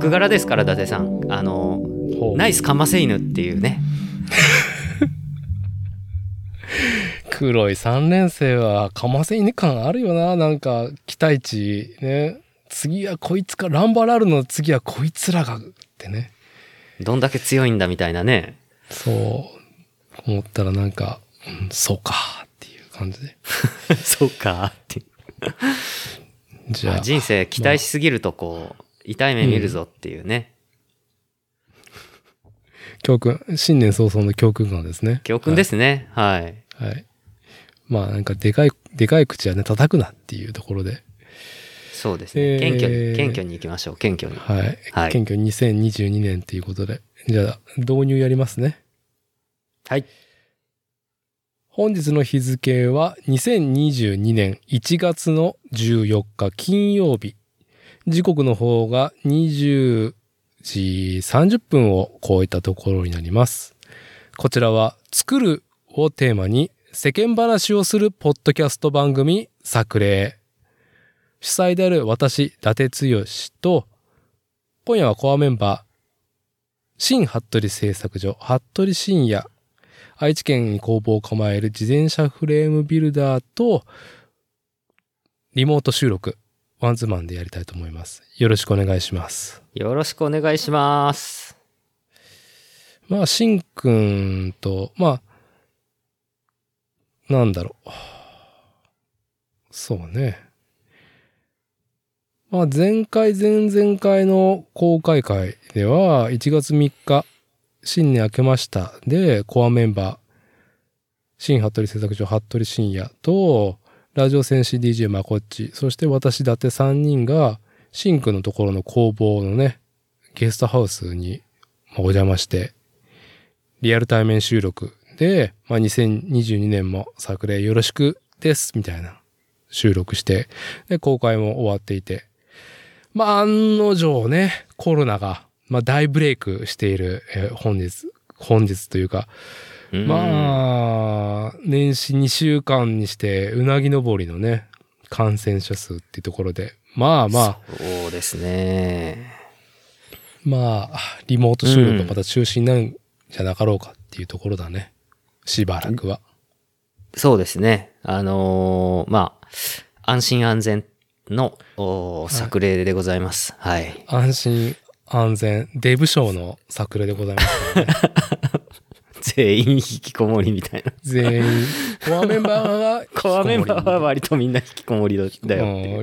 役柄ですから伊達さんあのナイスかませ犬っていうね 黒い3年生はかませ犬感あるよな。なんか、期待値ね。次はこいつか、ランバラルの次はこいつらがってね。どんだけ強いんだみたいなねそう、思ったらなんか、うんそうかっていう感じで。そうかってじゃあ、人生期待しすぎるとこう痛い目見るぞっていうね、教訓、新年早々の教訓がですね。教訓ですねはい、はい。はい。まあなんか、でかい、でかい口はね、叩くなっていうところで。そうですね、えー謙虚に謙虚に行きましょう謙虚にはい。はい謙虚2022年っていうことで。じゃあ、導入やりますね。はい本日の日付は2022年1月の14日金曜日。時刻の方が20時30分を超えたところになります。こちらは作るをテーマに世間話をするポッドキャスト番組作例。主催である私、伊達剛と、今夜はコアメンバー、新服部製作所、服部深夜、愛知県に工房を構える自転車フレームビルダーと、リモート収録、ワンズマンでやりたいと思います。よろしくお願いします。よろしくお願いしますまあ、しんくんと、まあ、なんだろう。そうね。まあ、前回、前々回の公開会では、1月3日、新年明けました。で、コアメンバー、新服部製作所、服部深夜と、ラジオ戦士 DJ まこっち、そして私だって3人が、シンクのところの工房のね、ゲストハウスにお邪魔して、リアル対面収録。で、まあ、2022年も作例よろしくです、みたいな収録して、で、公開も終わっていて、まあ、案の定ね、コロナが、まあ、大ブレイクしている、えー本日、本日というか、まあ、年始2週間にして、うなぎ登りのね、感染者数っていうところで、まあまあ、そうですね。まあ、リモート収録がまた中止になるんじゃなかろうかっていうところだね。しばらくは。そうですね。あのーまあ安心安全の作例でございます。はい。安心安全、デブ賞の作例でございますね。全員引きこもりみたいな全員、コアメンバーが、コアメンバーは割とみんな引きこもりだよ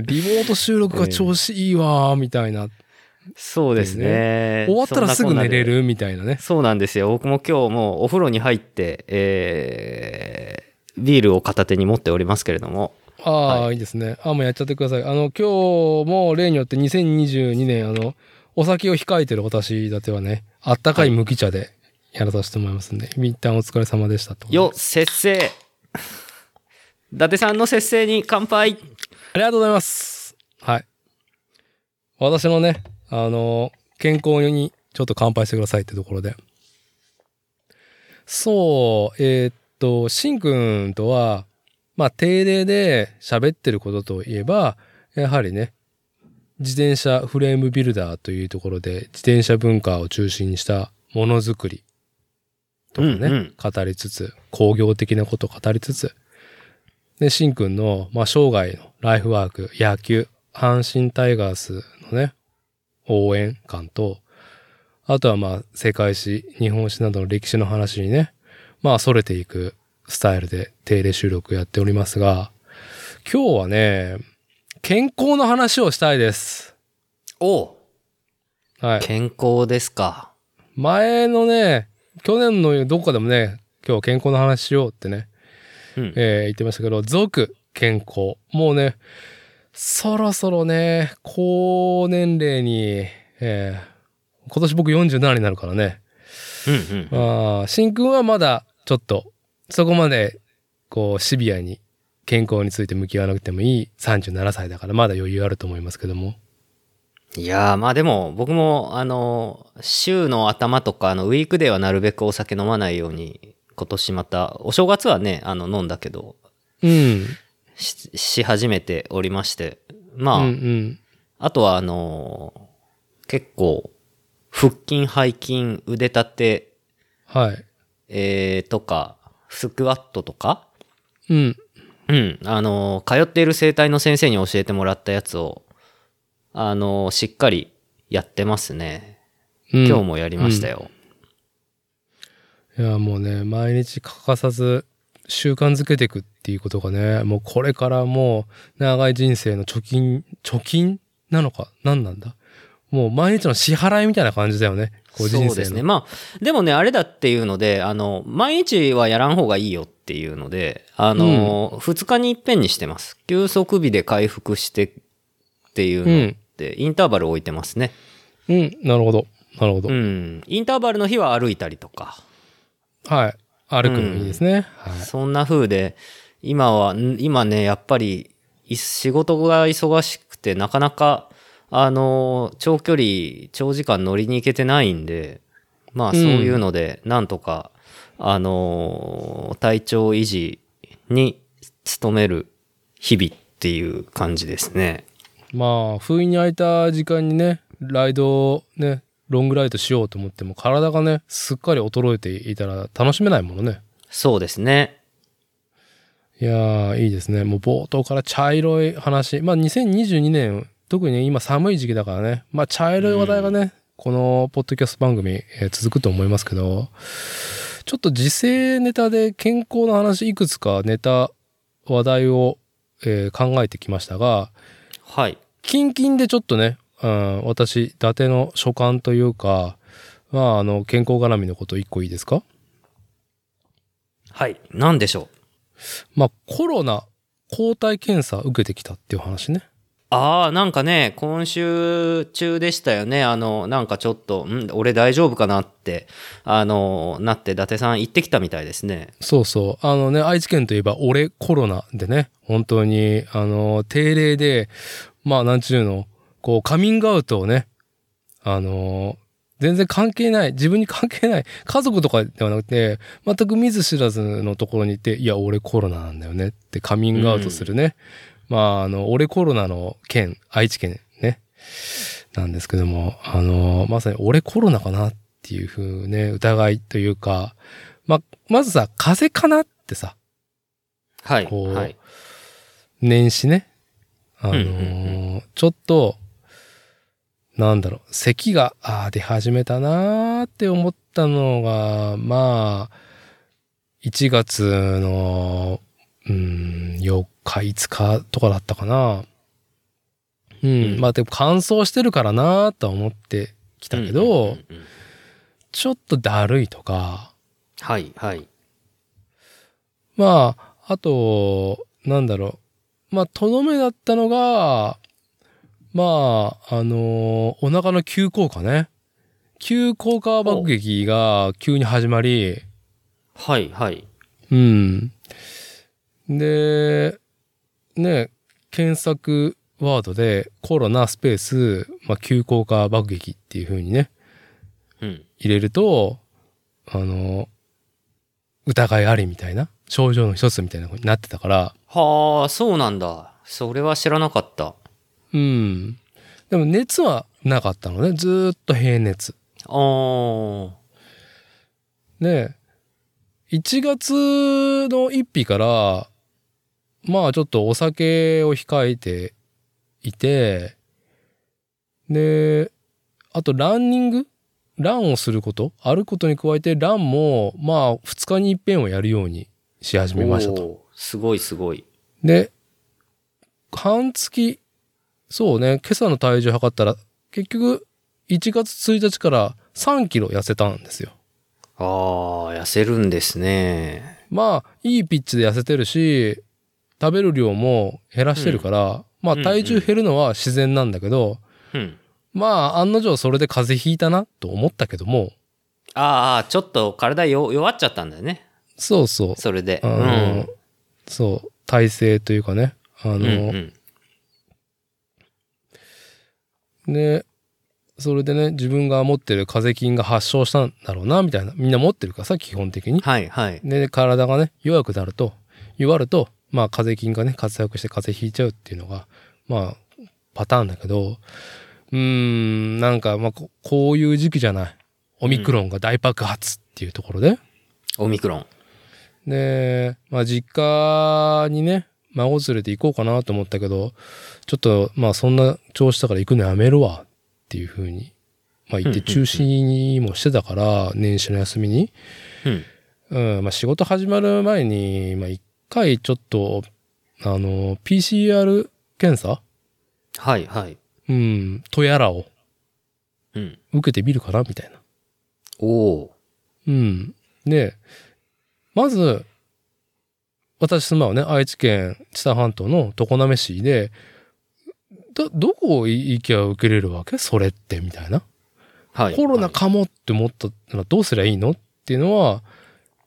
リモート収録が調子いいわー、みたいな。そうですね。終わったらすぐ寝れるみたいなね。そうなんですよ。僕も今日もうお風呂に入って、えー、ビールを片手に持っておりますけれども。ああ、、はいいですね。あもうやっちゃってください。あの、今日も例によって2022年、あの、お酒を控えてる私だてはね、あったかい麦茶でやらさせてもらいますんで、一旦お疲れ様でしたと。よ、節制。伊達さんの節制に乾杯。ありがとうございます。はい。私のね、あの、健康にちょっと乾杯してくださいってところで。そう、えーっと、しんくんとは、まあ、定例で喋ってることといえば、やはりね、自転車フレームビルダーというところで、自転車文化を中心にしたものづくりとかね、うんうん語りつつ、工業的なことを語りつつ、で、しんくんの、まあ、生涯のライフワーク、野球、阪神タイガースのね、応援感と、あとはまあ、世界史、日本史などの歴史の話にね、まあ、逸れていくスタイルで定例収録やっておりますが、今日はね、健康の話をしたいです。おはい。健康ですか。前のね、去年のどこかでもね、今日は健康の話しようってね、うん。えー言ってましたけど、続健康。もうね、そろそろね、高年齢に、えー今年僕47になるからね。うんうん。ああ、しんくんはまだちょっと、そこまで、こう、シビアに健康について向き合わなくてもいい37歳だから、まだ余裕あると思いますけども。いやー、まあでも、僕も、あの、週の頭とか、あの、ウィークデーはなるべくお酒飲まないように、今年また、お正月はね、あの、飲んだけど、うん。しし始めておりまして、まあ、うんうん。あとはあのー結構、腹筋、背筋、腕立て、はい。えー、とか、スクワットとか、うん。うん、あのー通っている整体の先生に教えてもらったやつを、あのーしっかりやってますね。うん今日もやりましたよ。いや、もうね、毎日欠かさず習慣づけていくっていうことがね、もうこれからもう長い人生の貯金、貯金？なのか？何なんだ？もう毎日の支払いみたいな感じだよね。こう人生の。そうですね。まあ、でもね、あれだっていうので、あの、毎日はやらん方がいいよっていうので、あの、二、日に一遍にしてます。休息日で回復してっていうので、インターバル置いてますね。うん、なるほど。なるほど。うん。インターバルの日は歩いたりとか、はい。歩くのいいですね。はい。そんな風で、今は、ん今ね、やっぱり、い仕事が忙しくて、なかなか、あの、長距離、長時間乗りに行けてないんで、まあ、そういうので、なんとか、あの、体調維持に努める日々っていう感じですね。まあ、不意に空いた時間にね、ライドをね、ロングライドしようと思っても、体がね、すっかり衰えていたら楽しめないものね。そうですね。いやー、いいですね。もう冒頭から茶色い話。まあ、2022年、特に今寒い時期だからね、まあ、茶色い話題がね、このポッドキャスト番組、えー続くと思いますけど、ちょっと時勢ネタで健康の話いくつかネタ、話題を、えー考えてきましたが、はい。キンキンでちょっとね、うん、私、伊達の所感というか、まあ、あの、健康絡みのこと一個いいですか？はい。なんでしょう？まあ、コロナ抗体検査受けてきたっていう話ね。ああ、なんかね、今週中でしたよね。あの、なんかちょっと、ん俺大丈夫かなって、あの、なって、伊達さん行ってきたみたいですね。そうそう。あのね、愛知県といえば、俺コロナでね、本当に、あの、定例で、まあ、なんちゅうの、こう、カミングアウトをね、あの、全然関係ない、自分に関係ない、家族とかではなくて、全く見ず知らずのところに行って、いや、俺コロナなんだよねってカミングアウトするね。まあ、あの、俺コロナの県、愛知県ね、なんですけども、あの、まさに俺コロナかなっていうふうね、疑いというか、ま、まずさ、風邪かなってさ、はい。こうはい。年始ね、あのーうんうんちょっと、なんだろう、咳が、ああ、出始めたなーって思ったのが、まあ、1月の、うん、4日、5日とかだったかな。うん、うんまあでも乾燥してるからなーとは思ってきたけど、うんうんうんうんちょっとだるいとか、はい、はい。まあ、あと、なんだろう。まあ、とどめだったのが、まあ、あのお腹の急降下ね。急降下爆撃が急に始まり、はい、はい。うん。で、ね、検索ワードでコロナスペース、まあ、急降下爆撃っていう風にね、うん。入れると、あの、疑いありみたいな、症状の一つみたいなことになってたから、はあ、そうなんだ。それは知らなかった。うん。でも熱はなかったのね。ずーっと平熱。あー。で、1月の1日から、まあちょっとお酒を控えていて、で、あとランニング？ランをすること？歩くことに加えてランも、まあ2日に一遍をやるようにし始めましたと。すごい、すごい。で、半月、そうね、今朝の体重測ったら、結局、1月1日から3キロ痩せたんですよ。あー、痩せるんですね。まあ、いいピッチで痩せてるし、食べる量も減らしてるから、まあうん体重減るのは自然なんだけど、うん。まあ案の定それで風邪ひいたなと思ったけども、あー、ちょっと体よ弱っちゃったんだよね。そうそう、それで。あの、そう、体勢というかね、あの、うん。うんうんで、それでね、自分が持ってる風邪菌が発症したんだろうな、みたいな。みんな持ってるからさ、基本的に。はい、はい。で、体がね、弱くなると、弱ると、まあ、風邪菌がね、活躍して風邪ひいちゃうっていうのが、まあ、パターンだけど、うーん、なんか、まあ、ここういう時期じゃない。オミクロンが大爆発っていうところで。オミクロン。で、まあ、実家にね、孫連れて行こうかなと思ったけど、ちょっと、まあ、そんな調子だから行くのやめるわっていうふうに、まあ、言って中止にもしてたから、年始の休みに。うん。うん、まあ、仕事始まる前に、まあ、一回ちょっと、あの、PCR 検査？はいはい。うん、とやらをうん。受けてみるかなみたいな。おおうん。で、まず、私住まうね、愛知県知多半島の常滑市で、ど、どこ行きゃ受けれるわけ？それって、みたいな。ー。はい。コロナかもって思ったらどうすりゃいいの？っていうのは、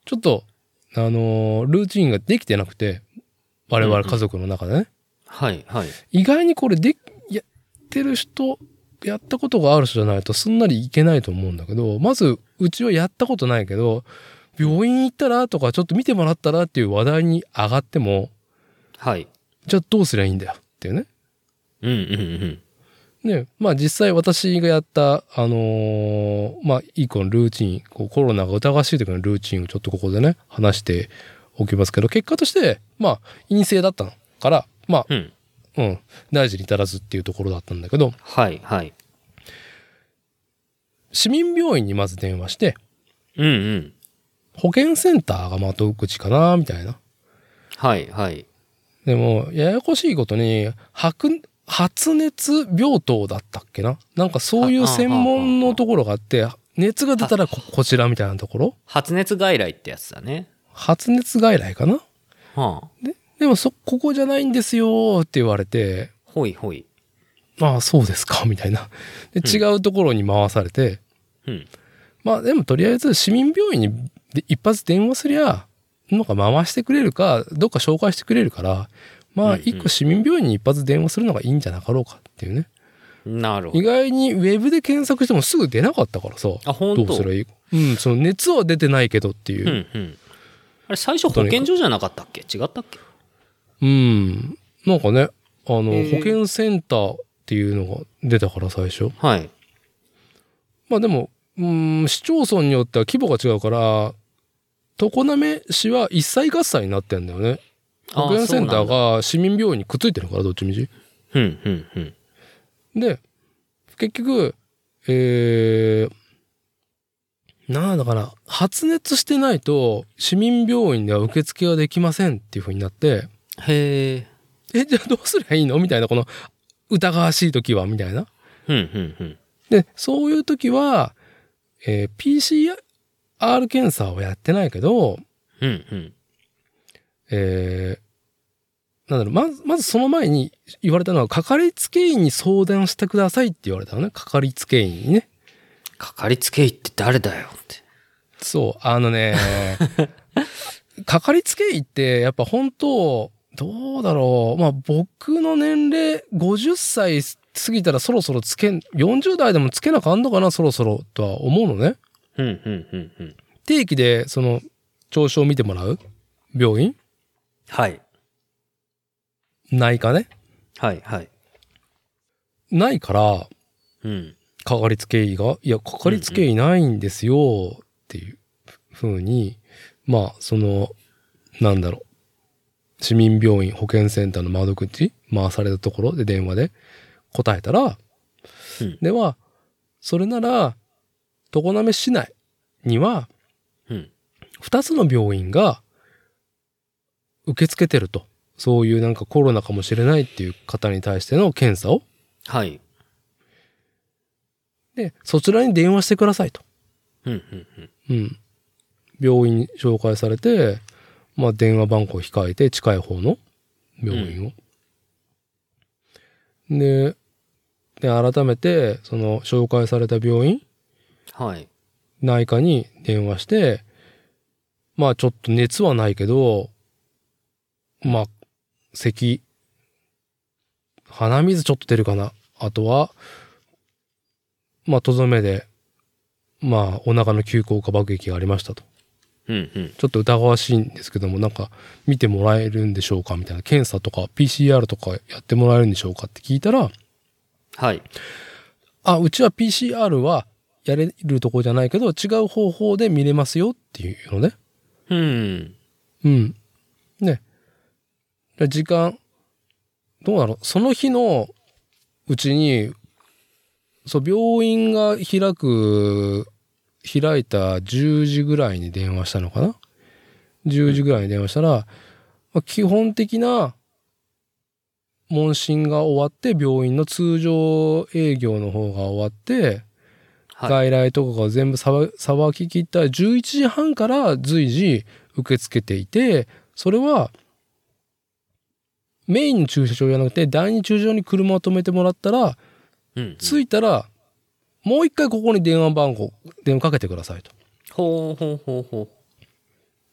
ちょっと、あのールーチンができてなくて、我々家族の中でね。はいはい。意外にこれで、やってる人、やったことがある人じゃないとすんなりいけないと思うんだけど、まず、うちはやったことないけど、病院行ったらとかちょっと見てもらったらっていう話題に上がっても、はい。じゃあどうすりゃいいんだよっていうね。うんうんうん。ね、まあ実際私がやった、あのーまあ一個のルーチン、こうコロナが疑わしい時のルーチンをちょっとここでね、話しておきますけど、結果として、まあ陰性だったのから、まあ、うん。うん、大事に至らずっていうところだったんだけど、はいはい。市民病院にまず電話して、うんうん。保健センターが窓口かな、みたいな。はいはい。でも、ややこしいことに、発、発熱病棟だったっけな？なんかそういう専門のところがあって、熱が出たらここちらみたいなところ？発熱外来ってやつだね。発熱外来かな？はあ。でもそ、ここじゃないんですよって言われて、ほいほい。ああ、そうですか、みたいな。で、違うところに回されて、うん。まあでもとりあえず市民病院にで一発電話すりゃ、なんか回してくれるか、どっか紹介してくれるから、まあ一個市民病院に一発電話するのがいいんじゃなかろうかっていうね。意なるほど。外にウェブで検索してもすぐ出なかったからさ。あ、本当？どうすればいい？うん、その熱は出てないけどっていうう。んうん。あれ、最初保健所じゃなかったっけ？違ったっけ？うん。なんかね、あの、保健センターっていうのが出たから最初。はい。まあでも、うん、市町村によっては規模が違うから、常滑市は一切合切になってんだよね。あ保健センターが市民病院にくっついてるから、どっちみち。うんうんうん。で、結局、えー、なんだかな、発熱してないと市民病院では受付はできませんっていう風になって、へえ。え、じゃあどうすりゃいいの？みたいな、この疑わしい時は、みたいな。うんうんうん。で、そういう時は、えー PCR 検査をやってないけど、うんうん。えー、なんだろう、まず、まずその前に言われたのは、かかりつけ医に相談してくださいって言われたのね。かかりつけ医にね。かかりつけ医って誰だよって。そう、あのね、かかりつけ医って、やっぱ本当、どうだろう。まあ僕の年齢、50歳過ぎたらそろそろつけん、40代でもつけなあかんのかな、そろそろとは思うのね。うんうんうんうん。定期で、その、調子を見てもらう病院はい。内科ね？はいはい。ないから、うん。かかりつけ医が、いや、かかりつけ医ないんですよ、っていう風に、まあ、その、なんだろう。市民病院保健センターの窓口回されたところで電話で答えたら、うんでは、それなら、常滑市内には、うん。二つの病院が受け付けてると。そういうなんかコロナかもしれないっていう方に対しての検査を。はい。で、そちらに電話してくださいと。うんうんうん。うん。病院に紹介されて、まあ電話番号を控えて近い方の病院を。で、で、改めて、その紹介された病院、はい。内科に電話して、まあちょっと熱はないけど、まあ、咳、鼻水ちょっと出るかな。あとは、まあ、とどめで、まあ、お腹の急降下爆撃がありましたと。うんうん。ちょっと疑わしいんですけども、なんか、見てもらえるんでしょうか？みたいな。検査とか PCR とかやってもらえるんでしょうかって聞いたら、はい。あ、うちは PCR はやれるとこじゃないけど、違う方法で見れますよっていうのね。うん。うん。ね。で時間、どうなの？その日のうちに、そう、病院が開く、開いた10時ぐらいに電話したのかな ?10 時ぐらいに電話したら、まあ基本的な問診が終わって、病院の通常営業の方が終わって、はい。外来とかが全部さばききった11時半から随時受け付けていて、それはメインの駐車場じゃなくて第二駐車場に車を止めてもらったら、うん。着いたらもう一回ここに電話番号、電話かけてくださいと。ほうほうほうほ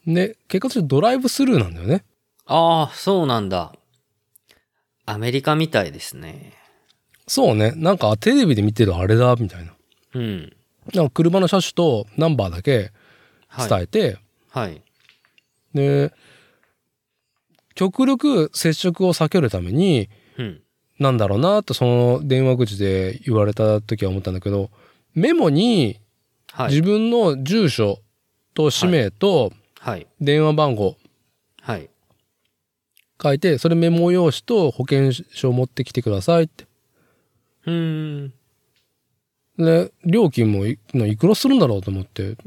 う。で、結果としてドライブスルーなんだよね。ああ、そうなんだ。アメリカみたいですね。そうね。なんかテレビで見てるあれだ、みたいな。うん。なんか車の車種とナンバーだけはい。伝えて、はい。で、極力接触を避けるために、うん。なんだろうなとその電話口で言われた時は思ったんだけど、メモにはい。自分の住所と氏名とはい。電話番号はい。書いて、それメモ用紙と保険証を持ってきてくださいって。うーん。で、料金もいいくらするんだろうと思って、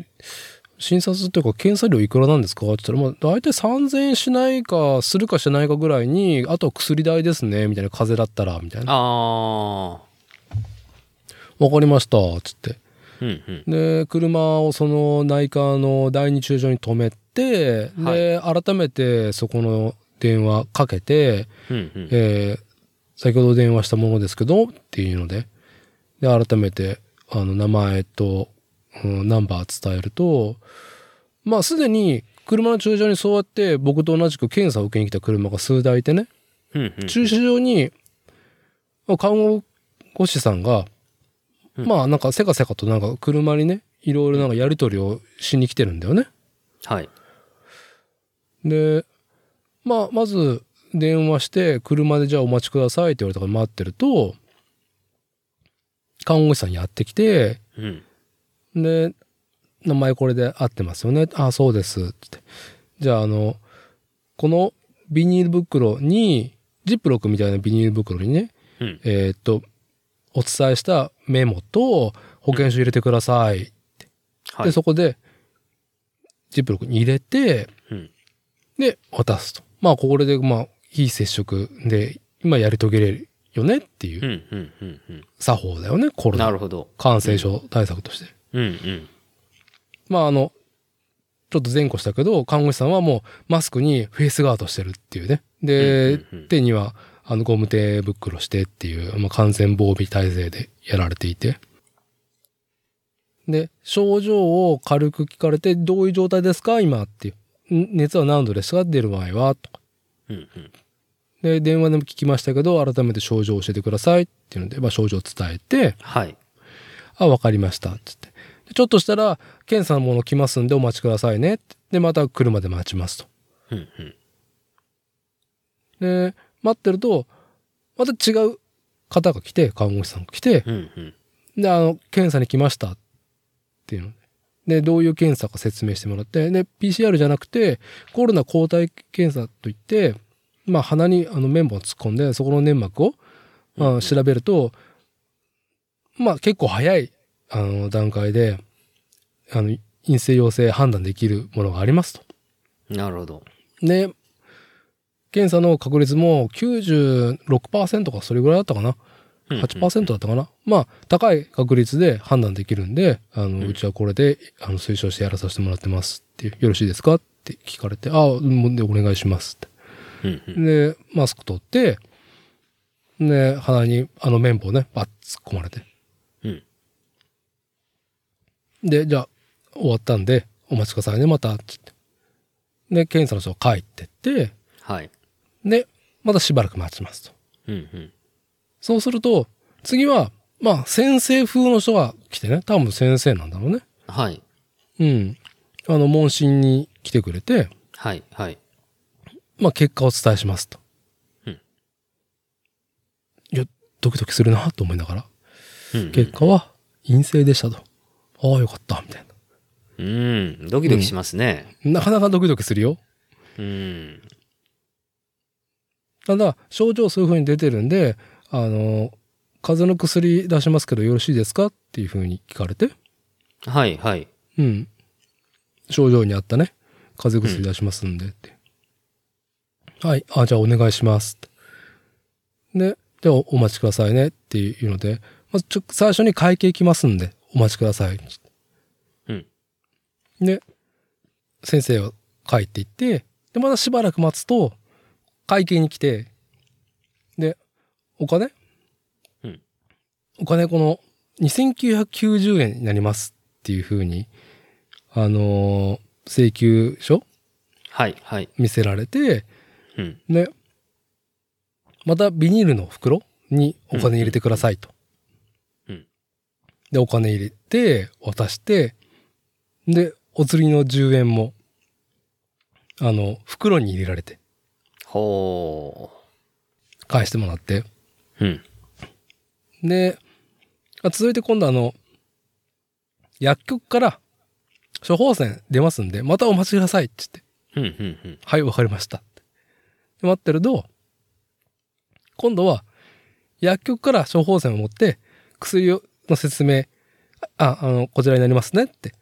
診察っていうか検査料いくらなんですか？って言ったら、まあ大体3000円しないか、するかしないかぐらいに、あとは薬代ですね、みたいな風邪だったら、みたいな。ああ。わかりました、つって。うんうん。で車をその内科の第二駐車場に止めて、で改めてそこの電話かけて、うんうん。えー先ほど電話したものですけどっていうのでで改めてあの名前と、うんナンバー伝えるとまあすでに車の駐車場にそうやって僕と同じく検査を受けに来た車が数台いてねうんうん。駐車場にまあ看護護士さんが、うんまあなんかせかせかとなんか車にねいろいろなんかやり取りをしに来てるんだよね。はい。でまあまず電話して車でじゃあお待ちくださいって言われたから待ってると看護師さんやってきてうん。で名前これで合ってますよねあそうですってじゃああのこのビニール袋にジップロックみたいなビニール袋にねうん。えーっとお伝えしたメモと保険証入れてください、はい。でそこでジップロックに入れてうん。で渡すとまあこれでまあ非接触で今やり遂げれるよねっていう。作法だよねコロナなるほど。感染症対策として、うんうん。まああのちょっと前後したけど看護師さんはもうマスクにフェイスガードしてるっていうね。で、うんうんうん。手にはあのゴム手袋してっていう、まあ、感染防備体制でやられていて。で症状を軽く聞かれてどういう状態ですか？今っていう「ん熱は何度ですか？出る場合は?」とか。うんうん。で電話でも聞きましたけど改めて症状を教えてくださいっていうので、まあ、症状を伝えて。はい。「あ分かりました」っつって。でちょっとしたら「検査のもの来ますんでお待ちくださいね」でまた車で待ちますと。うんうん。で待ってるとまた違う方が来て看護師さんが来てうんうん。であの検査に来ましたっていうのででどういう検査か説明してもらってで PCR じゃなくてコロナ抗体検査といってまあ鼻にあの綿棒を突っ込んでそこの粘膜を、まあ、調べるとまあ結構早いあの段階であの陰性陽性判断できるものがありますと。なるほど。で、検査の確率も96%かそれぐらいだったかな。8%だったかな。まあ、高い確率で判断できるんで、あの、うちはこれで、あの、推奨してやらさせてもらってますっていう、よろしいですかって聞かれて、ああ、うんで、お願いしますって。で、マスク取って、で、鼻にあの綿棒ね、バッ突っ込まれて。うん。で、じゃあ、終わったんで、お待ちくださいね、また、つって。で、検査の人が帰ってって、はい。で、またしばらく待ちますと。うんうん。そうすると、次は、まあ、先生風の人が来てね、多分先生なんだろうね。はい。うん。あの、問診に来てくれて、はい。はい。まあ、結果をお伝えしますと。うんいや、ドキドキするなと思いながら、うんうん結果は陰性でしたと。ああ、よかった、みたいうん。ドキドキしますね。な。なかなかドキドキするよ。うん。ただ、症状そういう風に出てるんで、あの、風邪の薬出しますけどよろしいですかっていう風に聞かれて、はいはい。うん。症状に合ったね、風邪薬出しますんでって。はい。あ、じゃあお願いします。で、じゃあお待ちくださいねっていうので、まずちょ、最初に会計来ますんで、お待ちください。うん。で、先生は帰っていって、で、またしばらく待つと、会計に来て、で、お金？うん。お金この2990円になりますっていう風に、あのー請求書？はいはい。見せられて、うん。で、またビニールの袋にお金入れてくださいと。うんで、お金入れて、渡して、で、お釣りの10円も、あの、袋に入れられて、ほ返してもらって。う。うん。で、あ続いて今度あの、薬局から処方箋出ますんで、またお待ちくださいって言って。うんうんうん。はい、わかりました。で待ってると、今度は、薬局から処方箋を持って、薬をの説明、あ、あの、こちらになりますねって。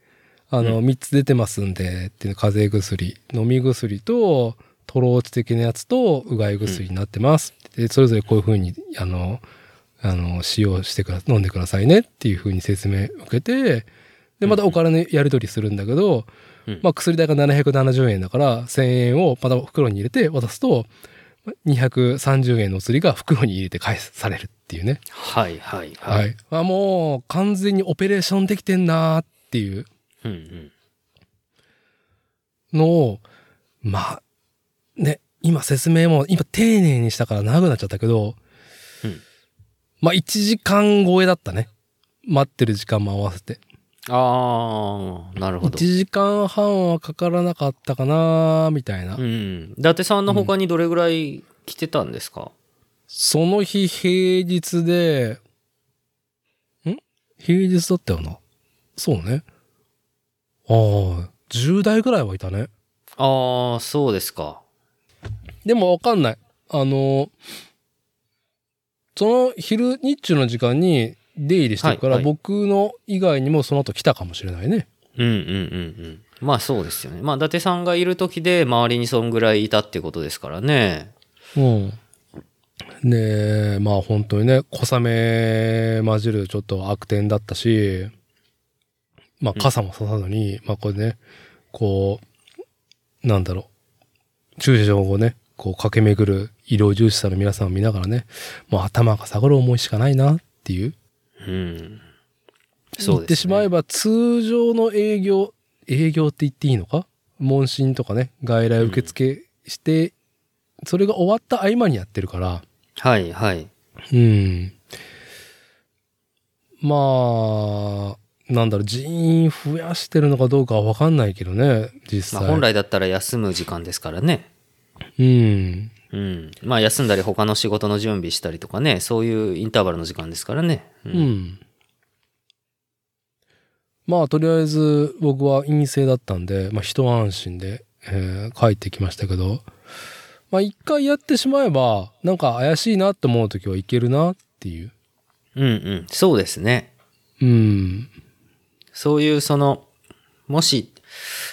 あの、う3つ出てますんで、っていう風邪薬、飲み薬と、トローチ的なやつと、うがい薬になってます。で、それぞれこういう風に、あの、あの、使用してくだ、飲んでくださいねっていう風に説明を受けて、で、またお金のやり取りするんだけど、うんまあ薬代が770円だから1000円をまた袋に入れて渡すと230円のお釣りが袋に入れて返されるっていうね。はいはいははい。い。あもう完全にオペレーションできてんなーっていううんうん。のを、まあ、ね、今説明も今丁寧にしたから長くなっちゃったけど、うんまあ1時間超えだったね。待ってる時間も合わせて。ああ、なるほ1ど。時間半はかからなかったかなーみたいな。うん。伊達さんの他にどれぐらい来てたんですか、その日平日で、ん？平日だったよな。そうね。ああ、10代ぐらいはいたね。ああ、そうですか。でもわかんない。あの、その昼、日中の時間に出入りしてるから、はいはい僕の以外にもその後来たかもしれないね。うんうんうんうん。まあそうですよね。まあ伊達さんがいる時で周りにそんぐらいいたってことですからね。うん。で、まあ本当にね、小雨混じるちょっと悪天だったし、まあ傘もささずに、まあこれね、こう、なんだろう、駐車場をね、こう駆け巡る医療従事者の皆さんを見ながらね、もう頭が下がる思いしかないなっていう。うん。言ってしまえば。ば通常の営業、営業って言っていいのか？問診とかね、外来受付して、それが終わった合間にやってるから、はいはい。うん。まあ、なんだろう、人員増やしてるのかどうかはわかんないけどね、実際。まあ本来だったら休む時間ですからね。うん。うん。まあ休んだり他の仕事の準備したりとかね、そういうインターバルの時間ですからね。うう。ん。まあ、とりあえず僕は陰性だったんで、まあ一安心で、えー帰ってきましたけど、まあ一回やってしまえば、なんか怪しいなって思うときはいけるなっていう。うんうん。そうですね。うん。そういうその、もし、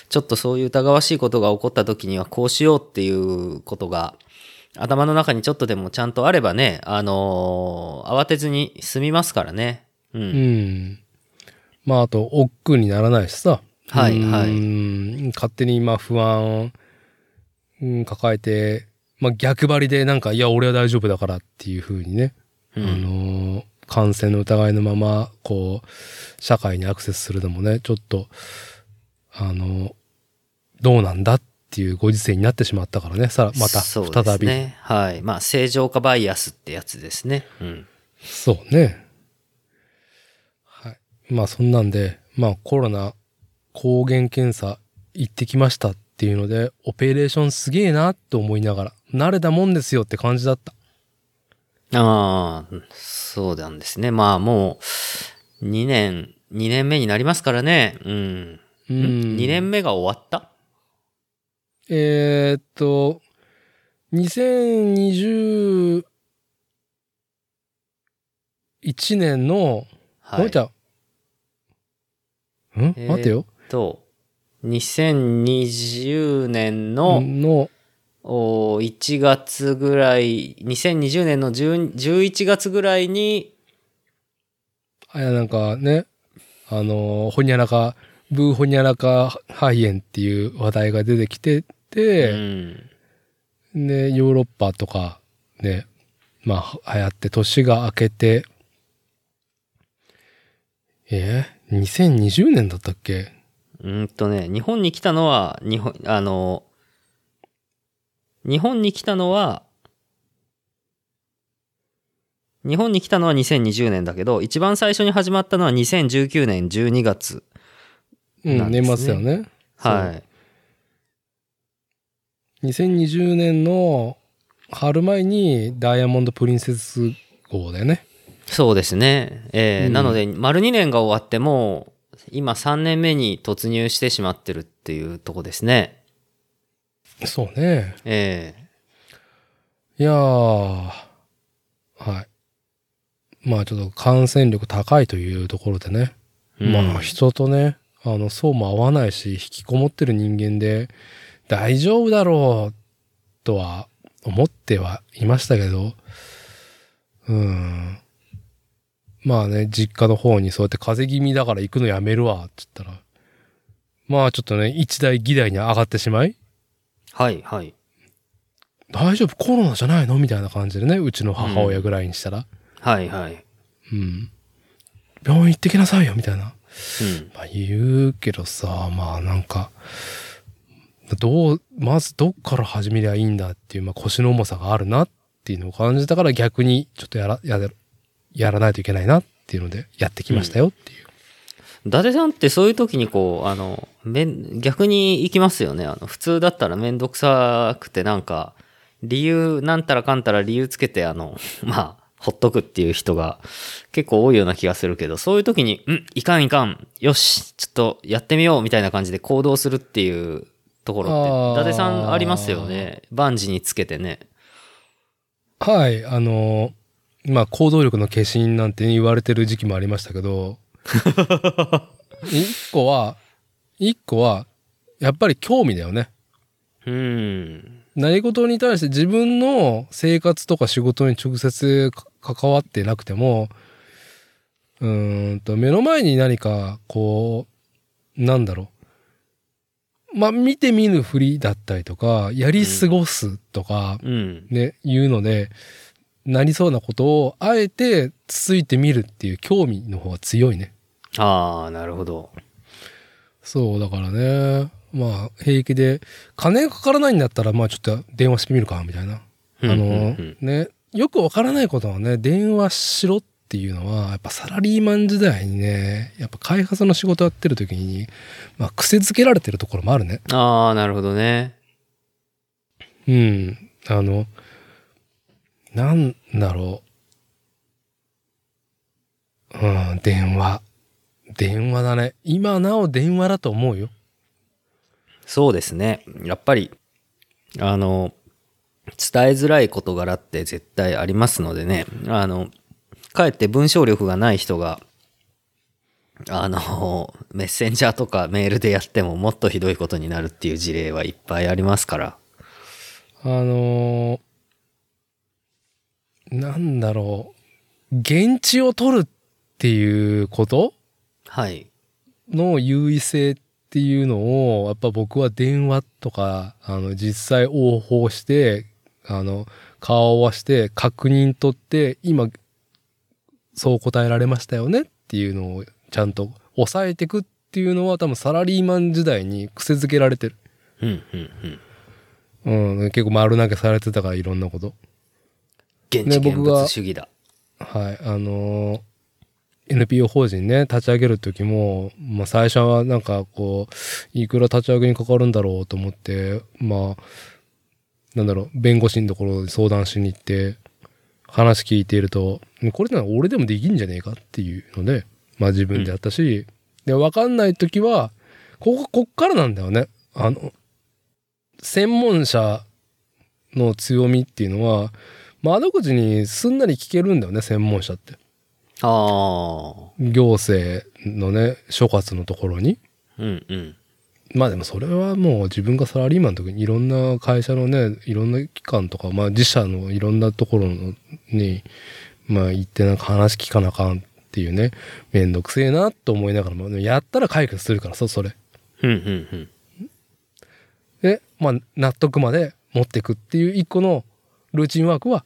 ちょっとそういう疑わしいことが起こった時にはこうしようっていうことが、頭の中にちょっとでもちゃんとあればね、あのー慌てずに済みますからね。う。うんん。まあ、あと、億劫にならないしさ。はいはいうん勝手に今不安、うん、抱えて、まあ逆張りでなんか、いや、俺は大丈夫だからっていう風にね、うんあのー感染の疑いのまま、こう、社会にアクセスするのもね、ちょっと、あのどうなんだっていうご時世になってしまったからね、さ、また再び。ね。はい。まあ、正常化バイアスってやつですね。うん。そうね。はい。まあそんなんで、まあコロナ抗原検査行ってきましたっていうので、オペレーションすげえなって思いながら、慣れたもんですよって感じだった。ああ、そうなんですね。まあもう、2年、2年目になりますからね。うん。うん。2年目が終わったえーっと、2021年の、はい。もうちゃん、んえー待てよ。と、2020年の、の、お1月ぐらい、2020年の10 11月ぐらいに、あやなんかね、あの、ほにゃらか、ブーホニャラカ肺炎っていう話題が出てきてうて、ん。で、ヨーロッパとかね、まあ流行って年が明けて、えー、2020年だったっけ？うんとね、日本に来たのは、日本、あの、日本に来たのは、日本に来たのは2020年だけど、一番最初に始まったのは2019年12月。うん、なんですね年末だよね。はい。2020年の春前にダイヤモンドプリンセス号だよね。そうですね。えーうんなので、丸2年が終わっても、今3年目に突入してしまってるっていうとこですね。そうね。えいやー、はい。まあちょっと感染力高いというところでね。ーうんまあ人とね、あの、そうも合わないし、引きこもってる人間で大丈夫だろうとは思ってはいましたけど、うん。まあね、実家の方にそうやって風邪気味だから行くのやめるわ、って言ったら、まあちょっとね、一大議題に上がってしまい、はい、はい。大丈夫コロナじゃないのみたいな感じでね、うちの母親ぐらいにしたら、はい、はい。うん。病院行ってきなさいよ、みたいな。うん。まあ言うけどさ、まあなんか、どう、まずどっから始めりゃいいんだっていう、まあ腰の重さがあるなっていうのを感じたから逆にちょっとやら、や、やらないといけないなっていうのでやってきましたよっていう。伊達さんってそういう時にこう、あの、め、逆に行きますよね。あの、普通だったらめんどくさくてなんか、理由、なんたらかんたら理由つけて、あの、まあ、ほっとくっていう人が結構多いような気がするけど、そういう時に、うん、いかんいかん、よし、ちょっとやってみようみたいな感じで行動するっていうところって、伊達さんありますよね。万事につけてね。はい、あの、まあ行動力の化身なんて言われてる時期もありましたけど、一個は、一個は、やっぱり興味だよね。うん。何事に対して自分の生活とか仕事に直接か関わってなくても、うーんと、目の前に何か、こう、なんだろう。まあ、見て見ぬふりだったりとか、やり過ごすとか、うん。ね、いうので、なりそうなことを、あえてつついてみるっていう興味の方が強いね。ああ、なるほど。そう、だからね。まあ、平気で、金がかからないんだったら、まあちょっと電話してみるか、みたいな。あのうん、ね、よくわからないことはね、電話しろっていうのは、やっぱサラリーマン時代にね、やっぱ開発の仕事やってる時に、まあ癖づけられてるところもあるね。ああ、なるほどね。うん。あの、なんだろう。うん、電話。電話だね。今なお電話だと思うよ。そうですね。やっぱり、あの、伝えづらい事柄って絶対ありますのでね。あの、かえって文章力がない人が、あの、メッセンジャーとかメールでやってももっとひどいことになるっていう事例はいっぱいありますから。あのーなんだろう。現地を取るっていうこと？はい。の優位性っていうのを、やっぱ僕は電話とか、あの、実際応報して、あの、顔を合わして確認取って、今、そう答えられましたよねっていうのをちゃんと抑えていくっていうのは多分サラリーマン時代に癖づけられてる。うん、うん、うん。うん、結構丸投げされてたからいろんなこと。現地現物主義だ。はい。あのー NPO 法人ね、立ち上げる時も、まあ最初はなんかこう、いくら立ち上げにかかるんだろうと思って、まあ、なんだろう、弁護士のところに相談しに行って、話聞いていると、これなら俺でもできんじゃねえかっていうので、まあ自分でやったし、で、わかんない時は、ここ、こっからなんだよね。あの、専門者の強みっていうのは、窓口にすんなり聞けるんだよね、専門者って。ああ。行政のね、諸葛のところに。うんうん。まあでもそれはもう自分がサラリーマンの時にいろんな会社のね、いろんな機関とか、まあ自社のいろんなところのに、まあ行ってなんか話聞かなあかんっていうね、めんどくせえなと思いながらも、やったら解決するからさ、それ。うんうんうん。で、まあ納得まで持ってくっていう一個のルーチンワークは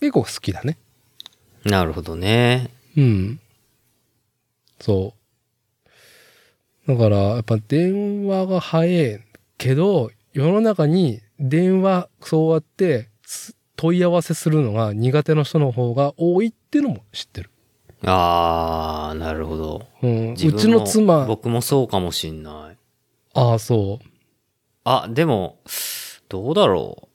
結構好きだね。なるほどね。うん。そう。だから、やっぱ電話が早いけど、世の中に電話、そうやってす問い合わせするのが苦手な人の方が多いっていうのも知ってる。ああ、なるほど。うん、うちの妻、僕もそうかもしんない。ああ、そう。あ、でも、どうだろう。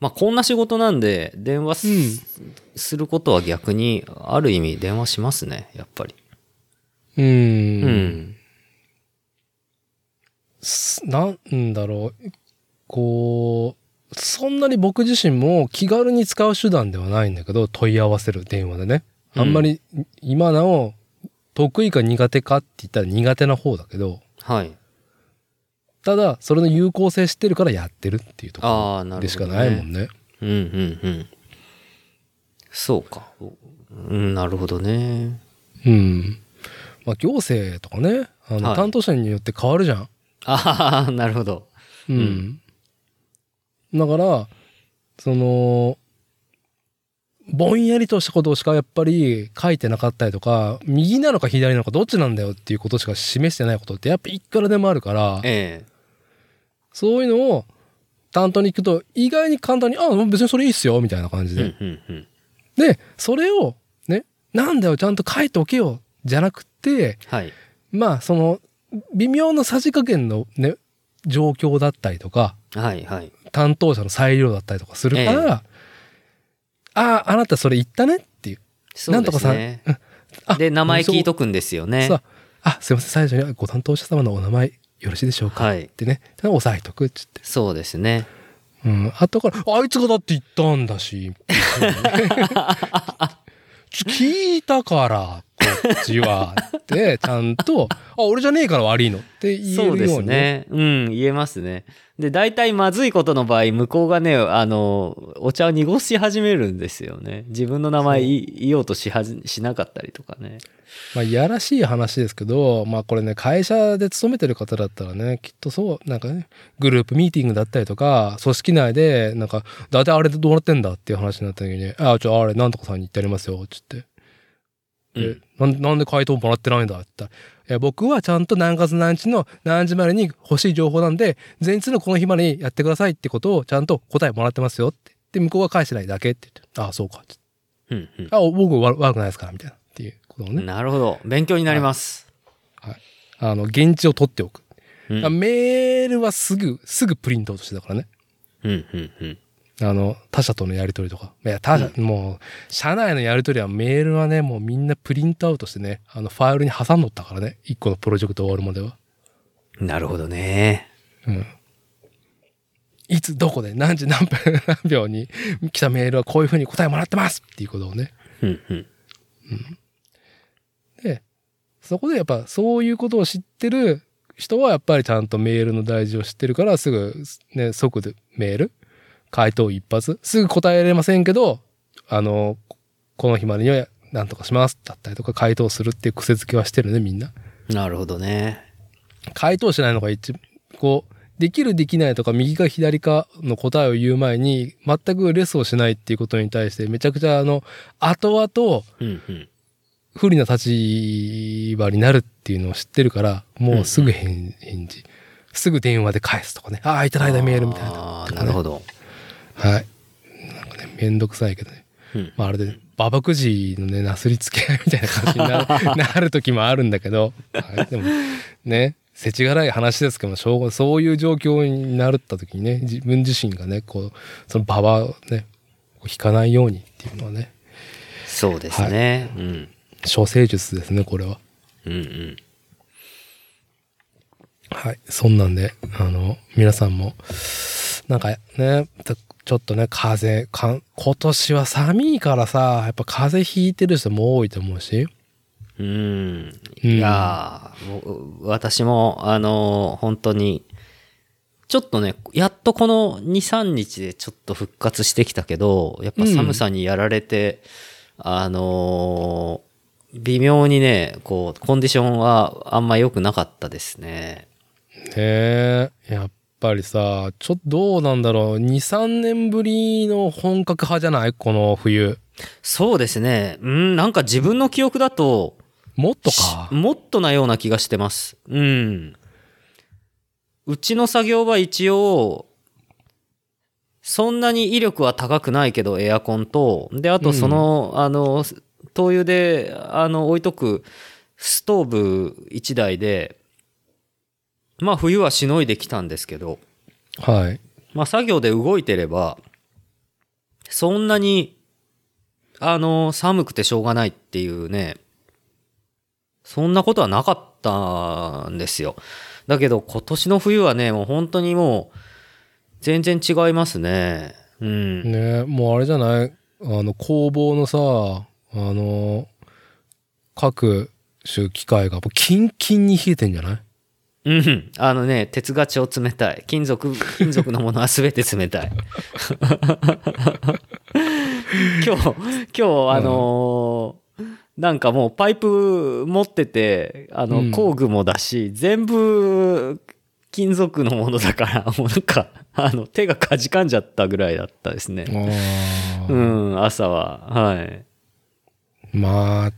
まあ、こんな仕事なんで、電話す,、うんすることは逆に、ある意味電話しますね、やっぱり。う。うんなんだろう。こう、そんなに僕自身も気軽に使う手段ではないんだけど、問い合わせる電話でね。あんまり、今なお、得意か苦手かって言ったら苦手な方だけど、はい。ただ、それの有効性知ってるからやってるっていうところでしか。ないもんね。うんうんうん。そうか。うん、なるほどね。うん。まあ、行政とかね、あの、はい担当者によって変わるじゃん。ああ、なるほど。うん。だから、その、ぼんやりとしたことしかやっぱり書いてなかったりとか、右なのか左なのかどっちなんだよっていうことしか示してないことってやっぱいくらでもあるから、えそういうのを担当に行くと意外に簡単に、あ、別にそれいいっすよ、みたいな感じえ。で。うんうんうん。で、それを、ね、なんだよ、ちゃんと書いておけよ、じゃなくて、はい。まあ、その、微妙なさじ加減のね、状況だったりとか、はいはい。担当者の裁量だったりとかするから、ああ、あなたそれ言ったねっていう。そうなんとかさんですね。あで、名前聞いとくんですよねさ。あ、すいません、最初にご担当者様のお名前よろしいでしょうか、はいってね、押さえとくっつって。そうですね。うん、後から、あいつがだって言ったんだし、聞いたから、ちは、って、ちゃんと、あ、俺じゃねえから悪いのって言えそうでるように。すね。うん、言えますね。で、大体まずいことの場合、向こうがね、あの、お茶を濁し始めるんですよね。自分の名前言おうとしはじ、しなかったりとかね。まあ、いやらしい話ですけど、まあこれね、会社で勤めてる方だったらね、きっとそう、なんかね、グループミーティングだったりとか、組織内で、なんか、だいたいあれでどうなってんだっていう話になった時に、あ、ちょ、あれ、なんとかさんに言ってやりますよ、つって。で、うんなんで回答もらってないんだって言ったらいや僕はちゃんと何月何日の何時までに欲しい情報なんで、前日のこの日までにやってくださいってことをちゃんと答えもらってますよって。で、向こうが返してないだけって言って、ああ、そうかって。うん、うん。あ、僕悪悪くないですから、みたいな。っていうことをね。なるほど。勉強になります。あの、現地を取っておく。うん、あメールはすぐ、すぐプリントアウトしてたからね。うん、うん、うん。あの、他社とのやり取りとか。いや、他社、もう、社内のやり取りはメールはね、もうみんなプリントアウトしてね、あの、ファイルに挟んどったからね。一個のプロジェクト終わるまでは。なるほどね。うん。いつ、どこで、何時何分、何秒に来たメールはこういうふうに答えもらってますっていうことをね。うん、うん。で、そこでやっぱそういうことを知ってる人はやっぱりちゃんとメールの大事を知ってるからすぐね、即でメール、回答一発、すぐ答えられませんけど、あの、この日までには何とかしますだったりとか回答するっていう癖づけはしてるね、みんな。なるほどね。回答しないのが一、こう、できるできないとか右か左かの答えを言う前に全くレスをしないっていうことに対してめちゃくちゃあの、後々。不利な立場になるっていうのを知ってるから、もうすぐ返,、返事。すぐ電話で返すとかね。ああ、いただいたメールみたいな。ああ、なるほど。はい。なんかね、めんどくさいけどね。うんまああれで、ババくじのね、なすりつけ合いみたいな感じになる なる時もあるんだけど、はい、でもね、世知辛い話ですけどしょうがそういう状況になった時にね、自分自身がね、こう、そのババをね、を引かないようにっていうのはね、そうですね。うん。処世術ですね、これは。うんうん。はい。そんなんで、あの、皆さんも、なんかね、たちょっとね、風邪かん、今年は寒いからさ、やっぱ風邪ひいてる人も多いと思うし。うん。うんいやう私も、あのー本当に、ちょっとね、やっとこの2、3日でちょっと復活してきたけど、やっぱ寒さにやられて、あのー微妙にね、こう、コンディションはあんま良くなかったですね。ねえ、やっぱりさ、ちょっとどうなんだろう。2、3年ぶりの本格派じゃない？この冬。そうですね。うん、なんか自分の記憶だと、もっとか。もっとなような気がしてます。うん。うちの作業場一応、そんなに威力は高くないけど、エアコンと、で、あとその、あの、灯油で、あの、置いとくストーブ1台で、まあ冬はしのいできたんですけど、はい。まあ作業で動いてれば、そんなに、あの、寒くてしょうがないっていうね、そんなことはなかったんですよ。だけど今年の冬はね、もう本当にもう、全然違いますね。うん。ねえ、もうあれじゃない？あの、工房のさ、あの、各種機械がもうキンキンに冷えてんじゃない？うん。あのね、鉄が超冷たい。金属、金属のものは全て冷たい。今日、今日、あのーなんかもうパイプ持ってて、あの、うん工具もだし、全部金属のものだから、もうなんか、あの、手がかじかんじゃったぐらいだったですね。うん、朝は。はい。まあ、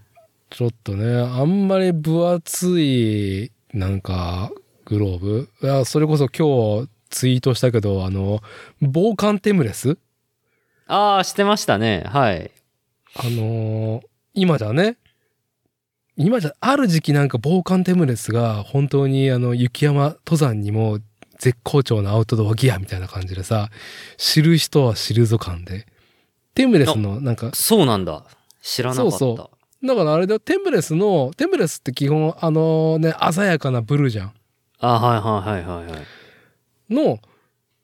ちょっとね、あんまり分厚い、なんか、グローブ？いや、それこそ今日ツイートしたけど、あの、防寒テムレス？ああ、してましたね。はい。あのー今じゃね、今じゃ、ある時期なんか防寒テムレスが本当にあの雪山登山にも絶好調なアウトドアギアみたいな感じでさ、知る人は知るぞ感で。テムレスのなんか、そうなんだ。知らなかった。そうそだからあれだよ、テムレスの、テムレスって基本あのね、鮮やかなブルーじゃん。あはいはいはいはいはい。の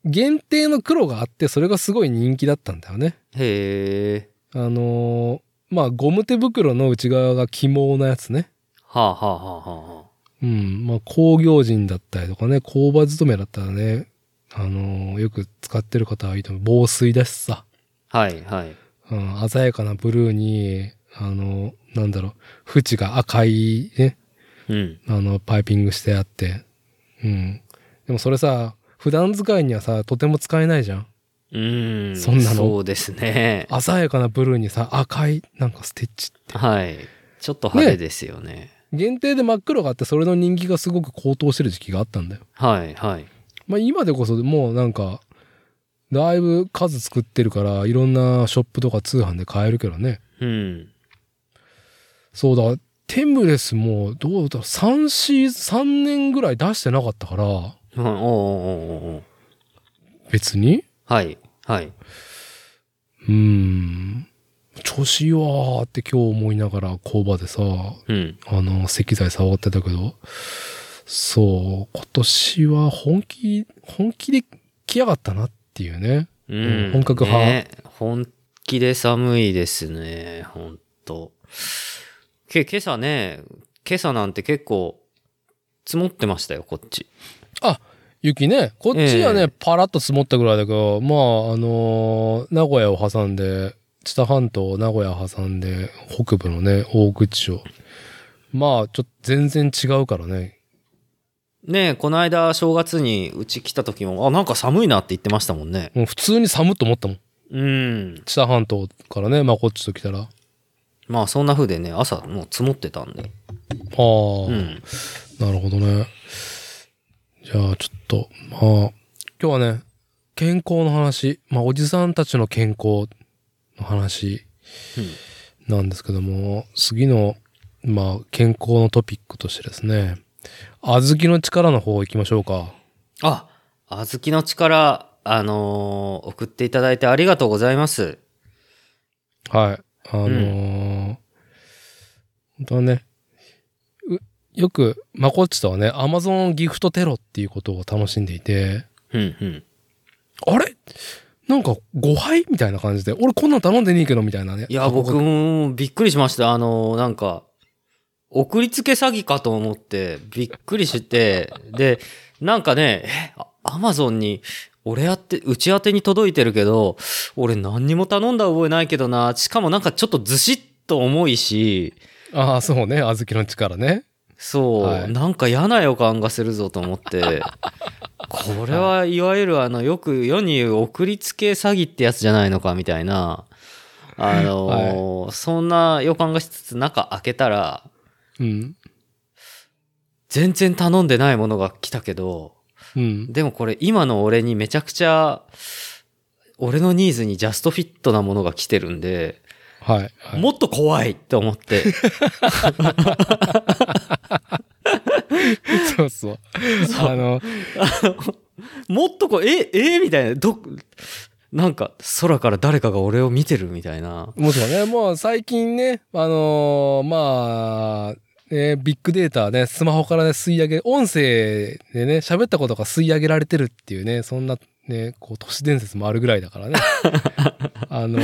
限定の黒があって、それがすごい人気だったんだよね。へえ。あのーまあゴム手袋の内側が起毛なやつね。はあはあはあはあはあ。うん。まあ、工業人だったりとかね、工場勤めだったらね、あのーよく使ってる方はいいと思う。防水だしさ。はいはい。うん、鮮やかなブルーに、あの、なんだろう、縁が赤いね、うん。あの、パイピングしてあって。うん。でもそれさ、普段使いにはさ、とても使えないじゃん。うーん。そんなのそうですね。鮮やかなブルーにさ、赤い、なんかステッチって。はい。ちょっと派手ですよね。限定で真っ黒があって、それの人気がすごく高騰してる時期があったんだよ。はいはい。まあ今でこそもうなんか、だいぶ数作ってるから、いろんなショップとか通販で買えるけどね。うん。そうだ、テムレスも、どうだろう、3シーズン、3年ぐらい出してなかったから、うんおうおうおう別にはい。はい。うーん。調子いいわーって今日思いながら工場でさ、うん。あの、石材触ってたけど、そう、今年は本気、本気で来やがったなっていうね。うん。本格派ね本気で寒いですね。ほんと。け、今朝ね、今朝なんて結構積もってましたよ、こっち。あ、雪ね。こっちはね、ええパラッと積もったぐらいだけど、まあ、あのー名古屋を挟んで、知多半島、名古屋を挟んで、北部のね、大口町。まあ、ちょっと全然違うからね。ねえ、この間正月にうち来た時も、あ、なんか寒いなって言ってましたもんね。もう普通に寒っと思ったもん。うん。知多半島からね、まあこっちと来たら。あまあそんな風でね、朝もう積もってたんで。あ、うん。なるほどね。じゃあ、ちょっと、まあ、今日はね、健康の話、まあ、おじさんたちの健康の話なんですけども、次の、まあ、健康のトピックとしてですね、小豆の力の方行きましょうか。あ、小豆の力、あのー送っていただいてありがとうございます。はい。あのー本当はね、うよく、まこっちとはね、アマゾンギフトテロっていうことを楽しんでいて、うんうん。あれ？なんか5杯みたいな感じで、俺こんなん頼んでねえけどみたいなね。いや、僕もびっくりしました。あの、なんか、送りつけ詐欺かと思って、びっくりして、で、なんかね、え、アマゾンに、俺やって、うち宛てに届いてるけど、俺何にも頼んだ覚えないけどな、しかもなんかちょっとずしっと重いし、ああ、そうね。小豆の力ね。そう、はいなんか嫌な予感がするぞと思って、これはいわゆるあの、よく世に言う送りつけ詐欺ってやつじゃないのかみたいな、あのーそんな予感がしつつ中開けたら、うん。全然頼んでないものが来たけど、うん。でもこれ今の俺にめちゃくちゃ、俺のニーズにジャストフィットなものが来てるんで、はい。はい、もっと怖いって思って、そうそう。あの、もっとこう、え、えみたいな、ど、なんか空から誰かが俺を見てるみたいな。もちろんね、もう最近ね、あのーまあ、ね、ビッグデータね、スマホからね、吸い上げ、音声でね、喋ったことが吸い上げられてるっていうね、そんなね、こう、都市伝説もあるぐらいだからね。あの、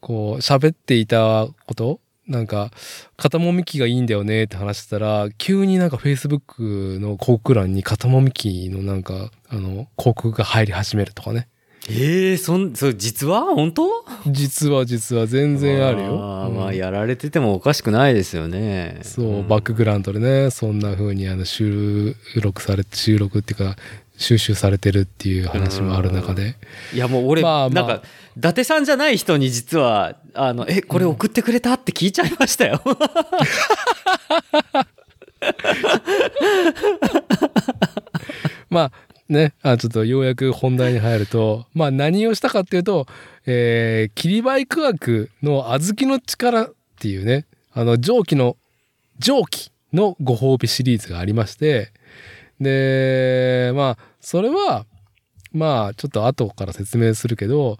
こう、喋っていたことなんか、肩もみ機がいいんだよねって話してたら、急になんか Facebook の広告欄に肩もみ機のなんか、あの、広告が入り始めるとかね。ええそん、それ実は？本当？実は実は全然あるよ。あーまあ、うんやられててもおかしくないですよね。そう、んバックグラウンドでね、そんな風にあの収録されて、収録っていうか、収集されてるっていう話もある中で。いやもう俺、まあまあなんか、伊達さんじゃない人に実は、あの、え、これ送ってくれたって聞いちゃいましたよ。まあね、あちょっとようやく本題に入ると、まあ何をしたかっていうと、えー、切りバイク学の小豆の力っていうね、あの蒸気の、蒸気のご褒美シリーズがありまして、で、まあ、それは、まあ、ちょっと後から説明するけど、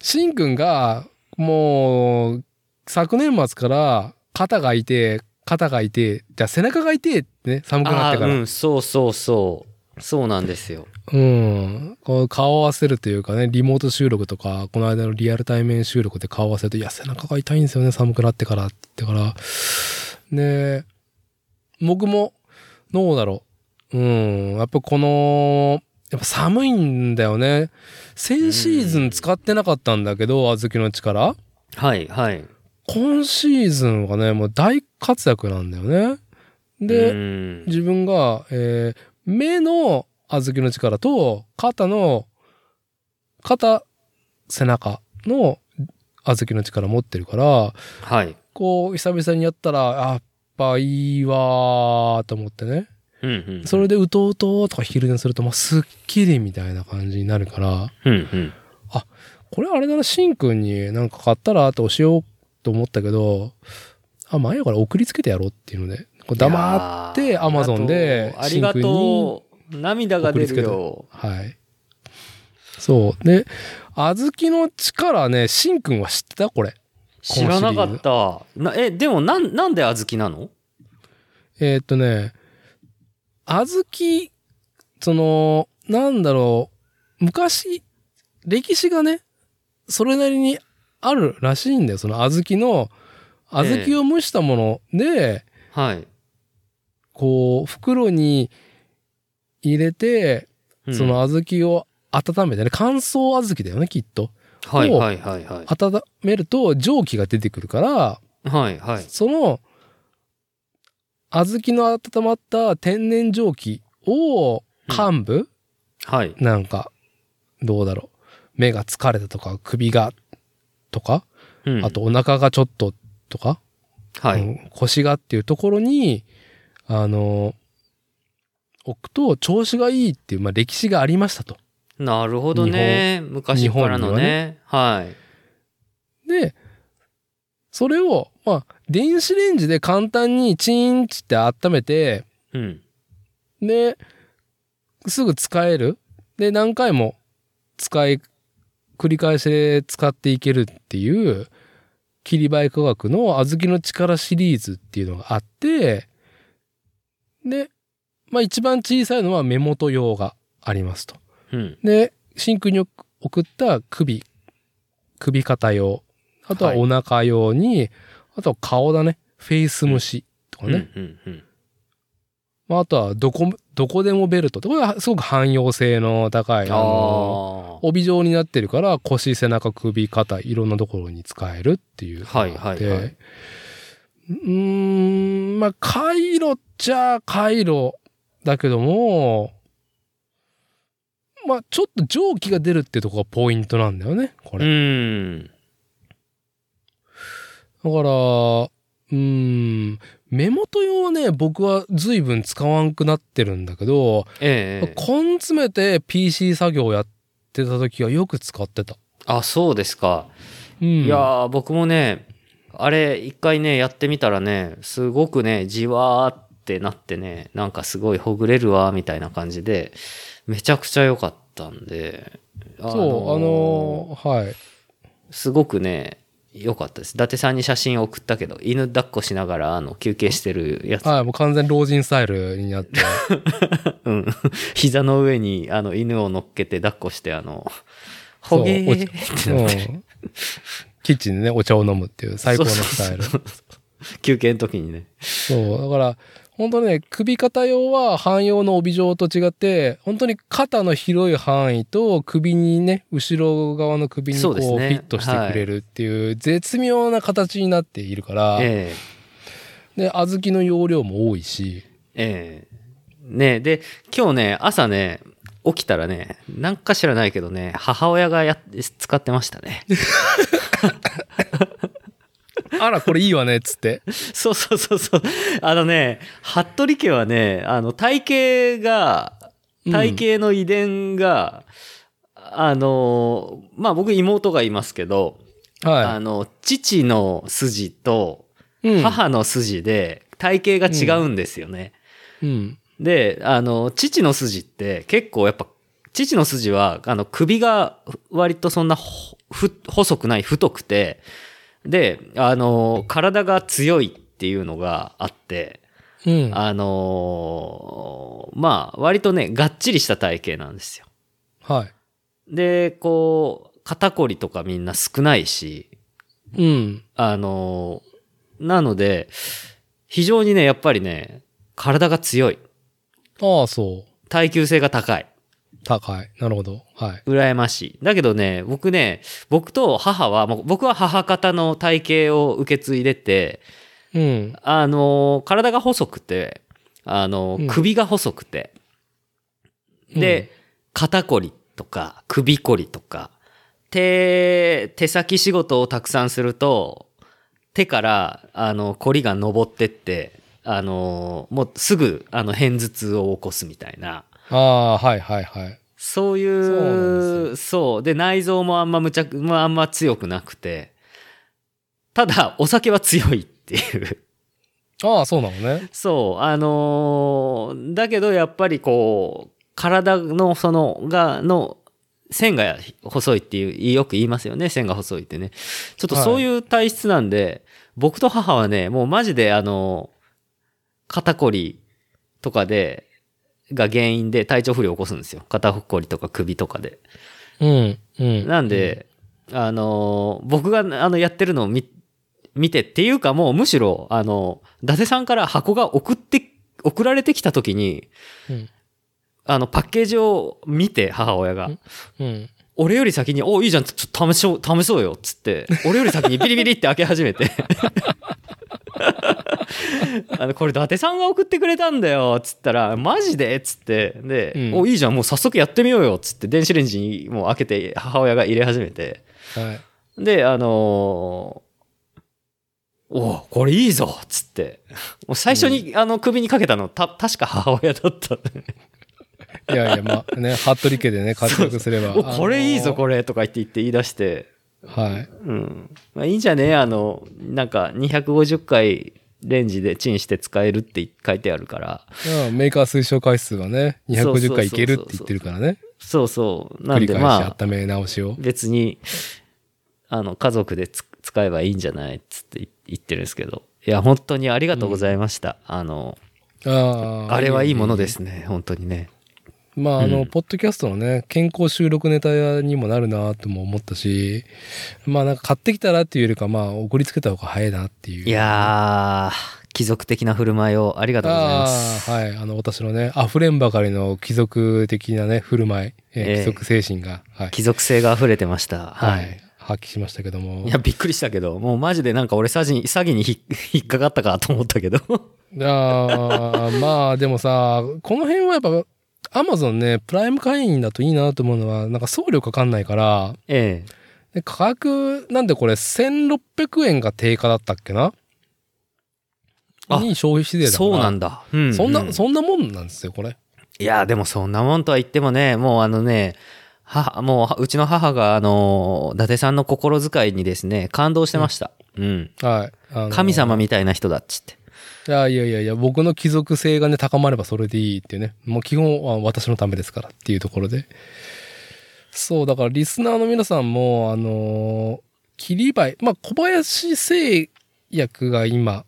しんくんが、もう、昨年末から肩が痛い、肩が痛い、じゃあ背中が痛いってね、寒くなってから。うん、そうそうそう。そうなんですよ。うん。こう顔を合わせるというかね、リモート収録とか、この間のリアル対面収録で顔を合わせると、いや、背中が痛いんですよね、寒くなってからって言ってから。で、僕も、どうだろう。うん。やっぱこの、やっぱ寒いんだよね。先シーズン使ってなかったんだけど、小豆の力。はい、はい。今シーズンはね、もう大活躍なんだよね。で、うん自分が、えー目の小豆の力と肩の、肩、背中の小豆の力持ってるから、はい。こう、久々にやったら、やっぱいいわーと思ってね。うん、うん。それで、うとうととか昼寝すると、まあ、すっきりみたいな感じになるから、うん、うん。これあれだな、しんくんになんか買ったらって教えようと思ったけど、あ、前から送りつけてやろうっていうので、こう黙っていやー Amazon でありがとう。涙が出るよ。はい。そう。で、小豆の力ね、しんくんは知ってた？これ。知らなかった。なえ、でもなん、なんで小豆なの？えーっとね、小豆、その、なんだろう、昔、歴史がね、それなりにあるらしいんだよ。その小豆の、小豆を蒸したもので、はい。こう、袋に入れて、うんその小豆を温めてね、乾燥小豆だよね、きっと。はいはいはいはい。温めると蒸気が出てくるから、はいはい。その、小豆の温まった天然蒸気を幹部、はい。なんか、どうだろう。目が疲れたとか、首が、とか、うんあと、お腹がちょっととか、はい。うん腰がっていうところに、あの、置くと調子がいいっていう、まあ歴史がありましたと。なるほどね。昔からのね。はい。で、それを、まあ、電子レンジで簡単にチーンってって温めて、うん。で、すぐ使える。で、何回も使い繰り返しで使っていけるっていう、切り映え科学の小豆の力シリーズっていうのがあって、で、まあ一番小さいのは目元用がありますと。うん。で、真空に送った首、首肩用。あとははいお腹用に、あとは顔だね。フェイス虫とかね。うんうんうん。まあ、あとはどこ、どこでもベルトって。これはすごく汎用性の高い、あの、あ帯状になってるから腰、背中、首、肩、いろんなところに使えるっていう。はいはいはいうーん、まあ、回路っちゃ回路だけども、まあ、ちょっと蒸気が出るってとこがポイントなんだよね、こあ。うれ。ん。だから、うーん、目元用はね、僕は随分使わんくなってるんだけど、ええ根詰めて PC 作業やってた時はよく使ってた。あ、そうですか。うん。いやー、僕もね、あれ、一回ね、やってみたらね、すごくね、じわーってなってね、なんかすごいほぐれるわ、みたいな感じで、めちゃくちゃ良かったんで、あそう、あのーはい。すごくね、良かったです。伊達さんに写真送ったけど、犬抱っこしながら、あの、休憩してるやつ。はい、もう完全老人スタイルになって。うん。膝の上に、あの、犬を乗っけて抱っこして、あの、そうほげーおってなってうん。キッチンでね、お茶を飲むっていう最高のスタイル。そうそう休憩の時にね。そう。だから、本当ね、首肩用は汎用の帯状と違って、本当に肩の広い範囲と首にね、後ろ側の首にこうフィットしてくれるっていう絶妙な形になっているから、ええ。で、小豆の容量も多いし、ええ。ねで、今日ね、朝ね、起きたらね、なんか知らないけどね、母親がや使ってましたね。あら、これいいわね、っつって。そうそうそうそう。あのね、服部家はね、あの、体型が、体型の遺伝が、あの、まあ僕妹がいますけど、あはの、父の筋とい。うん。母の筋で体型が違うんですよね。うん。で、あの、父の筋って結構やっぱ、父の筋は、あの、首が割とそんな細くない、太くて、で、あの、体が強いっていうのがあって、うん。あのまあ、割とね、がっちりした体型なんですよ。はい。で、こう、肩こりとかみんな少ないし、うん。あのなので、非常にね、やっぱりね、体が強い。ああ、そう。耐久性が高い。高い。なるほど。はい。羨ましい。だけどね、僕ね、僕と母は、もう僕は母方の体型を受け継いでて、うん。あの、体が細くて、あのうん、首が細くて、で、肩こりとか、首こりとか、手、手先仕事をたくさんすると、手から、あの、こりが登ってって、あの、もうすぐ、あの、片頭痛を起こすみたいな、ああ、はいはいはい。そういそうなんう、そうで内臓もあんまむちゃく、まあ、あんま強くなくて、ただ、お酒は強いっていう。ああ、そうなのね。そう、あのーだけどやっぱりこう、体のその、が、の、線が細いっていう、よく言いますよね、線が細いってね。ちょっとそういう体質なんで、僕と母はね、もうマジであの、肩こりとかで、が原因で体調不良を起こすんですよ。肩こりとか首とかで。うん。うん。なんで、あの、僕があのやってるのを見、見てっていうかもうむしろ、あの、伊達さんから箱が送って、送られてきた時に、うん。あの、パッケージを見て、母親が。うん。俺より先に、おいいじゃん、ちょっと試そう、試そうよ、っつって、俺より先にビリビリって開け始めて。あの、これ伊達さんが送ってくれたんだよ、つったら、マジで？っつって、で、うんお、いいじゃん、もう早速やってみようよ、つって、電子レンジにもう開けて、母親が入れ始めて。はい。で、あのーおこれいいぞっつって。もう最初に、あの、首にかけたの、た、確か母親だった。いやいや、まあね、服部家でね、活躍すれば。お、これいいぞ、れ。これとか言って言って言い出して。はい。うん。まあいいんじゃね？あの、なんか、250回レンジでチンして使えるって書いてあるから。うんメーカー推奨回数はね、250回いけるって言ってるからね。そうそう。なんでまあ、温め直しを。別に、あの、家族でつ使えばいいんじゃないっつって言言ってるんですけど。いや、本当にありがとうございました。あの、ああれはいいものですね、本当にね。まあ、あの、うんポッドキャストのね、健康収録ネタにもなるなとも思ったし、まあなんか買ってきたらっていうよりか、まあ送りつけた方が早いなっていう。いやー、貴族的な振る舞いをありがとうございます。ああ、はい。あの、私のね、溢れんばかりの貴族的なね、振る舞い、えーええ貴族精神が、はい。貴族性が溢れてました。ははいい。発揮しましたけども。いや、びっくりしたけど、もうマジでなんか俺詐欺に、詐欺に 引っかかったかと思ったけど。いやーまあでもさ、この辺はやっぱ、アマゾンね、プライム会員だといいなと思うのは、なんか送料かかんないから、ええ。で価格、なんでこれ1600円が定価だったっけな？あに消費税だから。そうなんだ。うん、そんな、うんそんなもんなんですよ、これ。いや、でもそんなもんとは言ってもね、もうあのね、母、もう、うちの母が、あの、伊達さんの心遣いにですね、感動してました。うん。はい。あの神様みたいな人だっつって。いやいやいやいや、僕の貴族性がね、高まればそれでいいっていうね。もう基本は私のためですからっていうところで。そう、だからリスナーの皆さんも、あのー、切り灰、まあ、小林製薬が今、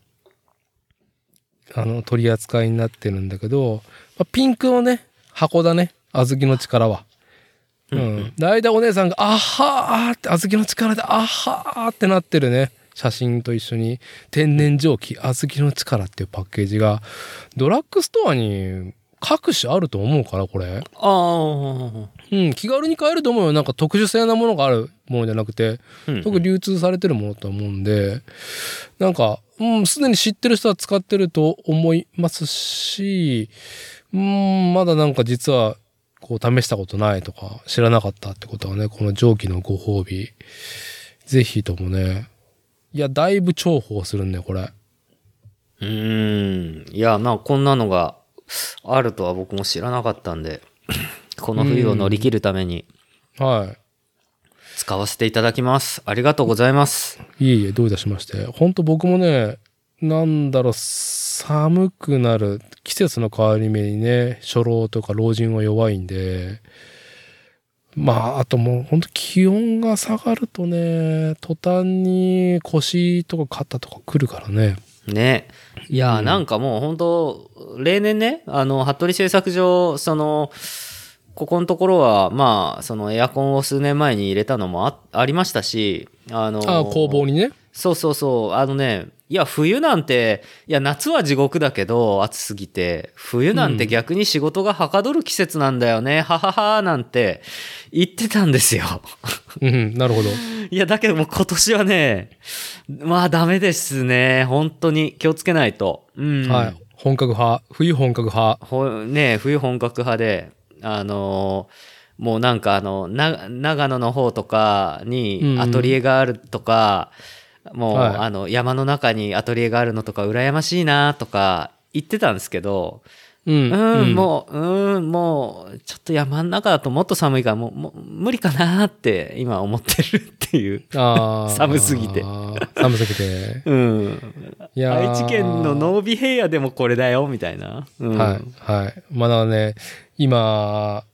あの、取り扱いになってるんだけど、まあ、ピンクのね、箱だね、小豆の力は。うん。で、間お姉さんが、あはーって、小豆の力で、あはーってなってるね、写真と一緒に、天然蒸気、小豆の力っていうパッケージが、ドラッグストアに各種あると思うから、これ。ああ。うん、気軽に買えると思うよ。なんか特殊性なものがあるものじゃなくて、うん特に流通されてるものと思うんで、なんか、うん、すでに知ってる人は使ってると思いますし、うん、まだなんか実は、こう試したことないとか、知らなかったってことはね、この蒸気のご褒美、ぜひともね、いや、だいぶ重宝するんだよ、これ。うーん。いや、まあ、こんなのがあるとは僕も知らなかったんで、この冬を乗り切るためには使わせていただきます。ありがとうございます。い。いえいえ、どういたしまして。ほんと僕もね、なんだろう、寒くなる、季節の変わり目にね、初老とか老人は弱いんで、まあ、あともう本当気温が下がるとね、途端に腰とか肩とか来るからね。ね。いや、うんなんかもう本当例年ね、あの、服部製作所、その、ここのところは、まあ、そのエアコンを数年前に入れたのもあありましたし、あの、ああ、工房にね。そうそうそう。あのね、いや、冬なんて、いや、夏は地獄だけど、暑すぎて、冬なんて逆に仕事がはかどる季節なんだよね、はははなんて言ってたんですよ。うん、なるほど。いや、だけどもう今年はね、まあダメですね。本当に気をつけないと。うん。はい。本格派、冬本格派。ほね冬本格派で、あのーもうなんかあの、な、長野の方とかうんにアトリエがあるとか、もう、はいあの、山の中にアトリエがあるのとか羨ましいなとか言ってたんですけど、うん。うん、もう、うん、もう、ちょっと山の中だともっと寒いから、もう、もう無理かなって今思ってるっていう。寒すぎて寒すぎて。うん。いやー愛知県の濃尾平野でもこれだよ、みたいな。うん、はい、はい。まだね、今、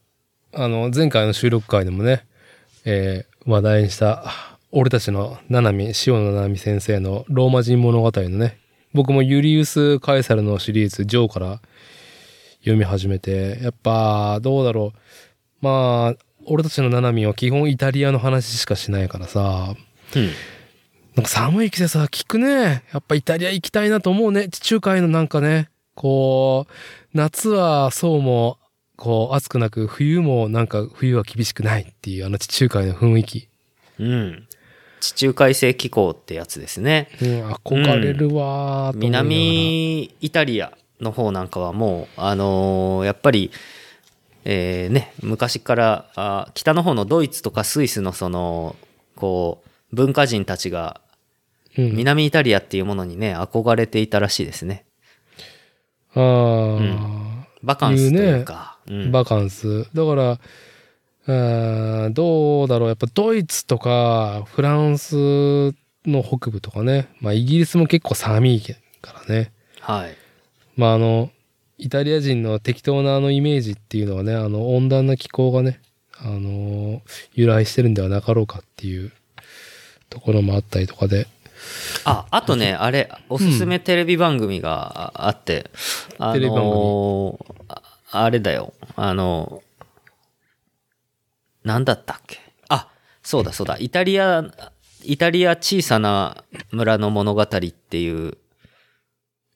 あの、前回の収録会でもね、えー話題にした、俺たちの七海、塩野七海先生のローマ人物語のね、僕もユリウス・カエサルのシリーズ、ジョーから読み始めて、やっぱ、どうだろう。まあ、俺たちの七海は基本イタリアの話しかしないからさ、うん。なんか寒い季節は聞くね。やっぱイタリア行きたいなと思うね。地中海のなんかね、こう、夏はそうも、こう暑くなく、冬もなんか冬は厳しくないっていうあの地中海の雰囲気。うん。地中海性気候ってやつですね。うん、憧れるわーと思いながら南イタリアの方なんかはもう、あのーやっぱり、えーね、昔からあ北の方のドイツとかスイスのその、こう、文化人たちがうん、南イタリアっていうものにね、憧れていたらしいですね。あーバカンスというか。うんバカンス。だから、どうだろう。やっぱドイツとかフランスの北部とかね。まあイギリスも結構寒いからね。はい。まああの、イタリア人の適当なあのイメージっていうのはね、あの温暖な気候がね、あのー由来してるんではなかろうかっていうところもあったりとかで。あ、あとね、あれ、おすすめテレビ番組がああって、あテレビ番組？あれだよ、あのー、なんだったっけ？あ、そうだそうだ、イタリア、イタリア小さな村の物語っていう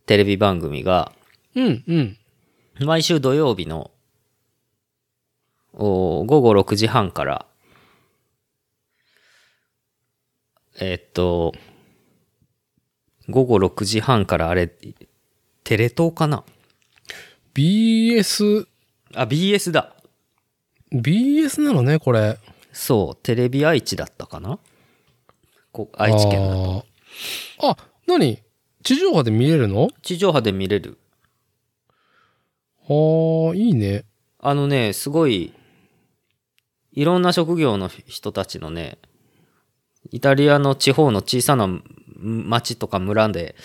テレビ番組が、うん、うん。毎週土曜日のお午後6時半から、えーっと、午後6時半からあれ、テレ東かな？BS、あ、BS だ。BS なのね、これ。そう、テレビ愛知だったかな？こ愛知県だと。あ何？地上波で見れるの？地上波で見れる。ああ、いいね。あのね、すごい、いろんな職業の人たちのね、イタリアの地方の小さな町とか村で、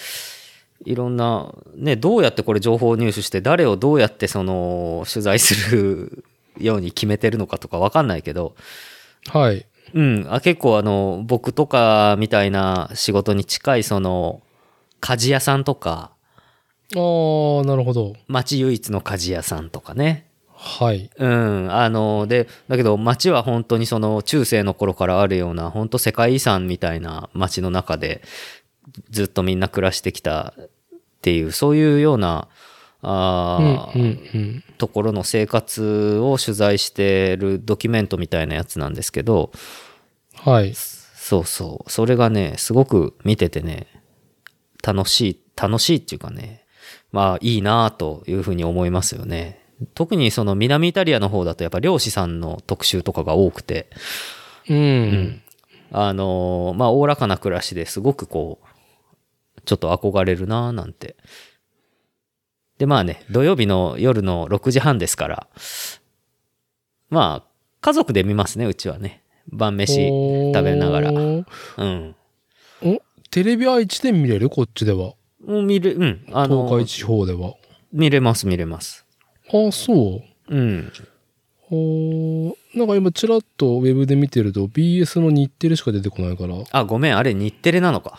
いろんな、ね、どうやってこれ情報を入手して、誰をどうやってその、取材するように決めてるのかとかわかんないけど、はい。うん、あ結構あの、僕とかみたいな仕事に近いその、鍛冶屋さんとか、ああ、なるほど。町唯一の鍛冶屋さんとかね、はい。うん、あの、で、だけど街は本当にその中世の頃からあるような、本当世界遺産みたいな街の中で、ずっとみんな暮らしてきたっていう、そういうような、あーうん、うん、うん。ところの生活を取材してるドキュメントみたいなやつなんですけど、はい。そうそう、それがね、すごく見ててね、楽しい、楽しいっていうかね、まあいいなというふうに思いますよね。特にその南イタリアの方だとやっぱ漁師さんの特集とかが多くて、うん。あのーまあおおらかな暮らしですごくこう、ちょっと憧れるななんて。でまあね、土曜日の夜の6時半ですから、まあ家族で見ますね、うちはね。晩飯食べながら。うん。おテレビ愛知で見れる？こっちでは。もう見れ、うん。あの東海地方では。見れます、見れます。ああ、そう。うん。おーなんか今ちらっとウェブで見てると BS の日テレしか出てこないから。あ、あ、ごめん、あれ日テレなのか。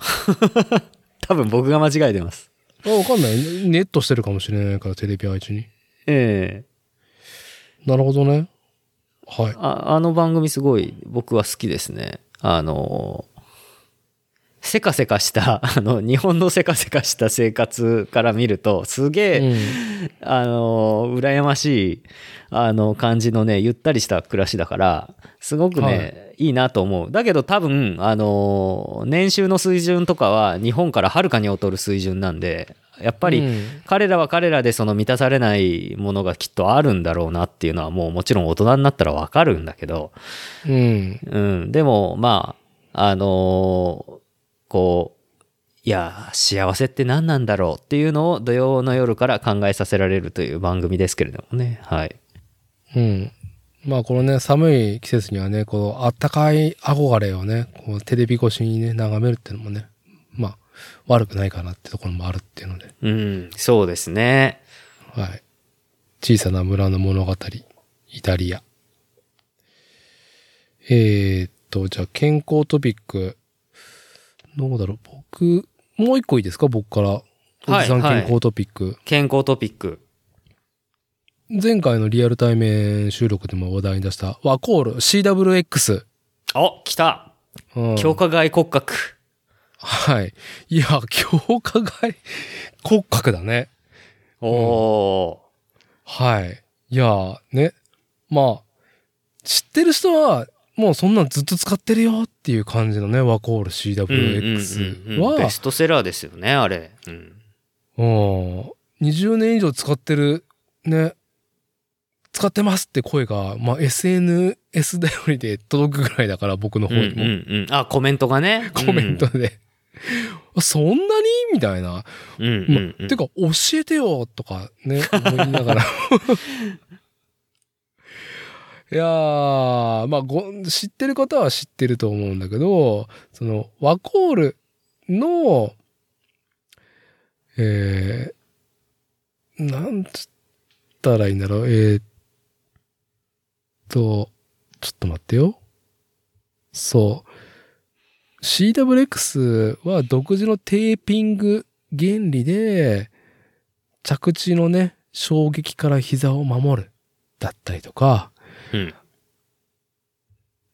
多分僕が間違えてます。わかんない。ネットしてるかもしれないからテレビ愛知に。ええなるほどね。はい。ああの番組すごい僕は好きですね。あの、せかせかした、あの、日本のせかせかした生活から見ると、すげえ、うん。あの、羨ましい、あの、感じのね、ゆったりした暮らしだから、すごくね、い、いなと思う。だけど多分、あの、年収の水準とかは日本からはるかに劣る水準なんで、やっぱり、うん彼らは彼らでその満たされないものがきっとあるんだろうなっていうのはもうもちろん大人になったらわかるんだけど、うん。うん、でもまあ、あのーこう、いや、幸せって何なんだろうっていうのを土曜の夜から考えさせられるという番組ですけれどもね。はい。うん。まあこのね、寒い季節にはね、こう、あったかい憧れをね、こう、テレビ越しにね、眺めるっていうのもね、まあ、悪くないかなってところもあるっていうので、うん、そうですね。はい。小さな村の物語、イタリア。えー、っと、じゃあ健康トピック。どうだろう僕、もう一個いいですか？僕から。おじさんはい健康トピック。健康トピック。前回のリアル対面収録でも話題に出したワコール CWX。お、来たうん強化外骨格。はい。いや、強化外骨格だね。おー。はい。いや、ね。まあ、知ってる人は、もうそんなんずっと使ってるよっていう感じのね、ワコールうんうんうん CWX うんベは、ストセラーですよね、あれ。うん。うん、20年以上使ってる、ね、使ってますって声が、まあ SNS だよりで届くぐらいだから、僕のうんうん方にも。うん。あ、コメントがね。コメントで。そんなに？みたいな。うん。うんうんうん。てか、教えてよとかね、思いながら。いやー、まあご、知ってる方は知ってると思うんだけど、その、ワコールの、えー、なんつったらいいんだろう。えーと、ちょっと待ってよ。そう。CWX は独自のテーピング原理で、着地のね、衝撃から膝を守る。だったりとか、うん。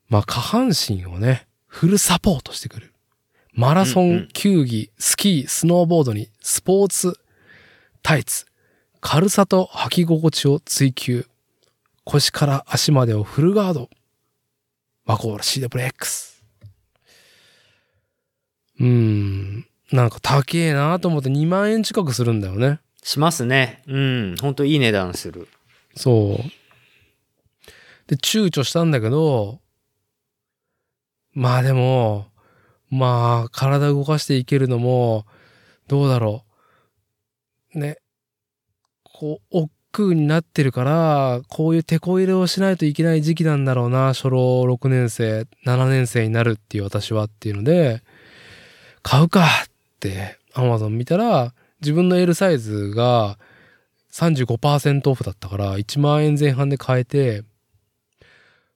まあ下半身をね、フルサポートしてくる。マラソうんうんン、球技、スキー、スノーボードに、スポーツ、タイツ、軽さと履き心地を追求。腰から足までをフルガード。ワコール CWX。うーん。なんか高えなと思って2万円近くするんだよね。しますね。うん。ほんといい値段する。そう。で、躊躇したんだけど、まあでも、まあ、体動かしていけるのも、どうだろう。ね。こう、億劫になってるから、こういう手こ入れをしないといけない時期なんだろうな、初老6年生、7年生になるっていう私はっていうので、買うかって、アマゾン見たら、自分の L サイズが35%オフだったから、1万円前半で買えて、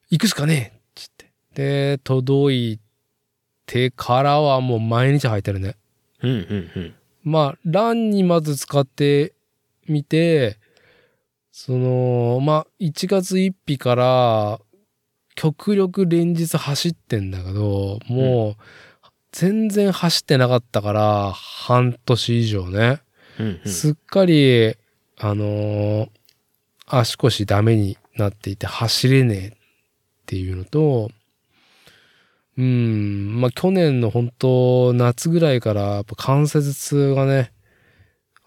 行くしかねえっつって。で、届いてからはもう毎日履いてるね。うんうんうん。まあ、ランにまず使ってみて、その、まあ、1月1日から、極力連日走ってんだけど、もう、全然走ってなかったから、半年以上ね。うんうん。すっかり、あのー足腰ダメになっていて走れねえっていうのと、うん、まあ、去年の本当夏ぐらいからやっぱ関節痛がね、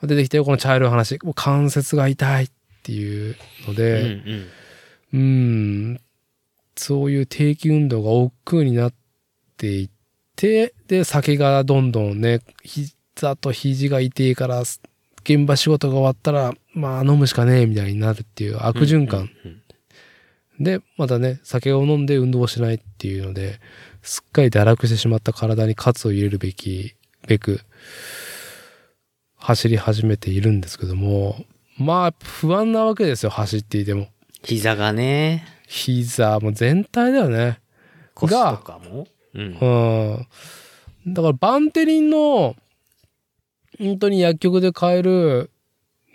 出てきたよ、この茶色い話。もう関節が痛いっていうのうんで、うん。うん、そういう定期運動が億劫になっていって、で、酒がどんどんね、膝と肘が痛いから、現場仕事が終わったら、まあ飲むしかねえみたいになるっていう悪循環。で、またね、酒を飲んで運動をしないっていうので、すっかり堕落してしまった体に喝を入れるべき、べく、走り始めているんですけども、まあ不安なわけですよ、走っていても。膝がね、膝も全体だよね。腰とかも？うん。うん。だからバンテリンの、本当に薬局で買える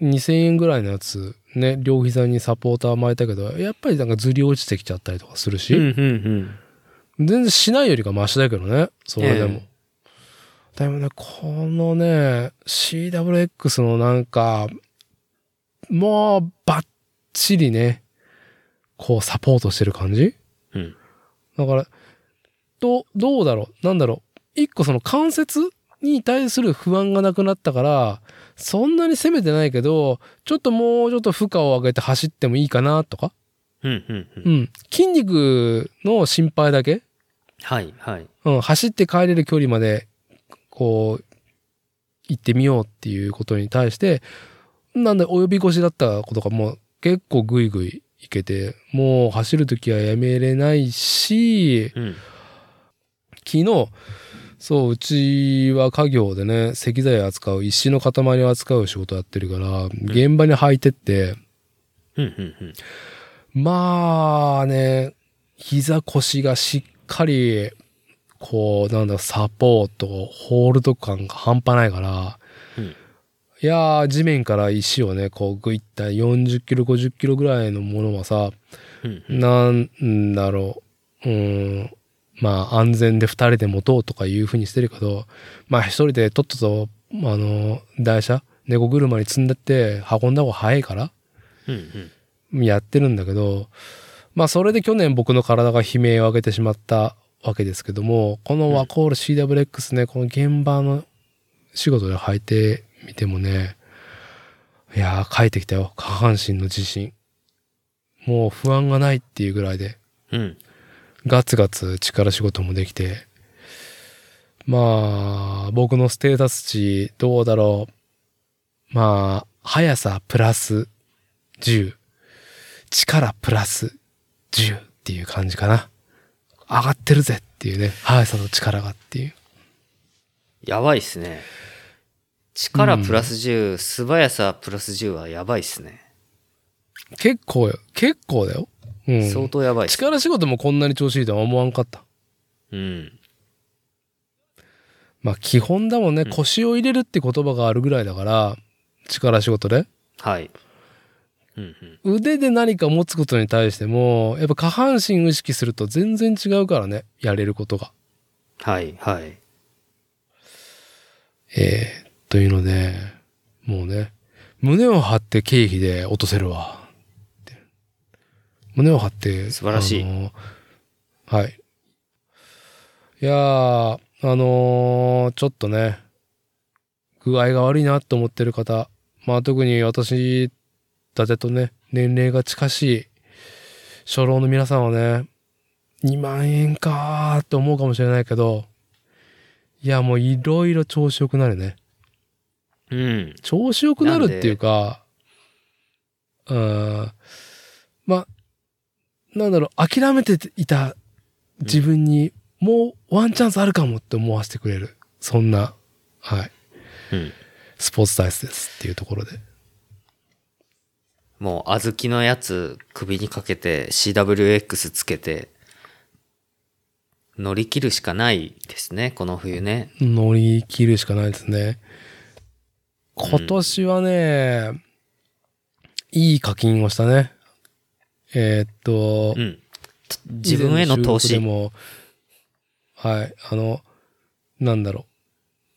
2000円ぐらいのやつ、ね、両膝にサポーター巻いたけど、やっぱりなんかずり落ちてきちゃったりとかするし、うんうんうん。全然しないよりかマシだけどね、それでも。えでもね、このね、CWX のなんか、もうバッチリね、こうサポートしてる感じうん。だから、ど、どうだろうなんだろう一個その関節に対する不安がなくなったから、そんなに攻めてないけど、ちょっともうちょっと負荷を上げて走ってもいいかなとか？うんうんう。うんん。筋肉の心配だけ？はいはい。うん。走って帰れる距離まで、こう、行ってみようっていうことに対して、なんで及び腰だったことがもう結構グイグイいけて、もう走るときはやめれないし、うん。昨日、そう、うちは家業でね、石材扱う、石の塊を扱う仕事やってるから、現場に履いてって。まあね、膝腰がしっかり、こう、なんだサポート、ホールド感が半端ないから、うんいやー、地面から石をね、こう、ぐいった40キロ、50キロぐらいのものはさ、うんうん。なんだろう。うーん。まあ、安全で二人で持とうとかいうふうにしてるけど、まあ、一人でとっとと、あの、台車、猫車に積んでって運んだ方が早いから、うんうん。やってるんだけど、まあ、それで去年僕の体が悲鳴を上げてしまったわけですけども、このワコール CWX ね、この現場の仕事で履いてみてもね、いやー、帰ってきたよ。下半身の自信。もう不安がないっていうぐらいで、うん。ガツガツ力仕事もできて、まあ、僕のステータス値どうだろう。まあ、速さプラス10、力プラス10っていう感じかな。上がってるぜっていうね、速さと力がっていう。やばいっすね。力プラス10、素早さプラス10はやばいっすね。結構よ。結構だよ。うん。相当やばい。力仕事もこんなに調子いいとは思わんかった。うん。まあ基本だもんね。うん腰を入れるって言葉があるぐらいだから、力仕事で。はい。うんうん。腕で何か持つことに対しても、やっぱ下半身を意識すると全然違うからね。やれることが。はい、はい。えー、というので、もうね、胸を張って経費で落とせるわ。胸を張って。素晴らしいはい。いやー、あのーちょっとね、具合が悪いなと思ってる方、まあ特に私たちとね、年齢が近しい初老の皆さんはね、2万円かーって思うかもしれないけど、いやもういろいろ調子良くなるね。うん。調子良くなるっていうか、うん、まあ、なんだろう、諦めていた自分にもうワンチャンスあるかもって思わせてくれる。そんな、はい、うん。スポーツ体質ですっていうところで。もう、小豆のやつ首にかけて CWX つけて、乗り切るしかないですね、この冬ね。乗り切るしかないですね。今年はね、いい課金をしたね。えーっと、うん。自分への投資。でも、はい、あの、なんだろ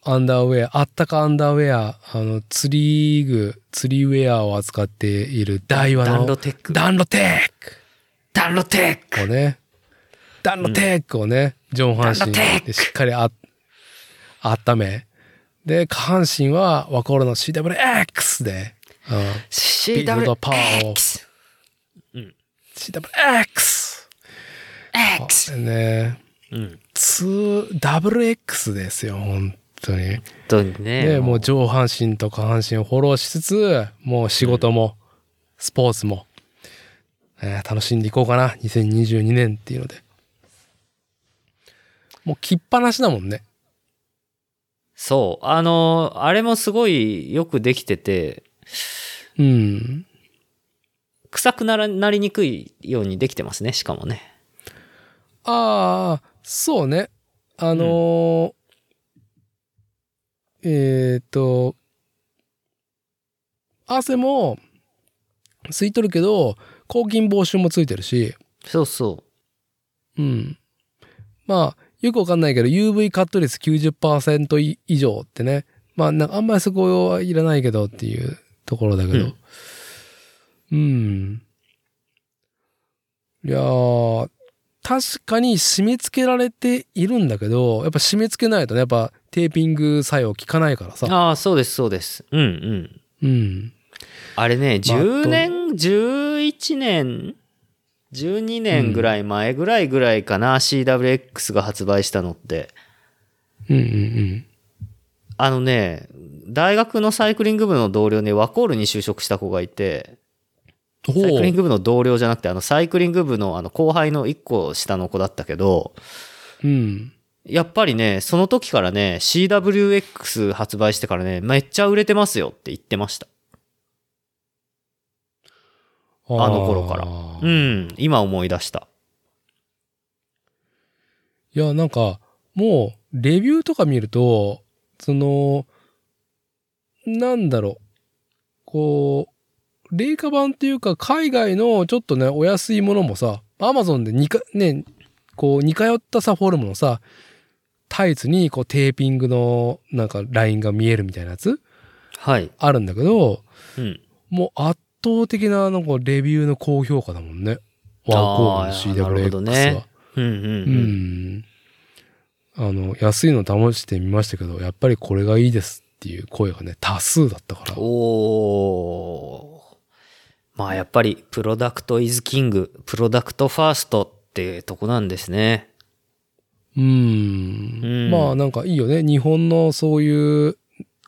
う。アンダーウェア、あったかアンダーウェア、あの、釣り具、釣りウェアを扱っている大和の、ダンロテック。ダンロテダンロテッックをね、ダンロテックをね、上半身でしっかりあ、温め、で、下半身はワコールの CWX で、うん、ク。ビルドパワーを CWX。X。ね、うん。2WX ですよ、本当に。本当にね。で、もう上半身と下半身をフォローしつつ、もう仕事も、スポーツも、えー楽しんでいこうかな、2022年っていうので。もう切っぱなしだもんね。そう。あの、あれもすごいよくできてて、うん。臭くならなりにくいようにできてますね、しかもね。ああ、そうね。あのーえっ、と、汗も吸い取るけど、抗菌防臭もついてるし、そうそうん。まあ、よくわかんないけど、UV カット率90%い以上ってね。まあ、なんかあんまりそこはいらないけどっていうところだけど。うん。いやー、確かに締め付けられているんだけど、やっぱ締め付けないとね、やっぱテーピング作用効かないからう。さ。ああ、そうです、そうです。うんうん。うん。あれね、まあ10年、11年、12年ぐらい前ぐらいぐらいかな、CWX が発売したのって。うんうんあのね、大学のサイクリング部の同僚にワコールに就職した子がいて、うん。サイクリンほグ部の同僚じゃなくて、あの、サイクリング部のあの後輩の1個下の子だったけど、う。うん。やっぱりね、その時からね、CWX 発売してからね、めっちゃ売れてますよって言ってました。あの頃からうん、今思い出した。いや、なんか、もう、レビューとか見ると、その、なんだろう、こう、冷夏版っていうか、海外のちょっとね、お安いものもさ、アマゾンで似か、ね、こう、似通ったさ、フォルムのさ、タイツに、こう、テーピングの、なんか、ラインが見えるみたいなやつ？はい。あるんだけど、うん。もう圧倒的な、なんか、レビューの高評価だもんね。ワーコールのあーなるほど CWX ねは。ううんうんうん。ん。あの、安いの試してみましたけど、やっぱりこれがいいですっていう声がね、多数だったから。おー。まあやっぱり、プロダクトイズキング、プロダクトファーストってとこなんですね。うん。うんまあなんかいいよね。日本のそういう、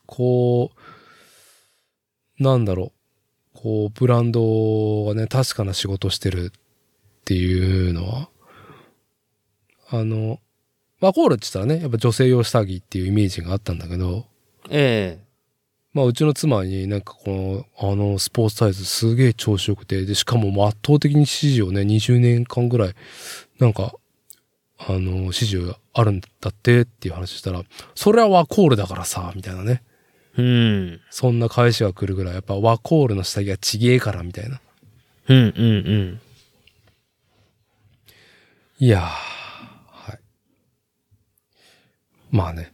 こう、なんだろう。こう、ブランドがね、確かな仕事してるっていうのは。あの、ワコールって言ったらね、やっぱ女性用下着っていうイメージがあったんだけど、えまあ、うちの妻になんかこの、あの、スポーツタイツすげえ調子よくて、で、しかも圧倒的に支持をね、20年間ぐらい、なんか、あの、支持があるんだってっていう話したら、それはワコールだからさ、みたいなね。うん。そんな返しが来るぐらい、やっぱワコールの下着はちげえから、みたいな。うんうんうん。いやー、はい。まあね、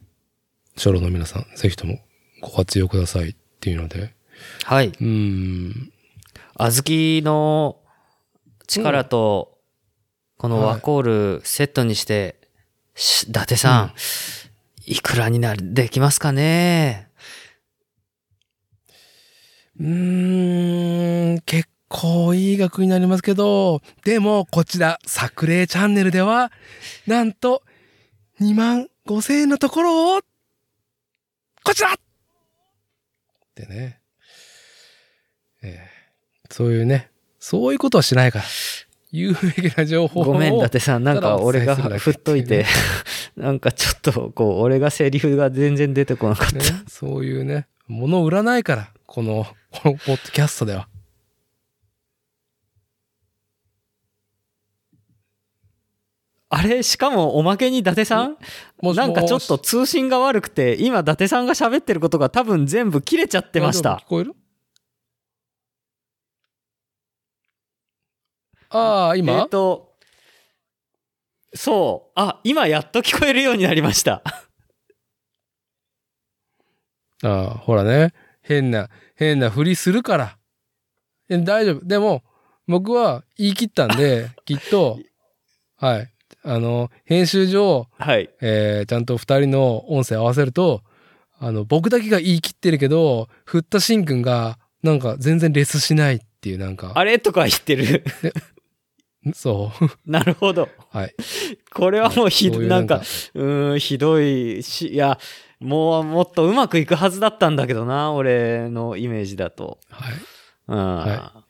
初老の皆さん、ぜひともご活用くださいっていうので、はい。うーん、小豆の力と、このワコールセットにして、し伊達さん、いくらになる、できますかね？うーん、結構いい額になりますけど、でもこちら、作例チャンネルでは、なんと、2万5千円のところを、こちらってね。ええそういうね、そういうことはしないから。有益な情報を。ごめん、伊達さん。なんか俺が振っといて なんかちょっと、こう、俺がセリフが全然出てこなかった。ね、そういうね、物を売らないから、この、このポッドキャストでは。あれしかもおまけに伊達さん？なんかちょっと通信が悪くて、今伊達さんが喋ってることが多分全部切れちゃってました聞。こえる？ああ、今、えっ、と、そう。あ、今やっと聞こえるようになりました。ああ、ほらね。変な、変なふりするから。え大丈夫。でも、僕は言い切ったんで、きっと、はい。あの、編集上、はい。えーちゃんと二人の音声合わせると、あの、僕だけが言い切ってるけど、振ったシンくんが、なんか全然レスしないっていう、なんか、あれ？とか言ってる。そう。なるほど。はい。これはもうひど、なんか、うーん、ひどいし、いや、もうもっとうまくいくはずだったんだけどな、俺のイメージだと。はい。うん。は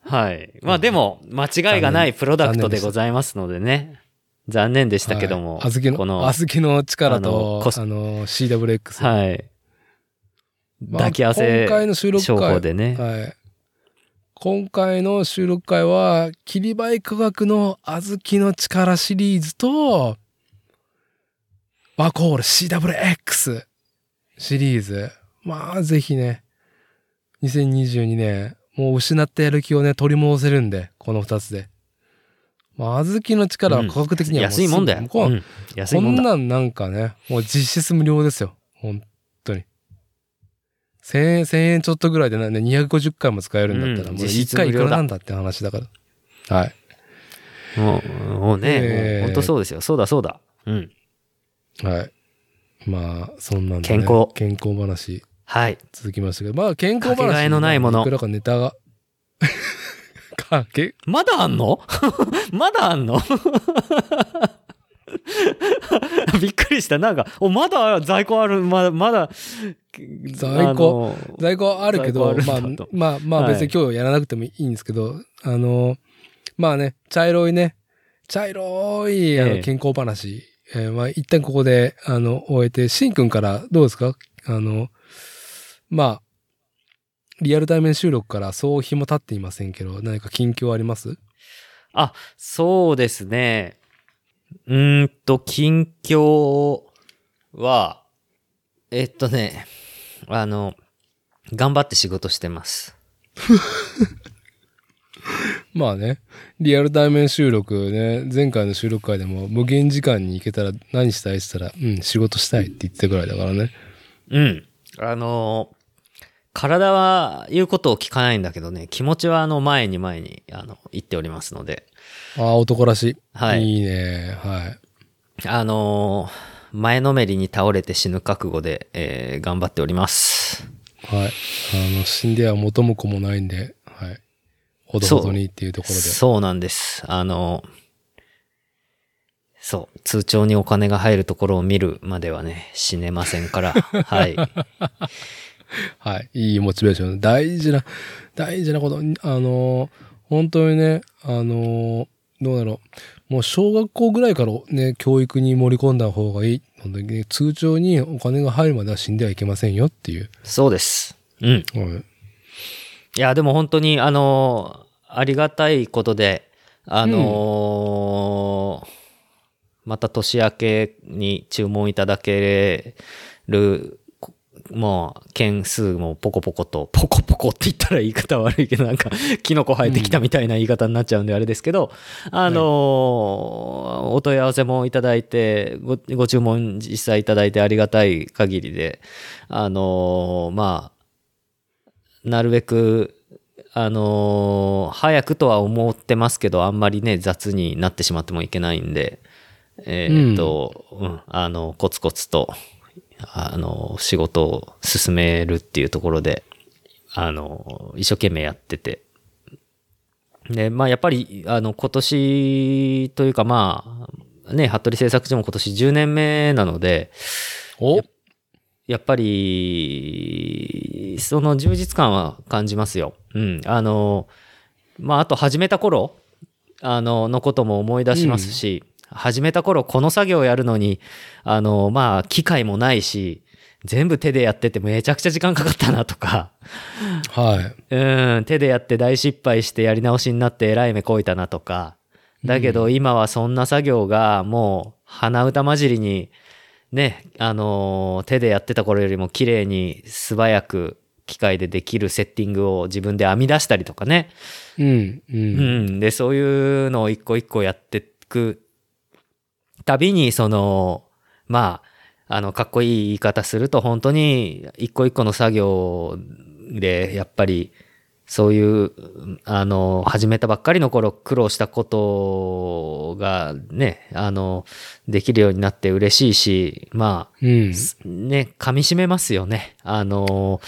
はい。まあでも、間違いがないプロダクトでございますのでね。残念でしたけども。はい、小豆の、この、小豆の力と、あのあの、CWX。はい。まあ抱き合わせ今回の収録商会法でね。はい。今回の収録会は、切りバイ科学の小豆の力シリーズと、ワコール CWX シリーズ。まあ、ぜひね、2022年、もう失ったやる気をね、取り戻せるんで、この二つで。まあ、小豆の力は価格的にはもう安いもんだよ。こうん安いもんだ。こんなんなんかね、もう実質無料ですよ。本当に。1000円、1000円ちょっとぐらいでね、250回も使えるんだったら、もううん実1回いくらなんだって話だから。はい。もう、もうね、えー本当そうですよ。そうだそうだ。うん。はい。まあ、そんなんで、ね、健康健康話はい。続きましたけど、まあ健康話。かけがえのないものいくらかネタが。かけ、まだあんの？まだあんの？びっくりした。なんか、お、まだ在庫ある、まだ、まだ、在庫？在庫あるけど、在庫まあまあ、まあはい。別に今日やらなくてもいいんですけど、あの、まあね、茶色いね、茶色いあえ。えの健康話、えーまあ一旦ここで、あの、終えて、しんくんからどうですか？あの、まあ、リアル対面収録からそう日も経っていませんけど、何か近況あります？あ、そうですね。うーんと、近況は、えっとね、あの、頑張って仕事してます。まあね、リアル対面収録ね、前回の収録会でも無限時間に行けたら何したいって言ったら、うん、仕事したいって言ってたぐらいだからね。うん。あの、体は言うことを聞かないんだけどね、気持ちはあの前に前に、あの、言っておりますので、ああ、男らしい。はいいいね。はい。あの前のめりに倒れて死ぬ覚悟で、えー頑張っております。はい。あの、死んでは元も子もないんで、はい。ほどほどにっていうところで。そうなんです。あの、そう、通帳にお金が入るところを見るまではね、死ねませんから、はい。はい。いいモチベーション。大事な、大事なこと。あの、本当にね、あの、どうだろう。もう小学校ぐらいからね、教育に盛り込んだ方がいいので、ね、通帳にお金が入るまでは死んではいけませんよっていう。そうです。うん。はい。いや、でも本当に、あのーありがたいことで、あのーまた年明けに注文いただける、こもう、件数もポコポコと、ポコポコって言ったら言い方悪いけど、なんか、キノコ生えてきたみたいな言い方になっちゃうんであれですけど、あのーお問い合わせもいただいて、ご、ご注文実際いただいてありがたい限りで、あのーまあ、なるべく、あのー早くとは思ってますけど、あんまりね、雑になってしまってもいけないんで、えーっと、うん、あの、コツコツと、あの、仕事を進めるっていうところで、あの、一生懸命やってて。で、まあ、やっぱり、あの、今年というか、まあ、ね、服部製作所も今年10年目なので、お？やっぱり、その充実感は感じますよ。うん。あの、まあ、あと始めた頃、あの、のことも思い出しますし、始めた頃この作業をやるのに、あの、まあ、機械もないし、全部手でやっててめちゃくちゃ時間かかったなとか、はい。うん、手でやって大失敗してやり直しになってえらい目こいたなとか。だけど今はそんな作業がもう鼻歌混じりにね、あのー手でやってた頃よりも綺麗に素早く機械でできるセッティングを自分で編み出したりとかね。うん。う。うんん。で、そういうのを一個一個やっていくたびに、その、まあ、あの、かっこいい言い方すると、本当に一個一個の作業で、やっぱり、そういう、あの、始めたばっかりの頃苦労したことがね、あの、できるようになって嬉しいし、まうん。ね、噛み締めますよね。あの、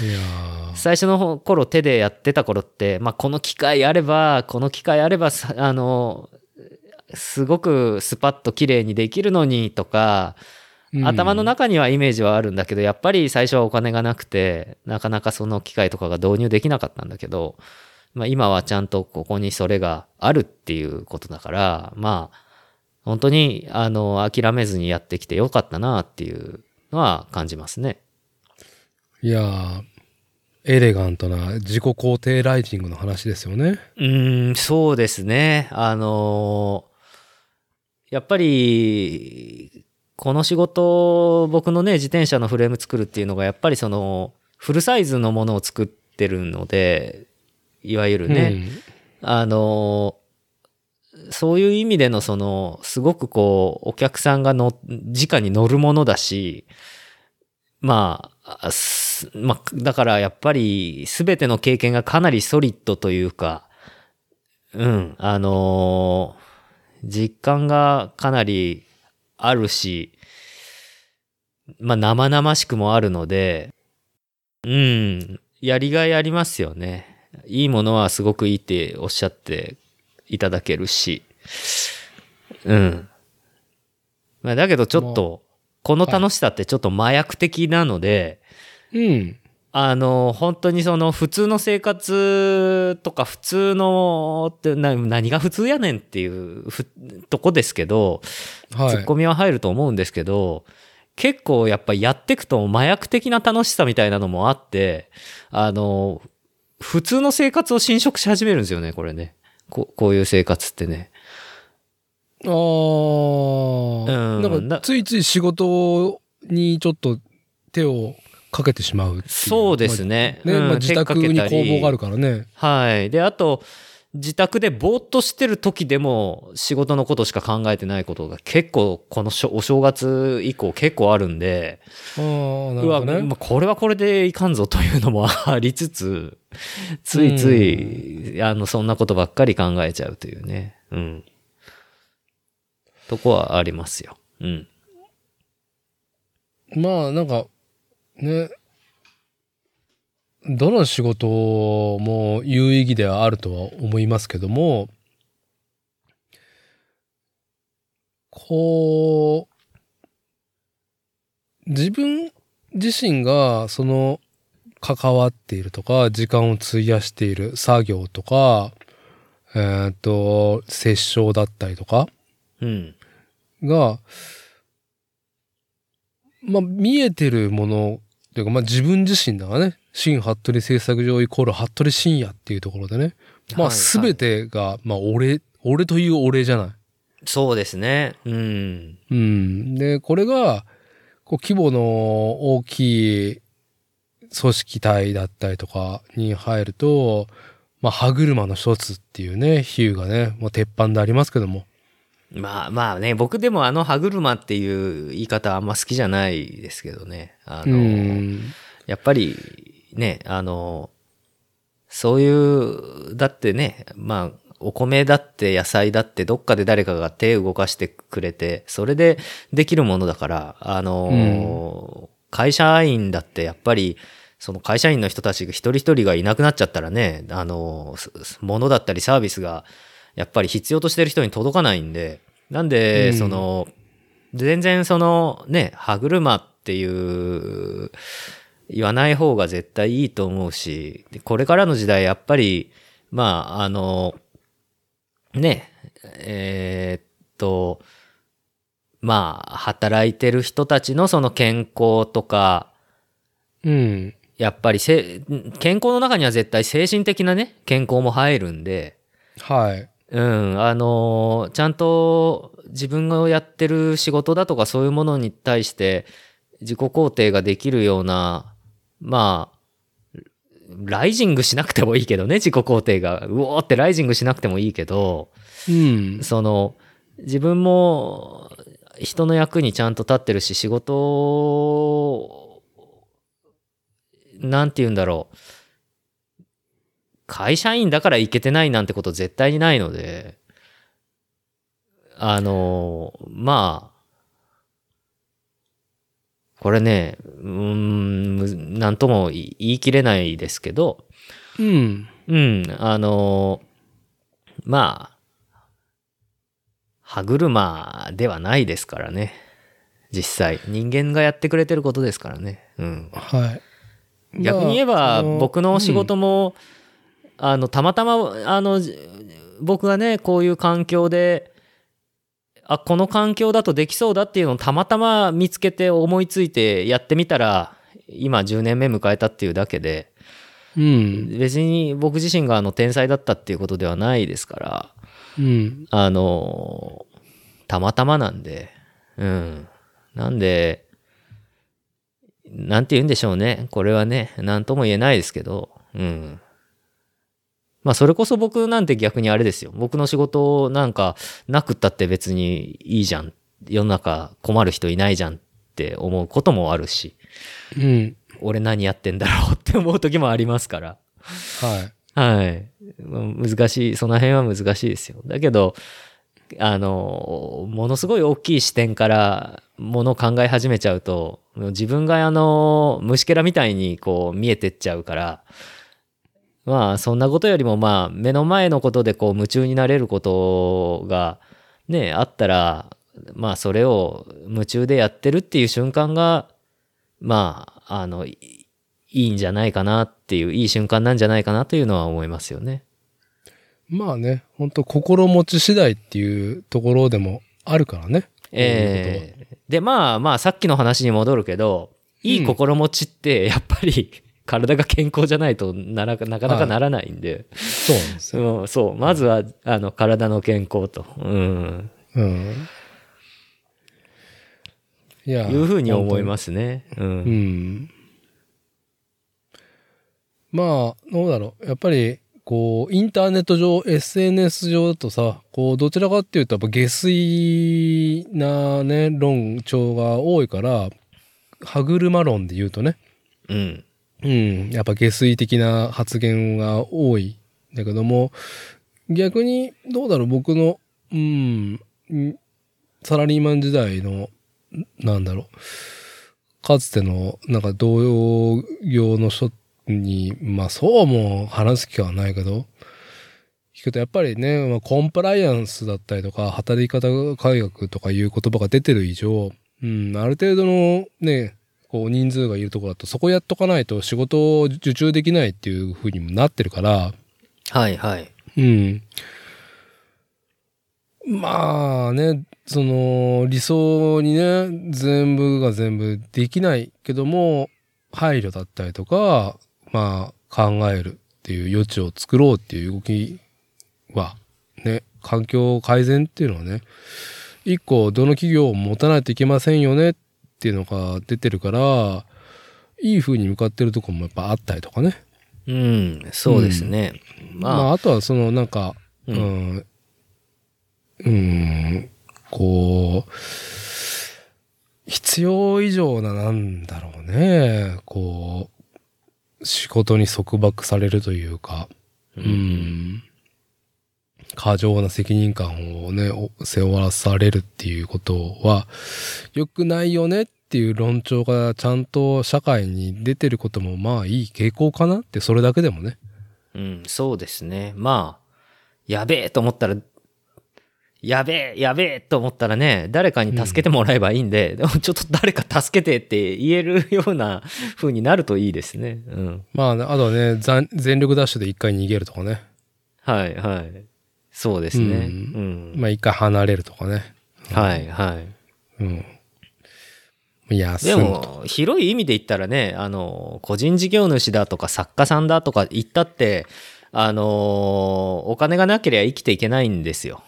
最初の頃手でやってた頃って、まあ、この機械あれば、この機械あればさ、あの、すごくスパッと綺麗にできるのにとか、うん頭の中にはイメージはあるんだけど、やっぱり最初はお金がなくて、なかなかその機械とかが導入できなかったんだけど、まあ、今はちゃんとここにそれがあるっていうことだから、まあ、本当に、あの、諦めずにやってきてよかったなっていうのは感じますね。いやーエレガントな自己肯定ライジングの話ですよね。うーん、そうですね。あのーやっぱり、この仕事、僕のね、自転車のフレーム作るっていうのが、やっぱりその、フルサイズのものを作ってるので、いわゆるね、あのーそういう意味でのその、すごくこう、お客さんがの、直に乗るものだし、まあ、まあ、だからやっぱり、すべての経験がかなりソリッドというか、うん、あのー実感がかなりあるし、まあ、生々しくもあるので、うん、やりがいありますよね。いいものはすごくいいっておっしゃっていただけるし、うん。まあ、だけどちょっと、この楽しさってちょっと麻薬的なので、うん。あの、本当にその普通の生活とか普通のってな何が普通やねんっていうふとこですけど、はい。ツッコミは入ると思うんですけど、結構やっぱやってくと麻薬的な楽しさみたいなのもあって、あの、普通の生活を侵食し始めるんですよね、これね。ここういう生活ってね。ああ、うんなんかついつい仕事にちょっと手をかけてしまううそうですね。まあね、うんまあ、自宅に工房があるからね。はい。で、あと、自宅でぼーっとしてる時でも仕事のことしか考えてないことが結構このしょお正月以降結構あるんで、ああ、なうわ、るほどね。まあこれはこれでいかんぞというのもありつつ、ついつい、あの、そんなことばっかり考えちゃうというね。うん。とこはありますよ。うん。まあ、なんか、ね、どの仕事も有意義ではあるとは思いますけども、こう、自分自身がその関わっているとか、時間を費やしている作業とか、えーっと、殺傷だったりとかうん。が、まあ、見えてるもの、というか、まあ、自分自身だがね、新服部製作所イコール服部深夜っていうところでね、まあ、はいすべてが、まあ、俺、俺という俺じゃない。そうですね。うん。うん。で、これが、こう、規模の大きい組織体だったりとかに入ると、まあ、歯車の一つっていうね、比喩がね、もう鉄板でありますけども。まあまあね、僕でもあの歯車っていう言い方あんま好きじゃないですけどね。あうの、ん。やっぱりね、あの、そういう、だってね、まあ、お米だって野菜だってどっかで誰かが手動かしてくれて、それでできるものだから、あの、会社員だってやっぱり、その会社員の人たちが一人一人がいなくなっちゃったらね、あの、す物だったりサービスがやっぱり必要としてる人に届かないんで、なんで、うんその、全然そのね、歯車っていう、言わない方が絶対いいと思うし、でこれからの時代やっぱり、まあ、あの、ね、えーっと、まあ、働いてる人たちのその健康とか、うん。やっぱりせ健康の中には絶対精神的なね、健康も入るんで、はい。うん、あのちゃんと自分がやってる仕事だとかそういうものに対して自己肯定ができるような、まあ、ライジングしなくてもいいけどね、自己肯定が。うおーってライジングしなくてもいいけど、うん。その、自分も人の役にちゃんと立ってるし、仕事を、なんて言うんだろう。会社員だからいけてないなんてこと絶対にないので、あの、まあ、これね、うーん、むなんとも言い切れないですけど、うん。うん、あの、まあ、歯車ではないですからね。実際。人間がやってくれてることですからね。うん。はい。逆に言えば、僕の仕事も、あの、たまたま、あの、じ僕がね、こういう環境で、あ、この環境だとできそうだっていうのをたまたま見つけて思いついてやってみたら、今10年目迎えたっていうだけで、うん。別に僕自身があの天才だったっていうことではないですから、うん。あの、たまたまなんで、うん。なんで、なんて言うんでしょうね。これはね、なんとも言えないですけど、うん。まあ、それこそ僕なんて逆にあれですよ。僕の仕事なんかなくったって別にいいじゃん。世の中困る人いないじゃんって思うこともあるし、うん。俺何やってんだろうって思う時もありますから。はい。はい。難しい、その辺は難しいですよ。だけど、あの、ものすごい大きい視点からものを考え始めちゃうと、自分があの、虫けらみたいにこう見えてっちゃうから、まあそんなことよりもまあ目の前のことでこう夢中になれることがね、あったら、まあそれを夢中でやってるっていう瞬間が、まあ、あの、いいいんじゃないかなっていう、いい瞬間なんじゃないかなというのは思いますよね。まあね、本当心持ち次第っていうところでもあるからね。ええで、まあまあ、さっきの話に戻るけど、いい心持ちって、やっぱり、体が健康じゃないとならなかなかならないんで、そうなんですよ。うんそう、まずは、あの、体の健康と、うん、うん。いや。いうふうに思いますすね。う。うんん。まあ、どうだろう。やっぱり、こう、インターネット上、SNS 上だとさ、こう、どちらかっていうと、やっぱ下水なね、論調が多いから、歯車論で言うとね、うん。うん、やっぱ下水的な発言が多いんだけども、逆に、どうだろう、僕の、うん、サラリーマン時代の、なんだろう、かつての、なんか同業の人に、まあそうも話す気はないけど、聞くとやっぱりね、まあ、コンプライアンスだったりとか、働き方改革とかいう言葉が出てる以上、うん、ある程度のね、こう人数がいるところだと、そこやっとかないと仕事を受注できないっていう風にもなってるから、はいはい。うん。まあね、その理想にね、全部が全部できないけども、配慮だったりとか、まあ考えるっていう余地を作ろうっていう動きは、ね、環境改善っていうのはね、一個どの企業も持たないといけませんよねっていうのが出てるから、いい風に向かってるとこもやっぱあったりとかね。うん、そうですね。まあ、まあ、あとはそのなんか、ううんん、うん、こう、必要以上な、なんだろうね、こう、仕事に束縛されるというか、ううんん、過剰な責任感をね、お背負わされるっていうことは、良くないよねっていう論調がちゃんと社会に出てることもまあいい傾向かなって、それだけでもね。うん、そうですね。まあ、やべえと思ったら、やべえ、やべえと思ったらね、誰かに助けてもらえばいいんで、でもちょっと誰か助けてって言えるような 風になるといいですね。うん。まあね、あとはね、残全力ダッシュで一回逃げるとかね。はい、はい。そうですね。ううん。まあ一回離れるとかね。はい、はい。うん。休で。も、広い意味で言ったらね、あの、個人事業主だとか作家さんだとか言ったって、あの、お金がなければ生きていけないんですよ。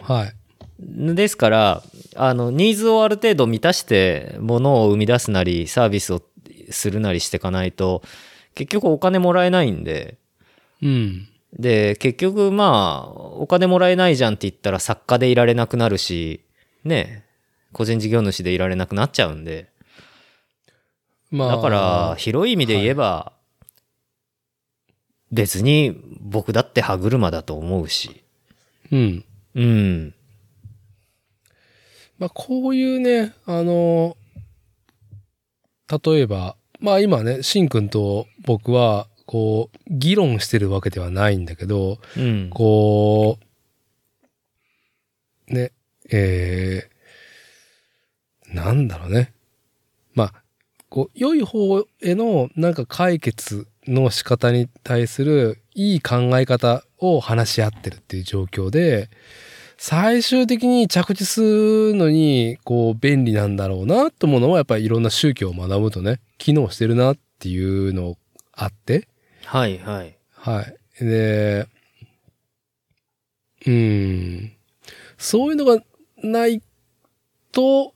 はい。ですから、あの、ニーズをある程度満たして、物を生み出すなり、サービスをするなりしていかないと、結局お金もらえないんで、うん。で、結局まあ、お金もらえないじゃんって言ったら作家でいられなくなるし、ね、個人事業主でいられなくなっちゃうんで、まあ。だから、広い意味で言えば、別に僕だって歯車だと思うし、うん。うん、まあこういうね、あの、例えば、まあ今ね、しんくんと僕は、こう、議論してるわけではないんだけど、うん、こう、ね、えー、なんだろうね。まあ、こう、良い方へのなんか解決の仕方に対するいい考え方を話し合ってるっていう状況で、最終的に着地するのに、こう、便利なんだろうなと思うのは、やっぱりいろんな宗教を学ぶとね、機能してるなっていうのあって、はいはい。はい。で、うーん。そういうのがないと、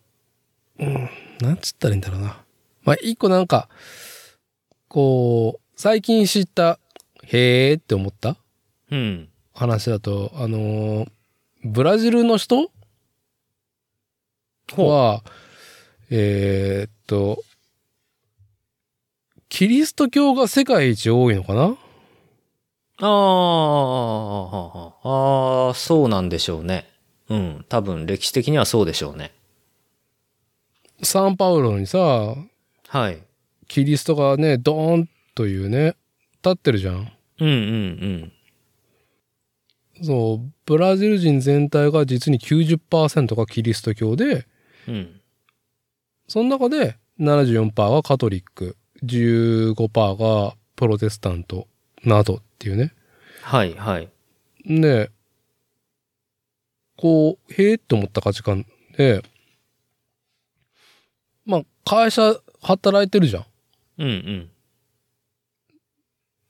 うん、なんつったらいいんだろうな。まあ、一個なんか、こう、最近知った、へーって思った？うん。話だと、あのーブラジルの人？は、えーっと、キリスト教が世界一多いのかな？ああ、ああ、そうなんでしょうね。うん。多分歴史的にはそうでしょうね。サンパウロにさ、はい。キリストがね、ドーンというね、立ってるじゃん。うんうんうんそう、ブラジル人全体が実に90%がキリスト教で、うん。その中で74%がカトリック、15%がプロテスタントなどっていうね。はいはい。で、こう、へえって思った価値観で、まあ、会社働いてるじゃん。うんうん。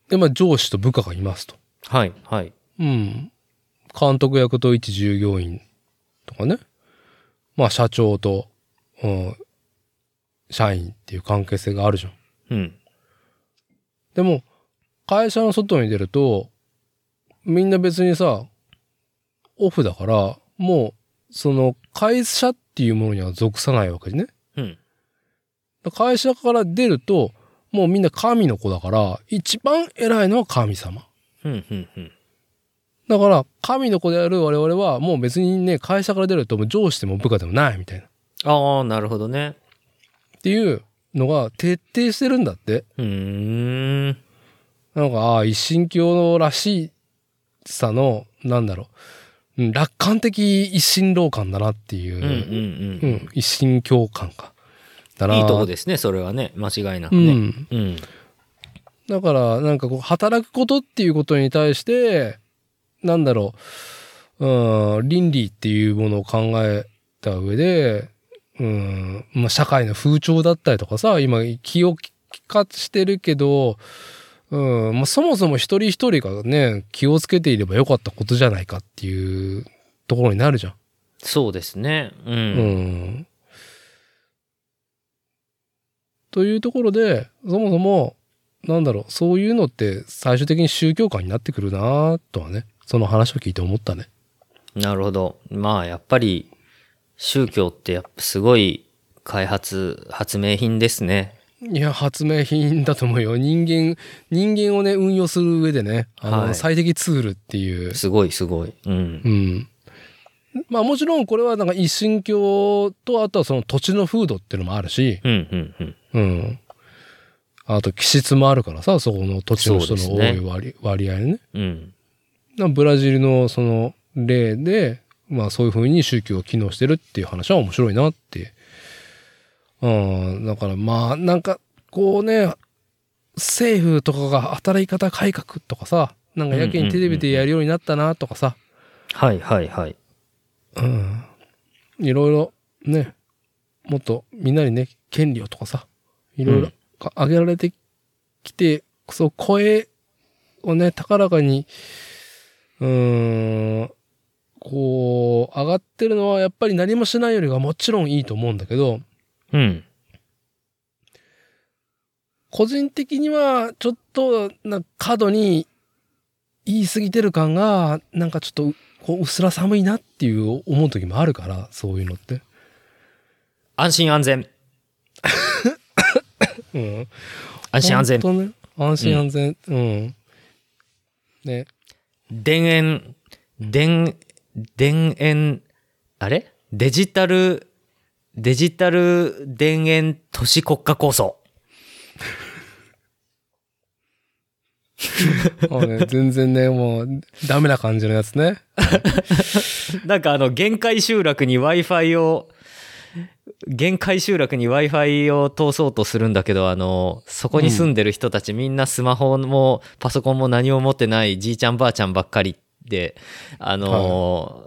で、まあ、上司と部下がいますと。はいはい。うん。監督役と一従業員とかね。まあ、社長と、うん、社員っていう関係性があるじゃん。うん。でも、会社の外に出ると、みんな別にさ、オフだから、もう、その会社っていうものには属さないわけね？うん。会社から出ると、もうみんな神の子だから、一番偉いのは神様。うんうんうん。だから、神の子である我々は、もう別にね、会社から出ると、もう上司でも部下でもないみたいな。っああ、なるほどね。ていうのが徹底してるんだって。うーん。なんか、ああ、一神教らしさの、なんだろう、うん楽観的一神老感だなっていう、うんうんううん。ん一神教感か。だな。いいとこですね、それはね。間違いなくね。うん。うん。だから、なんかこう、働くことっていうことに対して、なんだろう、うん、倫理っていうものを考えた上で、うん、まあ、社会の風潮だったりとかさ、今気を利かしてるけど、うん、まあ、そもそも一人一人がね、気をつけていればよかったことじゃないかっていうところになるじゃん。そうですね。うん。うん。というところで、そもそも、なんだろう、そういうのって最終的に宗教観になってくるなとはね、その話を聞いて思ったね。なるほど。まあ、やっぱり、宗教ってやっぱすごい開発、発明品ですね。いや、発明品だと思うよ。人間、人間をね、運用する上でね、あの、はい最適ツールっていう。すごいすごい。うん。うん。まあもちろんこれはなんか一神教と、あとはその土地の風土っていうのもあるし、うん、うん、うん。うん。あと気質もあるからさ、そこの土地の人の多そうですねい割,、割合ね。うん。なブラジルのその例で、まあそういう風に宗教が機能してるっていう話は面白いなって。うん、だからまあなんかこうね、政府とかが働き方改革とかさ、なんかやけにテレビでやるようになったなとかさ、はい、はい、はい。うん。いろいろね、もっとみんなにね、権利をとかさ、いろいろうんか挙げられてきて、そう声をね、高らかに、うーん、こう、上がってるのはやっぱり何もしないよりがもちろんいいと思うんだけど、うん。個人的にはちょっとな過度に言い過ぎてる感が、なんかちょっとこううっすら寒いなっていう思う時もあるから、そういうのって。安心安全。うん。安心安全。ね。安心安全。うん。ね。田園、田、田園、あれ？デジタル、デジタル田園都市国家構想。もうね全然ね、もう、ダメな感じのやつね。なんかあの、限界集落に Wi-Fi を、限界集落に Wi-Fi を通そうとするんだけど、あの、そこに住んでる人たちみんなスマホもパソコンも何も持ってないじいちゃんばあちゃんばっかりで、あの、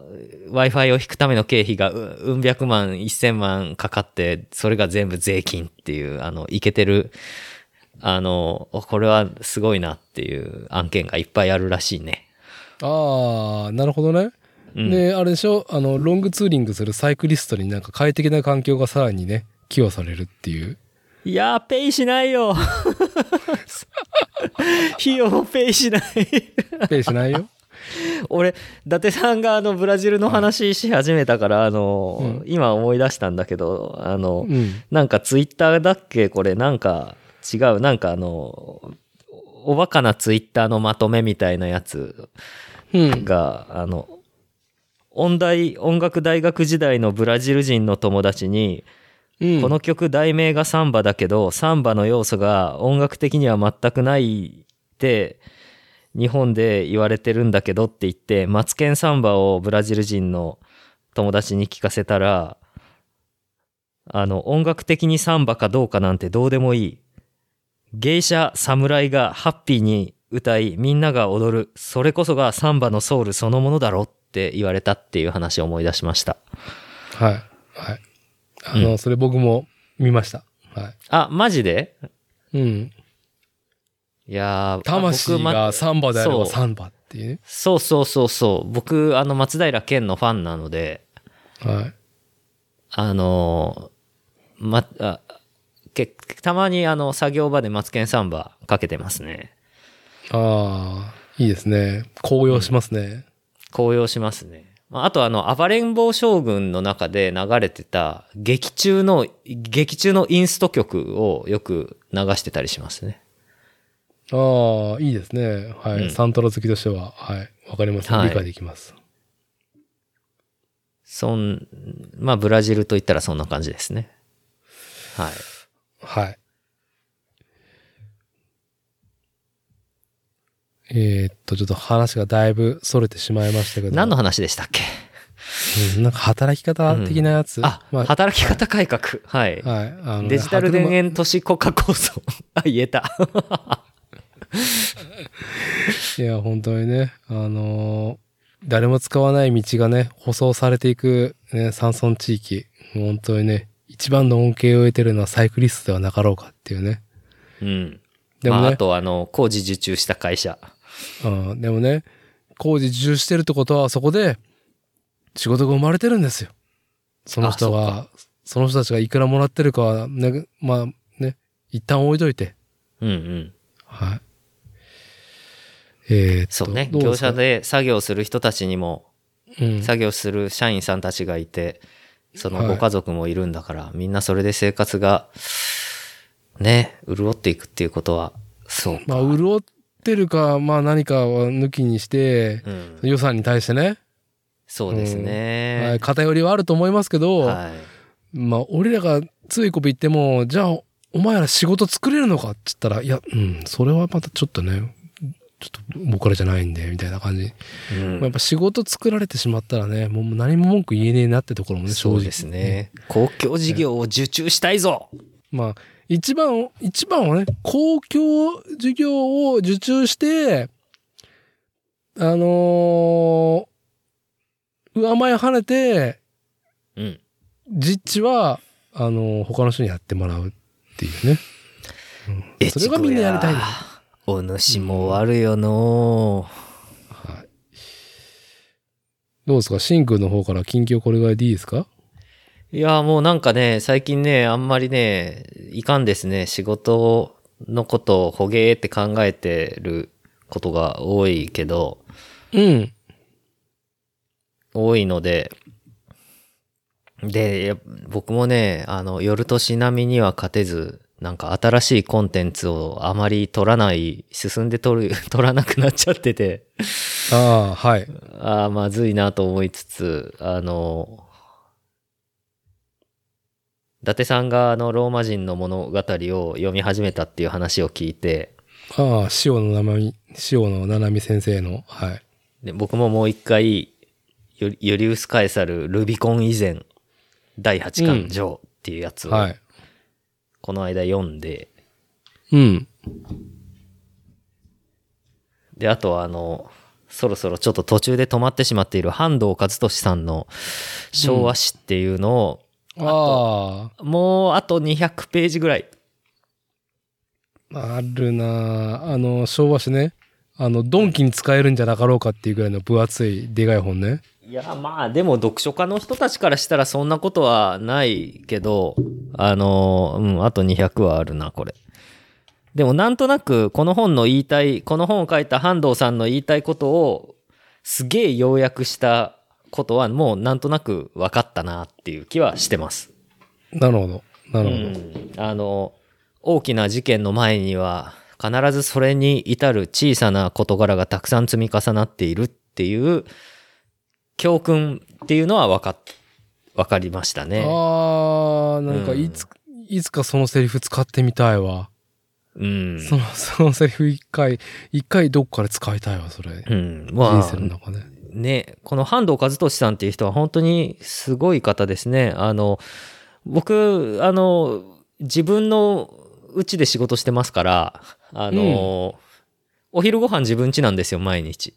Wi-Fi を引くための経費がううん百万、一千万かかって、それが全部税金っていう、あの、いけてる、あの、これはすごいなっていう案件がいっぱいあるらしいね。ああ、なるほどね。うんで、あれでしょ？あの、ロングツーリングするサイクリストになんか快適な環境がさらにね、寄与されるっていう。いやー、ペイしないよ。費用もペイしない。ペイしないよ。俺、伊達さんがあの、ブラジルの話し始めたから、あの、うん今思い出したんだけど、あの、うん。なんかツイッターだっけ？これ、なんか違う、なんかあの、おバカなツイッターのまとめみたいなやつうん。が、あの、音大、音楽大学時代のブラジル人の友達に、うん。この曲題名がサンバだけど、サンバの要素が音楽的には全くないって、日本で言われてるんだけどって言って、マツケンサンバをブラジル人の友達に聞かせたら、あの、音楽的にサンバかどうかなんてどうでもいい。芸者、侍がハッピーに歌い、みんなが踊る。それこそがサンバのソウルそのものだろって言われたっていう話を思い出しました。はい。はい。あの、それ僕も見ました。はあ、マジで？い。うん。いやー魂がサンバであればサンバっていう？ね。そうそうそうそう。僕、あの、松平健のファンなので、はい。あのーま、あ、け、たまにあの、作業場でマツケンサンバかけてますね。ああ、いいですね。高揚しますね。高揚しますね。まああとあの、暴れん坊将軍の中で流れてた、劇中の、劇中のインスト曲をよく流してたりしますね。ああ、いいですね。はい。うんサントラ好きとしては、はい。わかります。はい理解できます。そん、まあ、ブラジルといったらそんな感じですね。はい。はい。えーっと、ちょっと話がだいぶ逸れてしまいましたけど。何の話でしたっけ？うんなんか働き方的なやつ。あ、まあ、働き方改革。はい。はい。あのねデジタル田園都市国家構想。あ、言えた。いや、本当にね、あのー誰も使わない道がね、舗装されていく、ね、山村地域。本当にね、一番の恩恵を得てるのはサイクリストではなかろうかっていうね。うん。でもね、まあ、あと、あの、工事受注した会社。うん、でもね、工事受注してるってことは、そこで仕事が生まれてるんですよ。その人あが、その人たちがいくらもらってるかは、ね、まあね、一旦置いといて。うんうん。はい。えーそうね。業者、で作業する人たちにも、うん、作業する社員さんたちがいて、そのはいご家族もいるんだから、みんなそれで生活が、ね、潤っていくっていうことは、そうか。まあ、潤ってるか、まあ何かは抜きにして、うん、予算に対してね、そうですはい、ね。偏りはあると思いますけど、はい。まあ、俺らがついこび言っても、じゃあ、お前ら仕事作れるのかって言ったら、いや、うん、それはまたちょっとね、ちょっと僕らじゃないんで、みたいな感じ。うんまあ、やっぱ仕事作られてしまったらね、もう何も文句言えねえなってところもね、正直。そうですね。公共事業を受注したいぞまあ、一番、一番はね、公共事業を受注して、あのー上前跳ねて、うん。実地は、あのー他の人にやってもらうっていうね。うんそれがみんなやりたい。お主も悪よのはい。どうですか？シンくんの方から近況これぐらいでいいですか？いや、もうなんかね、最近ね、あんまりね、いかんですね。仕事のことをほげーって考えてることが多いけど、うん。多いので、で、や僕もね、あの、夜年並みには勝てず、なんか新しいコンテンツをあまり取らない、進んで取る、取らなくなっちゃってて、ああ、はい。ああ、まずいなと思いつつ、あの、伊達さんがあの、ローマ人の物語を読み始めたっていう話を聞いて、ああ、塩野七海、塩野七海先生の、はい。で僕ももう一回、ユリユリウス・カエサル、ルビコン以前、第8巻上っていうやつを、はい。この間読んで、うん。で、あとはあの、そろそろちょっと途中で止まってしまっている半藤和俊さんの昭和史っていうのを、あもうあと200ページぐらい。あ、あるなああの、昭和史ね。あの、ドンキに使えるんじゃなかろうかっていうぐらいの分厚い、でかい本ね。いや、まあでも読書家の人たちからしたらそんなことはないけど、あの、うん、あと200はあるな、これ。でもなんとなくこの本の言いたい、この本を書いた半藤さんの言いたいことをすげえ要約したことはもうなんとなく分かったなっていう気はしてます。なるほど。なるほど。うん、あの、大きな事件の前には必ずそれに至る小さな事柄がたくさん積み重なっているっていう教訓っていうのは分かっ、分かりましたね。ああ、なんかいつ、いつかそのセリフ使ってみたいわ。うん。その、そのセリフ一回、一回どっかで使いたいわ、それ。うん。ま人生のあ、中で。ね、この半藤和俊さんっていう人は本当にすごい方ですね。あの、僕、あの、自分の家で仕事してますから、あの、お昼ご飯自分家なんですよ、毎日。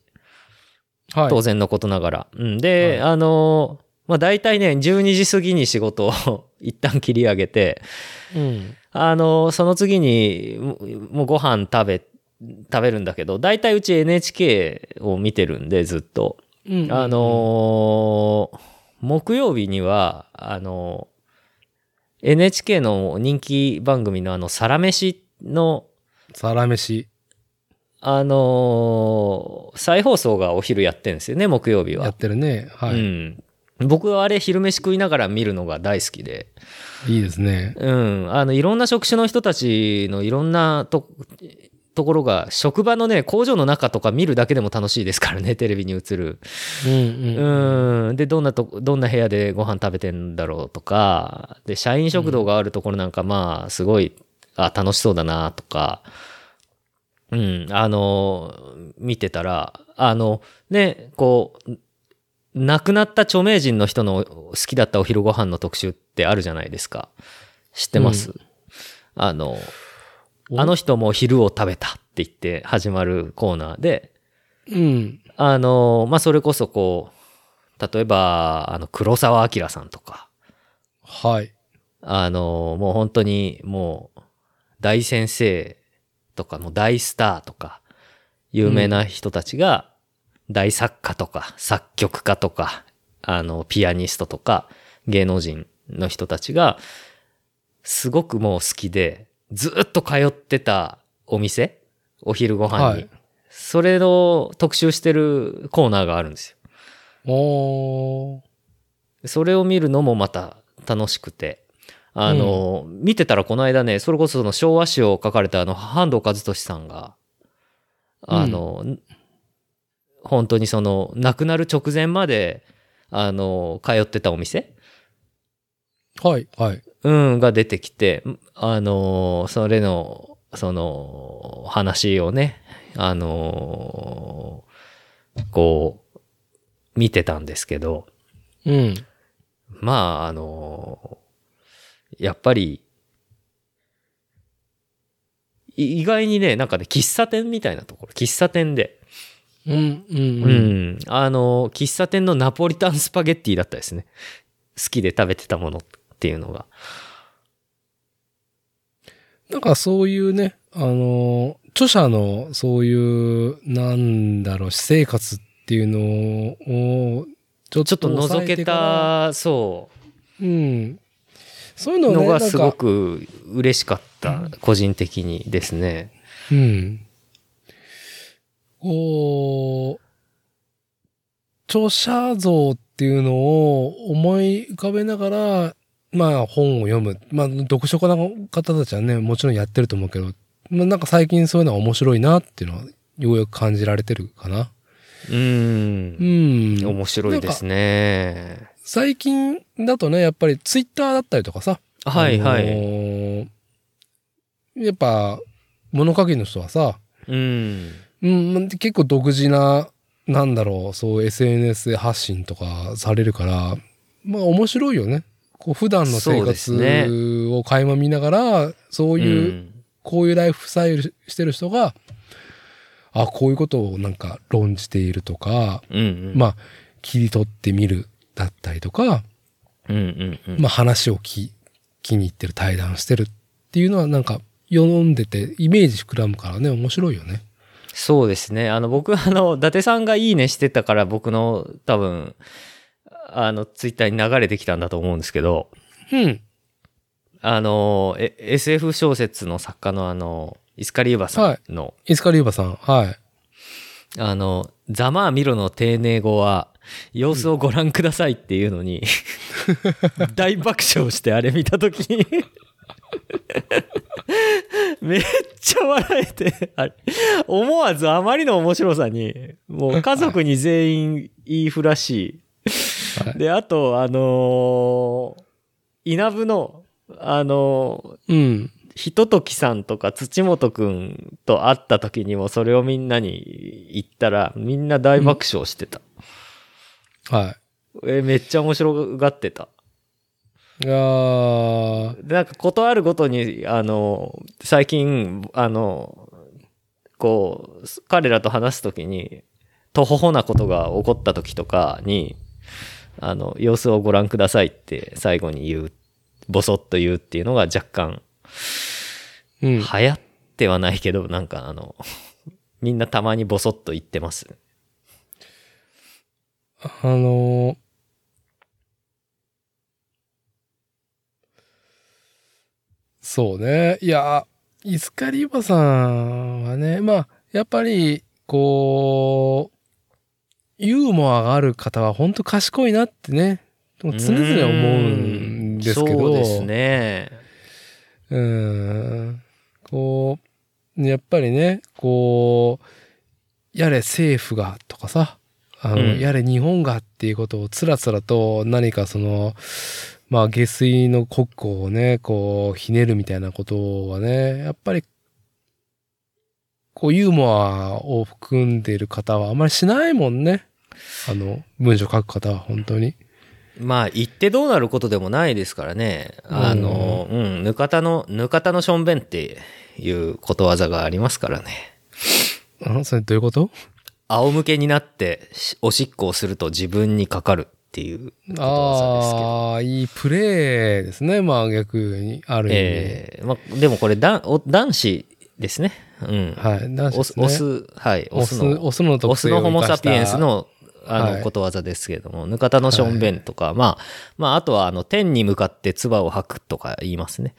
はい。当然のことながら。うん、で、はいあの、まあ、大体ね、12時過ぎに仕事を 一旦切り上げて、うん。あの、その次に、もうご飯食べ、食べるんだけど、大体うち NHK を見てるんで、ずっと。うんあ、のー木曜日には、あのー NHK の人気番組のあの、サラメシの、サラ飯あのー再放送がお昼やってるんですよね、木曜日はやっ。てるね。はい。うん。僕はあれ昼飯食いながら見るのが大好きで、いいですね。うん。あの、いろんな職種の人たちのいろんなと、ところが、職場のね、工場の中とか見るだけでも楽しいですからね、テレビに映る。うんうん。うん。で、どんなとこ、どんな部屋でご飯食べてんだろうとか、で、社員食堂があるところなんか、まあ、すごい、あ、楽しそうだなとか、うん、あの、見てたら、あの、ね、こう、亡くなった著名人の人の好きだったお昼ご飯の特集ってあるじゃないですか。知ってます、あの、お？あの人も昼を食べたって言って始まるコーナーで、うん。あの、まあ、それこそこう、例えば、あの、黒沢明さんとか、はい。あの、もう本当にもう、大先生とか、もう大スターとか、有名な人たちが、大作家とか、作曲家とか、あの、ピアニストとか、芸能人の人たちが、すごくもう好きで、ずっと通ってたお店お昼ご飯に。はいそれの特集してるコーナーがあるんですよ。おー。それを見るのもまた楽しくて。あの、見てたらこの間ね、それこそその昭和史を書かれたあの、半藤和俊さんが、あの、本当にその、亡くなる直前まで、あの、通ってたお店？はい。はい。うん、が出てきて、あの、それの、その、話をね、あの、こう、見てたんですけど、うん。まあ、あの、やっぱり、い意外にね、なんかね、喫茶店みたいなところ、喫茶店で、うん。うん。ううん。ん、あの、喫茶店のナポリタンスパゲッティだったですね。好きで食べてたものっていうのが。なんかそういうね、あの、著者のそういう、なんだろう、私生活っていうのを、ちょっと覗けた、そうん。そういうう、のをね、のがすごく嬉しかった、個人的にですね。うん。こう、著者像っていうのを思い浮かべながら、まあ本を読む。まあ読書家の方たちはね、もちろんやってると思うけど、まあなんか最近そういうのは面白いなっていうのはようやく感じられてるかな。う。うんん。面白いですね。最近だとね、やっぱりツイッターだったりとかさ。あのはいはい。ーやっぱ、物書きの人はさ、うん。うん、結構独自な、なんだろう、そう SNS で発信とかされるから、まあ面白いよね。こう普段の生活を垣間見ながら、そういう、んこういうライフスタイルしてる人が、あ、こういうことをなんか論じているとか、うんうん。まあ、切り取ってみるだったりとか、うんうんうん。まあ話をき気に入ってる対談してるっていうのはなんか読んでてイメージ膨らむからね、面白いよね。そうですね。あの、僕、あの、伊達さんがいいねしてたから、僕の多分、あの、ツイッターに流れてきたんだと思うんですけど、うん。あの、え SF 小説の作家のあの、イスカリーバさんの、イスカリューバさん、はい。あの、ざまあみろの丁寧語は、様子をご覧くださいっていうのに、大爆笑してあれ見たときに、めっちゃ笑えて、あれ、思わずあまりの面白さに、もう家族に全員言いふらし、はいで、あと、あのー稲部の、あのうん。ひとときさんとか土本くんと会った時にもそれをみんなに言ったらみんな大爆笑してた。はえめっちゃ面白がってた。い。いやーでなんかことあるごとに、あの、最近、あの、こう、彼らと話す時に、とほほなことが起こった時とかに、あの、様子をご覧くださいって最後に言う、ボソッと言うっていうのが若干うん。流行ってはないけど、なんかあの、みんなたまにボソッと言ってます。あのそうね。いや、イスカリーバさんはね、まあ、やっぱり、こう、ユーモアがある方は本当賢いなってね、常々思うんですけど。そうですね。うん。こう、やっぱりね、こう、やれ政府がとかさ、あの、うんやれ日本がっていうことをつらつらと何かその、まあ下水の国庫をね、こう、ひねるみたいなことはね、やっぱり、こう、ユーモアを含んでいる方はあまりしないもんね。あの、文章書く方は本当に。まあ、言ってどうなることでもないですからね。あの、うん、ぬかたの、ぬかたのしょんべんっていうことわざがありますからね。あそれどういうこと？仰向けになってしおしっこをすると自分にかかるっていうことわざですけど。ああ、いいプレーですね。まあ逆に、ある意味。えーまあ、でもこれだお男子ですね。うん。はい。男子ねオス、はい。オス、オスの、オスのオス特性をのホモサピエンスの、あの、はいことわざですけれども、ぬかたのしょんべんとか、まあ、まあ、あとは、あの、天に向かって唾を吐くとか言いますね。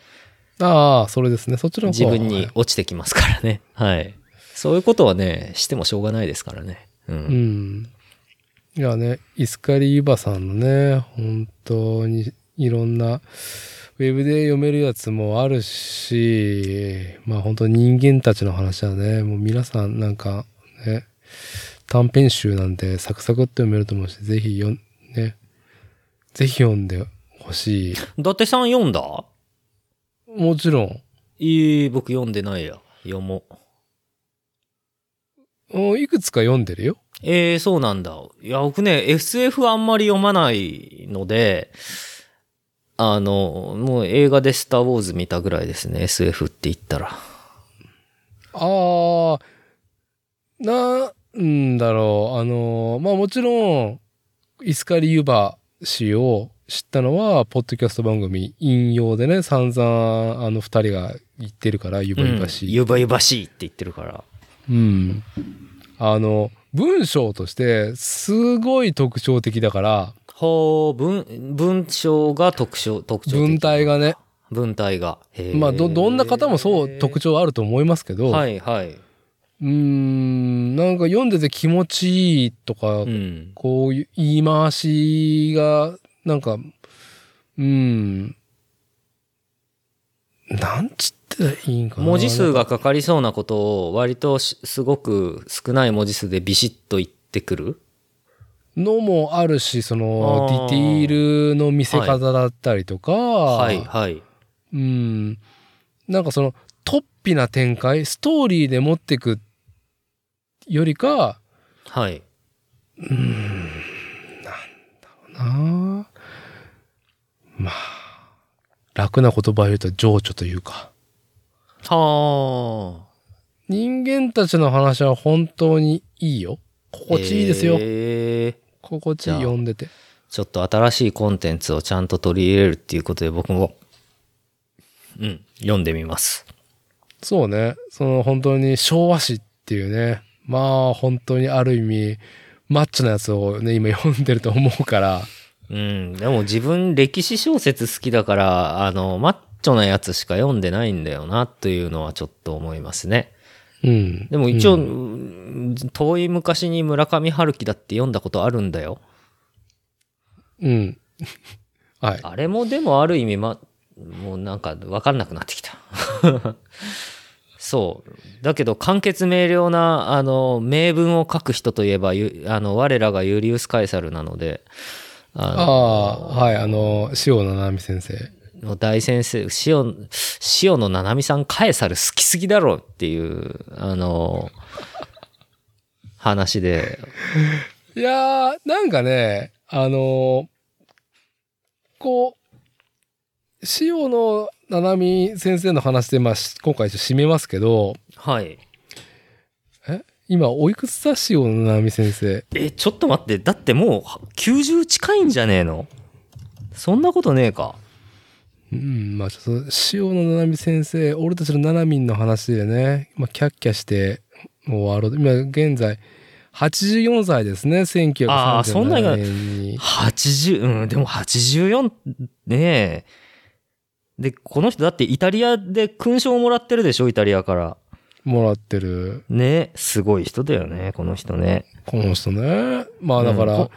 ああ、それですね。そっちの方自分にはい落ちてきますからね。はい。そういうことはね、してもしょうがないですからね。う。うんん。いやね、イスカリユバさんのね、本当にいろんな、ウェブで読めるやつもあるし、まあ本当人間たちの話はね、もう皆さんなんかね、短編集なんてサクサクって読めると思うし、ぜひ読ん、ね、ぜひ読んでほしい。伊達さん読んだ？もちろん、いい、僕読んでないや。読もう。おいくつか読んでるよ。えー、そうなんだ。いや、僕ね、SF あんまり読まないので、あの、もう映画でスター・ウォーズ見たぐらいですね、SF って言ったら。ああ、なんだろう。あの、まあもちろん、イスカリユバ氏を知ったのは、ポッドキャスト番組引用でね、散々あの二人が言ってるから、ユバユバ氏。うんゆばゆばしいって言ってるから。うん。あの、文章として、すごい特徴的だから、ほう、文、文章が特徴、特徴的。文体がね、文体が。まあど、どんな方もそう特徴あると思いますけど、はい、はい。うーん、なんか読んでて気持ちいいとか、うん。こういう言い回しが、なんか、うん、なんちってらいいんかな。文字数がかかりそうなことを割としすごく少ない文字数でビシッと言ってくる？のもあるし、その、ディティールの見せ方だったりとか、はい、はい。うん、なんかその、突飛な展開、ストーリーで持ってくよりか、はい。なあまあ、楽な言葉を言うと情緒というか。はあ。人間たちの話は本当にいいよ。心地いいですよ。えー心地いい読んでて。ちょっと新しいコンテンツをちゃんと取り入れるっていうことで僕も、うん、読んでみます。そうね。その本当に昭和史っていうね。まあ本当にある意味、マッチョなやつをね、今読んでると思うから。うん、でも自分歴史小説好きだから、あの、マッチョなやつしか読んでないんだよな、というのはちょっと思いますね。うん。でも一応、うんうん遠い昔に村上春樹だって読んだことあるんだよ。うん。はい。あれもでもある意味、ま、もうなんかわかんなくなってきた。そう。だけど簡潔明瞭な、あの、名文を書く人といえば、ゆあの、我らがユリウス・カエサルなので、あああ、はい。あの、塩野七海先生。の大先生、塩、塩野七海さんカエサル好きすぎだろっていう、あの、話で、いやー、なんかね、あのーこう、塩野七海先生の話で、まあ、し今回ちょっと締めますけど、はい。え？今、おいくつだ塩野七海先生？え、ちょっと待って、だってもう90近いんじゃねえの？そんなことねえか。うん、まあちょっと、塩野七海先生、俺たちの七海の話でね、まあ、キャッキャして、もう終わろう。今、現在、84歳ですね、あーそんな1937が年に。80、うん、でも84ねえ。で、この人だってイタリアで勲章をもらってるでしょ、イタリアから。もらってる、ねすごい人だよね、この人ね。この人ね。まあだから、うんこ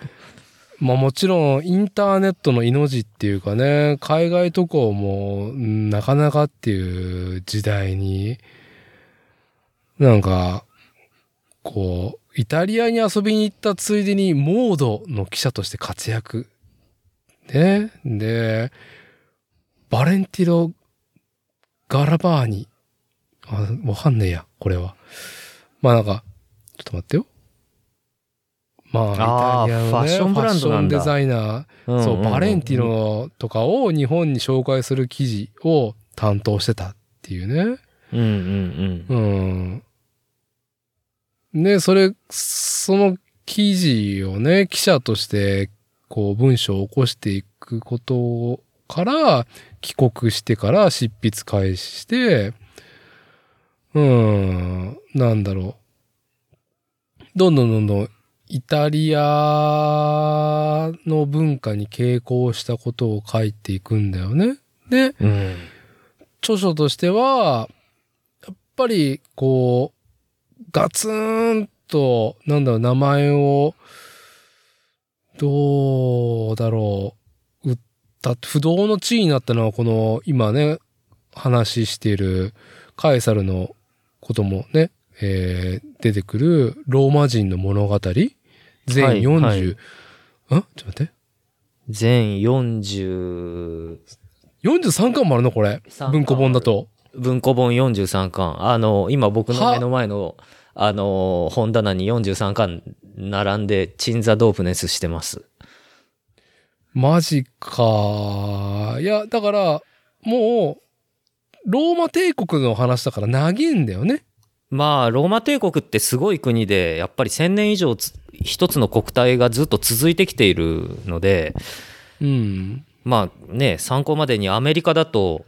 まあもちろんインターネットの命っていうかね、海外渡航もなかなかっていう時代に、なんか、こう、イタリアに遊びに行ったついでにモードの記者として活躍。ね。で、バレンティロ・ガラバーニ。あ、わかんねえや、これは。まあなんか、ちょっと待ってよ。まあ、イタリアのね、ファッションブランドなんだファッションデザイナー、そう、バレンティ。ノとかを日本に紹介する記事を担当してたっていうね。うんうんうん。うん。ね、それ、そその記事をね、記者として、こう、文章を起こしていくことから、帰国してから執筆開始して、うーん、なんだろう。どんどんどんどん、イタリアの文化に傾向したことを書いていくんだよね。で、うん。著書としては、やっぱり、こう、ガツンと、なんだろう、名前を、どうだろう、売った、不動の地位になったのは、この、今ね、話している、カエサルのこともね、えー出てくる、ローマ人の物語全はい40、はいんちょっと待って。全40、43巻もあるの？これ。文庫本だと。文庫本43巻。あの、今僕の目の前の、あの、本棚に43巻並んで、鎮座ドープネスしてます。マジか。いや、だから、もう、ローマ帝国の話だから長いんだよね。まあ、ローマ帝国ってすごい国で、やっぱり1000年以上つ一つの国体がずっと続いてきているので、うん。まあね、参考までにアメリカだと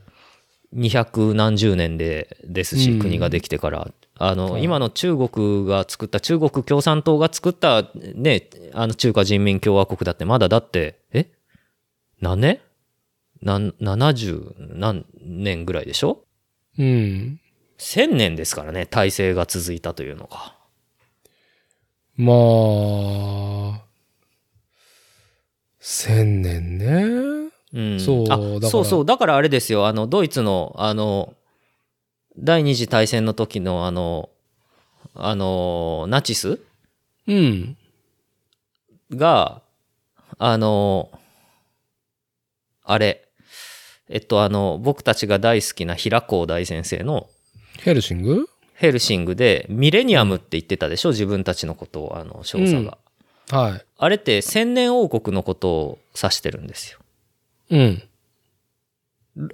200何十年でですし、うん国ができてから。あの、はい今の中国が作った、中国共産党が作ったね、あの中華人民共和国だってまだだって、え？何年？なん、70何年ぐらいでしょ？うん。1000年ですからね、体制が続いたというのが。まあ、千年ね。うん、そうあそうそう。だからあれですよ。あの、ドイツの、あの、第二次大戦の時の、あの、あの、ナチス？うん。が、あの、あれ、えっと、あの、僕たちが大好きな平光大先生のヘルシング？ヘルシングでミレニアムって言ってたでしょ？自分たちのことを、あの、少佐が。はい。あれって千年王国のことを指してるんですよ。うん。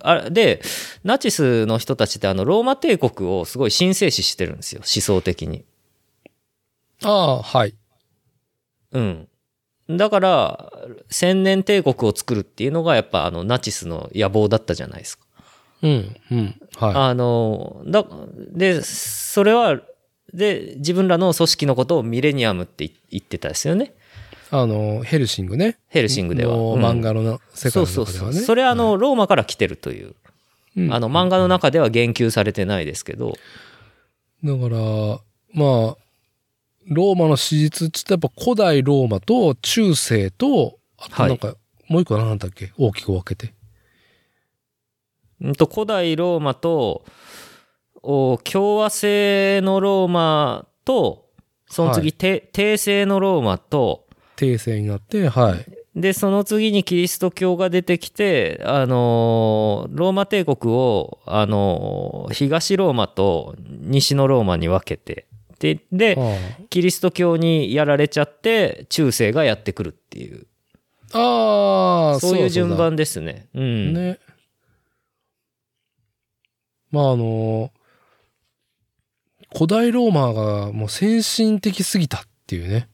あで、ナチスの人たちってあの、ローマ帝国をすごい神聖視してるんですよ、思想的に。ああ、はい。うん。だから、千年帝国を作るっていうのがやっぱあの、ナチスの野望だったじゃないですか。うん。うん。はあの、だ、で、それは、で、自分らの組織のことをミレニアムって言ってたですよね。い。あの、ヘルシングね。ヘルシングでは。漫画のな世そ界うそうそう。の中ではね。それあの、ローマから来てるという。うんあの、漫画の中では言及されてないですけど、だから、まあ、ローマの史実っつってやっぱ古代ローマと中世と、あとなんか、もう一個何だっけ？大きく分けて。うんと古代ローマとお共和制のローマとその次、はい政のローマと帝政になって、はい。でその次にキリスト教が出てきて、あのーローマ帝国を、あのー東ローマと西のローマに分けてでであキリスト教にやられちゃって中世がやってくるっていうあああ、そういうだ順番ですね。うん。ね。まああの、古代ローマがもう先進的すぎたっていうね。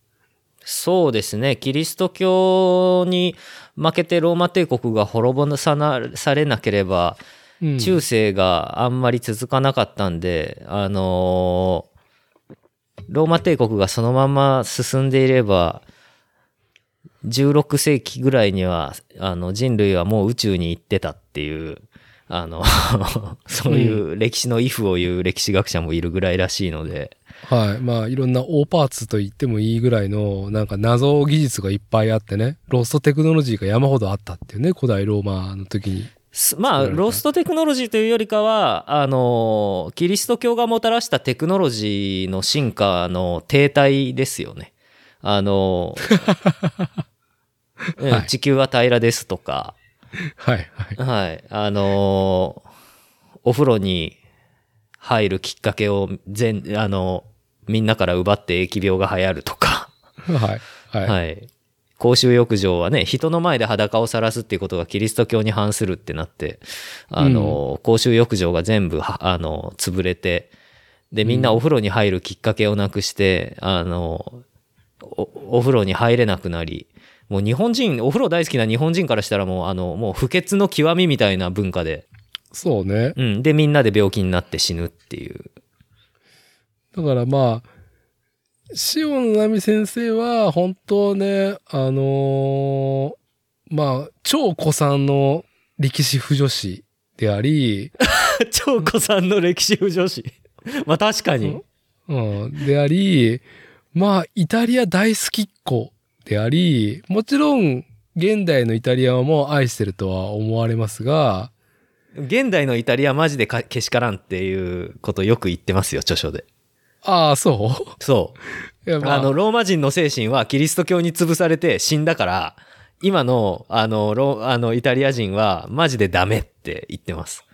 そうですね。キリスト教に負けてローマ帝国が滅ぼさなされなければ、うん中世があんまり続かなかったんで、あのーローマ帝国がそのまま進んでいれば、16世紀ぐらいには、あの、人類はもう宇宙に行ってたっていう、あの、そういう歴史のイフを言う歴史学者もいるぐらいらしいので、はい。まあいろんな大パーツと言ってもいいぐらいのなんか謎技術がいっぱいあってね。ロストテクノロジーが山ほどあったっていうね。古代ローマの時に。すまあ、ロストテクノロジーというよりかは、あの、キリスト教がもたらしたテクノロジーの進化の停滞ですよね。あの、うんはい地球は平らですとか、はいはい。はい、あの、お風呂に入るきっかけを全、あの、みんなから奪って疫病が流行るとか、はい。はい。はい。公衆浴場はね、人の前で裸を晒すっていうことがキリスト教に反するってなって、あの、公衆浴場が全部は、あの、潰れて、で、みんなお風呂に入るきっかけをなくして、あの、おお風呂に入れなくなり、もう日本人、お風呂大好きな日本人からしたらもう、あの、もう不潔の極みみたいな文化で、そうね。うん。で、みんなで病気になって死ぬっていう。だからまあ、塩野波先生は、本当ね、あのーまあ、超古参の歴史不女子であり、長子さんの歴史不女子。まあ確かに。うん、であり、まあ、イタリア大好きっ子であり、もちろん、現代のイタリアも愛してるとは思われますが、現代のイタリアマジでかけしからんっていうことよく言ってますよ、著書で。ああ、そそう。ういや、まあ、あの、ローマ人の精神はキリスト教に潰されて死んだから、今の、あの、ロあの、イタリア人はマジでダメって言ってます。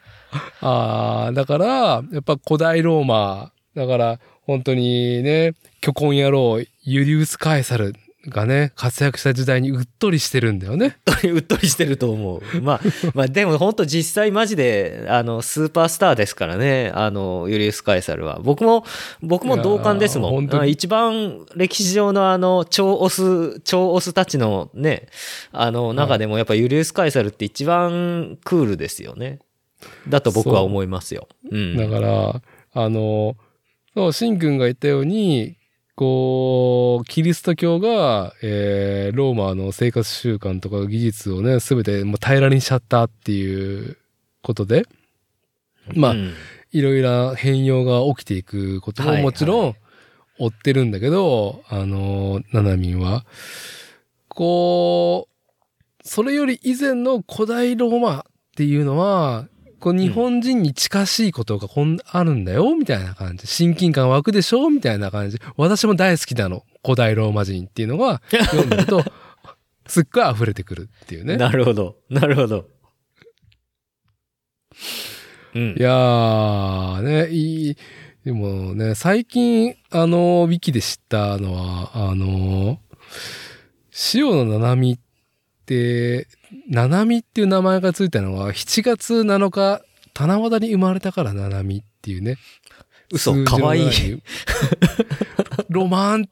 ああ、だから、やっぱ古代ローマ、だから、本当にね、巨根野郎、ユリウス・カエサルがね、活躍した時代にうっとりしてるんだよね。うっとりしてると思う。まあ、まあでも本当実際マジで、あの、スーパースターですからね、あの、ユリウス・カエサルは。僕も、僕も同感ですもん。一番歴史上のあの、超オス、超オスたちのね、あの、中でもやっぱユリウス・カエサルって一番クールですよね。だと僕は思いますよ。うん。だから、あの、そう、シン君が言ったように、こう、キリスト教が、えー、ローマの生活習慣とか技術をね、すべてもう平らにしちゃったっていうことで、まあ、うん。いろいろ変容が起きていくこともはいもちろん追ってるんだけど、あの、ナナミンは、こう、それより以前の古代ローマっていうのは、こう日本人に近しいことがこんあるんだよ、みたいな感じ。親近感湧くでしょみたいな感じ。私も大好きなの。古代ローマ人っていうのが読んでると、すっごい溢れてくるっていうね。なるほど。なるほど。うんい。やー、ね、いい、でもね、最近、あの、ウィキで知ったのは、あの、塩の七海って、七海っていう名前がついたのは、7月7日、七夕に生まれたから七海っていうね。嘘かわいい。ロマン、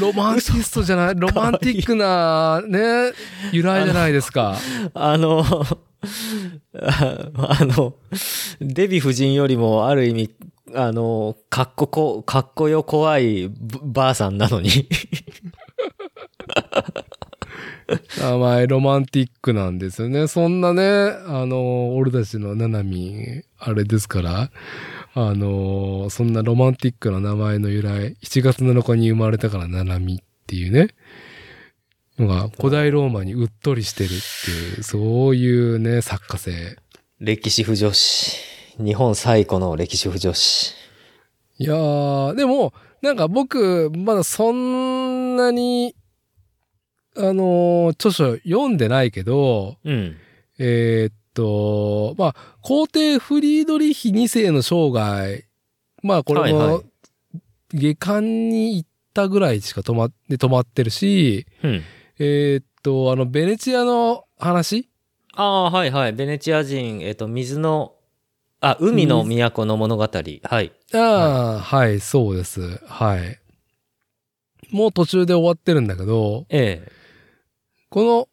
ロマンティストじゃない、ロマンティックな、ね、由来じゃないですか。あの、ああの、デヴィ夫人よりもある意味、あの、かっここ、かっこよ怖いばばあさんなのに。名前ロマンティックなんですよね。そんなね、あの、俺たちのナナミン、あれですから、あの、そんなロマンティックな名前の由来、7月7日に生まれたからナナミっていうね、のが古代ローマにうっとりしてるっていう、そういうね、作家性。歴史不女子。日本最古の歴史不女子。いやー、でも、なんか僕、まだそんなに、あの、著書読んでないけど、うん。えーっと、まあ、皇帝フリードリヒ2世の生涯、まあ、これはいはも、下巻に行ったぐらいしか止まって、止まってるし、うん。えーっと、あの、ベネチアの話？ああ、はいはい。ベネチア人、えっ、と、水の、あ、海の都の物語。はい。ああ、はい、そうです。はい。もう途中で終わってるんだけど、ええ。この、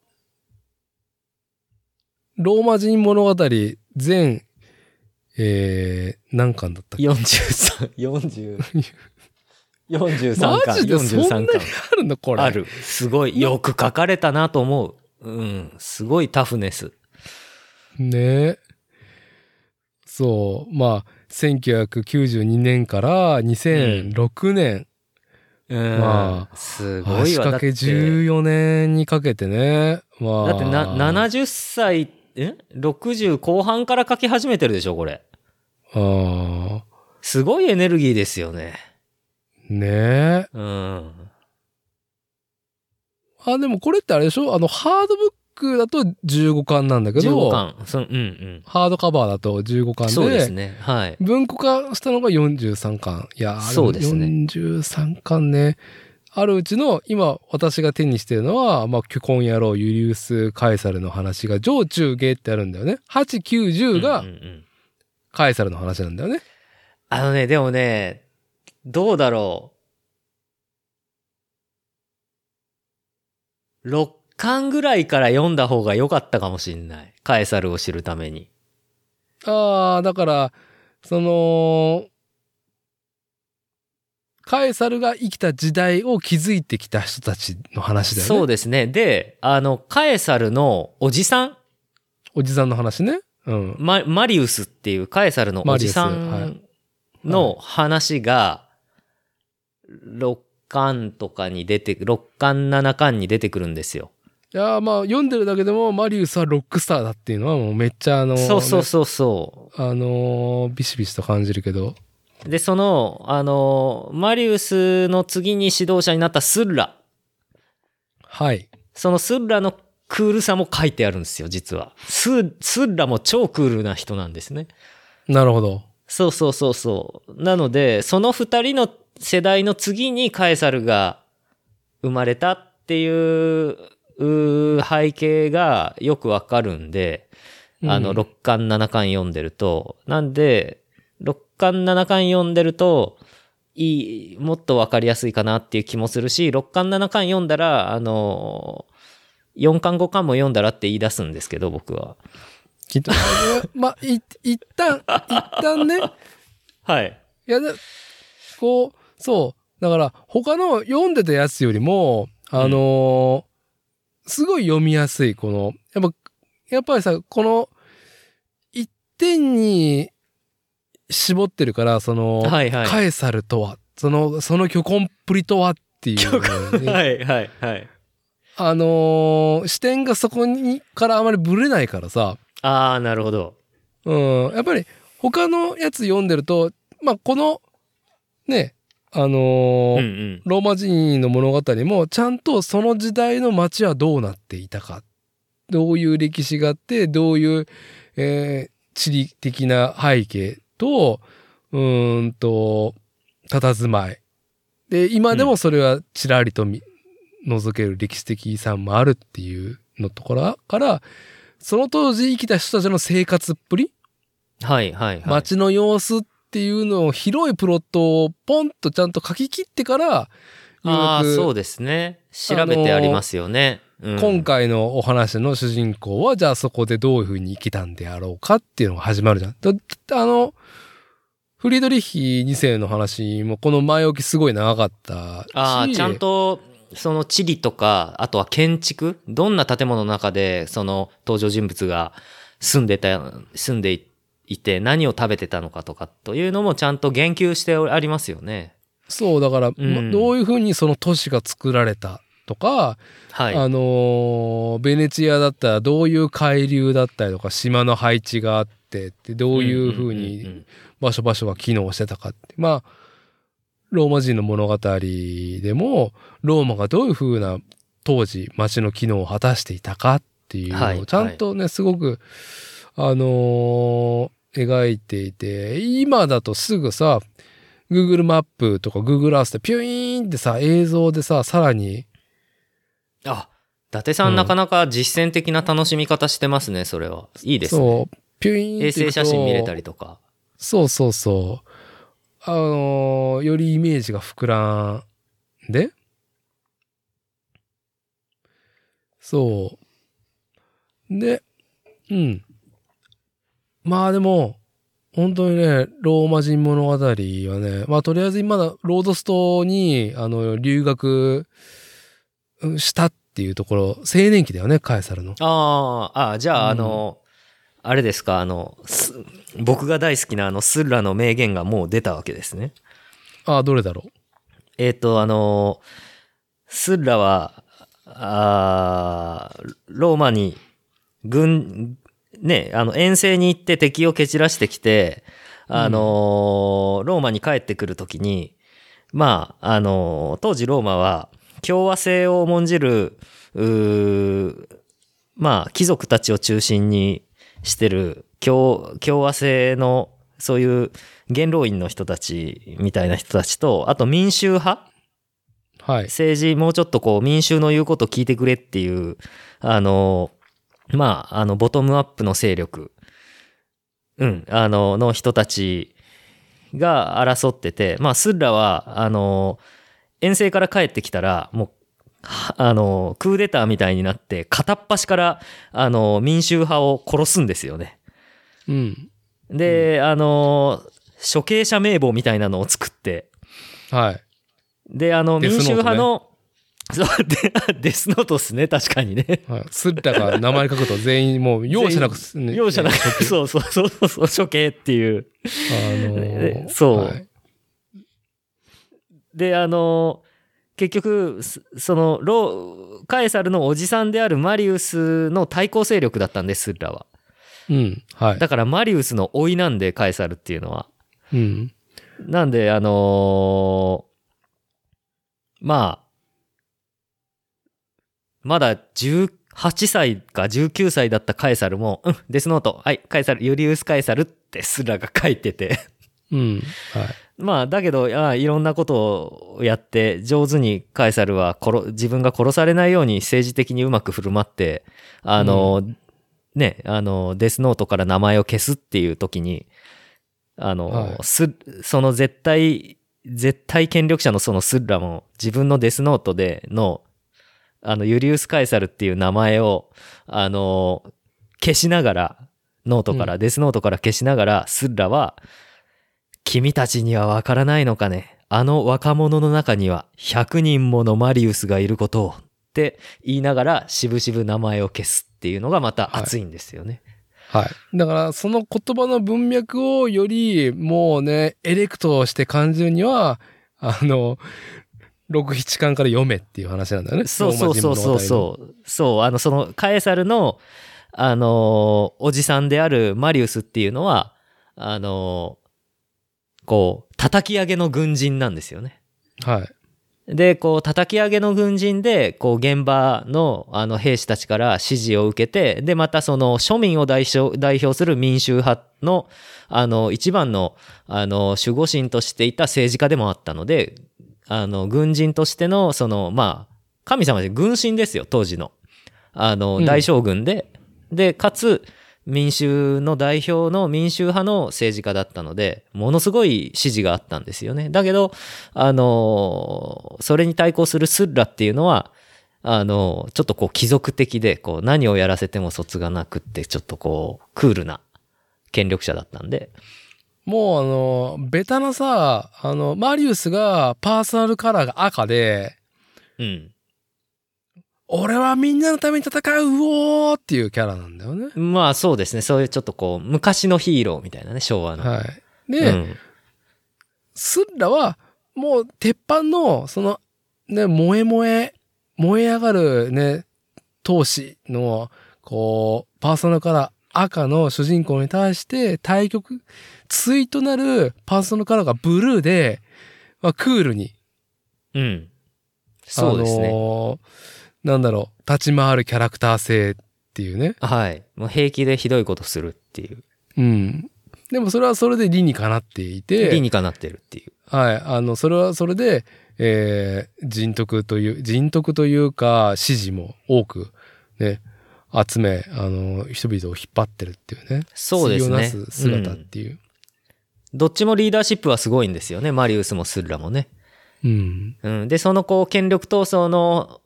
ローマ人物語全、えー、何巻だったっけ？43、40、43 巻。マジでそんなに43巻。あるの？これ。ある。すごい。よく書かれたなと思う。うん。すごいタフネス。ねえ。そう。まあ、1992年から2006年、うん。まあ、すごいわ。だ足掛けって、14年にかけてね。まあ。だってな、70歳、え ?60 後半から書き始めてるでしょ、これ。あすごいエネルギーですよね。あ。ねえ。うん。あ、でもこれってあれでしょ？あの、ハードブックだと15巻なんだけど、15巻。そのうんハードカバーだと15うん。巻で、そうですね。はい。文庫化したのが43巻。いやーそうですね43巻ね。あるうちの、今私が手にしてるのは、まあ、キュコン野郎、ユリウス・カエサルの話が、上中下ってあるんだよね。8、9、10がうんうんうんカエサルの話なんだよね。あのね、でもね、どうだろ6巻ぐらいから読んだ方が良かったかもしんない。カエサルを知るために。ああ、だから、その、カエサルが生きた時代を築いてきた人たちの話だよね。そうですね。で、あの、カエサルのおじさんおじさんの話ね。うん。ママリウスっていうカエサルのおじさんの話が、6巻とかに出て、6巻7巻に出てくるんですよ。いやーまあ読んでるだけでもマリウスはロックスターだっていうのはもうめっちゃあのそうそうねそうそあのービシビシと感じるけど。う。で、その、あの、マリウスの次に指導者になったスッラ。はい。そのスッラのクールさも書いてあるんですよ、実は。ススッラも超クールな人なんですね。なるほど。そうそうそうそう。なので、その二人の世代の次にカエサルが生まれたっていううー背景がよくわかるんで、あの、うん6巻7巻読んでると、なんで、6巻7巻読んでると、いい、もっとわかりやすいかなっていう気もするし、6巻7巻読んだら、あの、4巻5巻も読んだらって言い出すんですけど、僕は。きっと。まあ、い、一旦、一旦ね。はい。いや、でこう、そう。だから、他の読んでたやつよりも、あのーすごい読みやすい、この、やっぱ、やっぱりさ、この、一点に絞ってるから、その、はいはい。カエサルとは、その、その虚根っぷりとはっていうのに、はいはいはい。あのー視点がそこに、からあまりぶれないからさ、ああ、なるほど。うん、やっぱり他のやつ読んでると、まあ、この、ね、あのうんーうん。ローマ人の物語もちゃんとその時代の街はどうなっていたか。どういう歴史があって、どういう、えー地理的な背景と、うーんと、佇まい。で、今でもそれはちらりと見、覗ける歴史的遺産もあるっていうのところから、その当時生きた人たちの生活っぷり、はいはいはい。街の様子っていうのを広いプロットをポンとちゃんと書き切ってから、ああ、そうですね。調べてありますよね。うん今回のお話の主人公は、じゃあそこでどういうふうに生きたんであろうかっていうのが始まるじゃん。だあの、フリードリッヒ2世の話もこの前置きすごい長かったし。ああ、ちゃんと、その地理とか、あとは建築？どんな建物の中で、その登場人物が住んでた、住んでいて何を食べてたのかとかというのもちゃんと言及してありますよね。そう、だから、んまどういうふうにその都市が作られたとか、はい。あのーベネチアだったらどういう海流だったりとか、島の配置があってって、どういうふううんうんにうん場所場所が機能してたかって。まあ、ローマ人の物語でも、ローマがどういうふうな当時街の機能を果たしていたかっていうはいのをちゃんとね、すごく、あのー描いていて、今だとすぐさ、Google マップとか Google Earth でピュイーンってさ、映像でさ、さらに、あ、伊達さうんんなかなか実践的な楽しみ方してますね、それは。いいですね。そう、ピュイーン衛っていくと星写真見れたりとか。そうそうそう。あのーよりイメージが膨らんで、そう。で、うん。まあでも、本当にね、ローマ人物語はね、まあとりあえず今だ、ロードストに、あの、留学うんしたっていうところ、青年期だよね、カエサルの。ああ、ああ、じゃあ、うんあの、あれですか、あの、す僕が大好きなあの、スッラの名言がもう出たわけですね。ああ、どれだろう？えっ、と、あの、スッラは、あーローマに、軍、ね、あの、遠征に行って敵を蹴散らしてきて、あの、ローマに帰ってくるときに、まあ、あの、当時ローマは、共和制を重んじる、まあ、貴族たちを中心にしてる共共和制のそういう元老院の人たちみたいな人たちと、あと民衆派？はい。政治もうちょっとこう民衆の言うこと聞いてくれっていう、あの、まあ、あの、ボトムアップの勢力、うん、あの、の人たちが争ってて、まあ、スッラは、あの、遠征から帰ってきたら、もう、はあの、クーデターみたいになって、片っ端から、あの、民衆派を殺すんですよね。うん。で、あの、処刑者名簿みたいなのを作って、はい。で、あの、民衆派の、そう、でデスノートっすね、確かにね。はい。スッラが名前書くと全員もう容赦なく す、ね容赦なく、そうそうそうそう、処刑っていう。あのー そうはいで、あの、結局、すその、ロー、カエサルのおじさんであるマリウスの対抗勢力だったんです、スッラは。うん。はい。だからマリウスの甥いなんで、カエサルっていうのは。うん。なんで、あのーまあ、まだ18歳か19歳だったカエサルも、うん、デスノート、はい、カエサル、ユリウス・カエサルってスラが書いてて。うん。はい。まあ、だけど、あいろんなことをやって、上手にカエサルは殺、自分が殺されないように政治的にうまく振る舞って、あの、ね、あの、デスノートから名前を消すっていう時に、あの、はいす、その絶対、絶対権力者のそのスッラも自分のデスノートでの、あの、ユリウス・カエサルっていう名前を、あの、消しながら、ノートから、デスノートから消しながら、スッラは、君たちにはわからないのかね。あの若者の中には100人ものマリウスがいることを。って言いながら、しぶしぶ名前を消すっていうのがまた熱いんですよね。はい。だから、その言葉の文脈をより、もうね、エレクトして感じるには、あの、6、7巻から読めっていう話なんだよね。そうそうそうそうそう。そう、あの、その、カエサルの、あのーおじさんであるマリウスっていうのは、あのーこう、叩き上げの軍人なんですよね。う。はい。で、こう、叩き上げの軍人で、こう、現場の、あの、兵士たちから指示を受けて、で、またその、庶民を代表代表する民衆派の、あの、一番の、あの、守護神としていた政治家でもあったので、あの、軍人としての、その、まあ、神様で軍神ですよ、当時の。あの、うん大将軍で、で、かつ、民衆の代表の民衆派の政治家だったので、ものすごい支持があったんですよね。だけど、あの、それに対抗するスッラっていうのは、あの、ちょっとこう貴族的で、こう何をやらせても卒がなくって、ちょっとこうクールな権力者だったんで。もうあの、ベタなさ、あの、マリウスがパーソナルカラーが赤で、うん。俺はみんなのために戦ううおーっていうキャラなんだよね。まあそうですね。そういうちょっとこう、昔のヒーローみたいなね、昭和の。はい。で、うん。スッラは、もう、鉄板の、その、ね、燃え燃え、燃え上がるね、闘志の、こう、パーソナルカラー赤の主人公に対して、対局、対となるパーソナルカラーがブルーで、まあ、クールに、うん。そうですね。あのーなんだろう、立ち回るキャラクター性っていうね。はい。もう平気でひどいことするっていう。うん。でもそれはそれで理にかなっていて、理にかなってるっていう。はい。あの、それはそれで、えー、人徳という、人徳というか、支持も多く、ね、集め、あの、人々を引っ張ってるっていうね。そうですね姿っていう。どっちもリーダーシップはすごいんですよね。マリウスもスッラもね。うん。うん。で、そのこう、権力闘争の、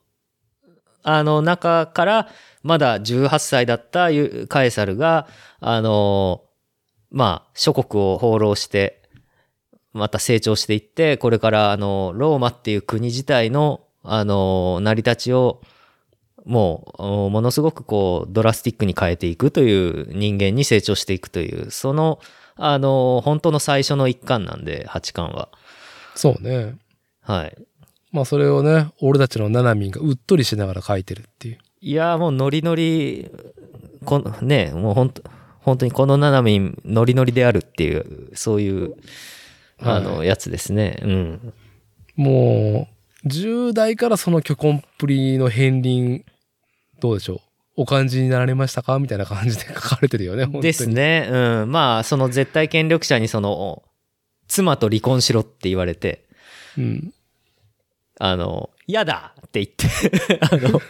あの、中から、まだ18歳だったユカエサルが、あの、まあ、諸国を放浪して、また成長していって、これから、あの、ローマっていう国自体の、あの、成り立ちを、もう、おものすごくこう、ドラスティックに変えていくという人間に成長していくという、その、あの、本当の最初の一巻なんで、八巻は。そうね。はい。まあそれをね、俺たちのナナミンがうっとりしながら書いてるっていう。いやーもうノリノリ、このね、もう本当本当にこのナナミンノリノリであるっていう、そういう、あの、はやつですね。うん。もう、10代からその巨根っぷりの片鱗、どうでしょう？お感じになられましたか？みたいな感じで書かれてるよね。ですね。うん。まあ、その絶対権力者にその、妻と離婚しろって言われて、うん。あの、嫌だって言って、あの、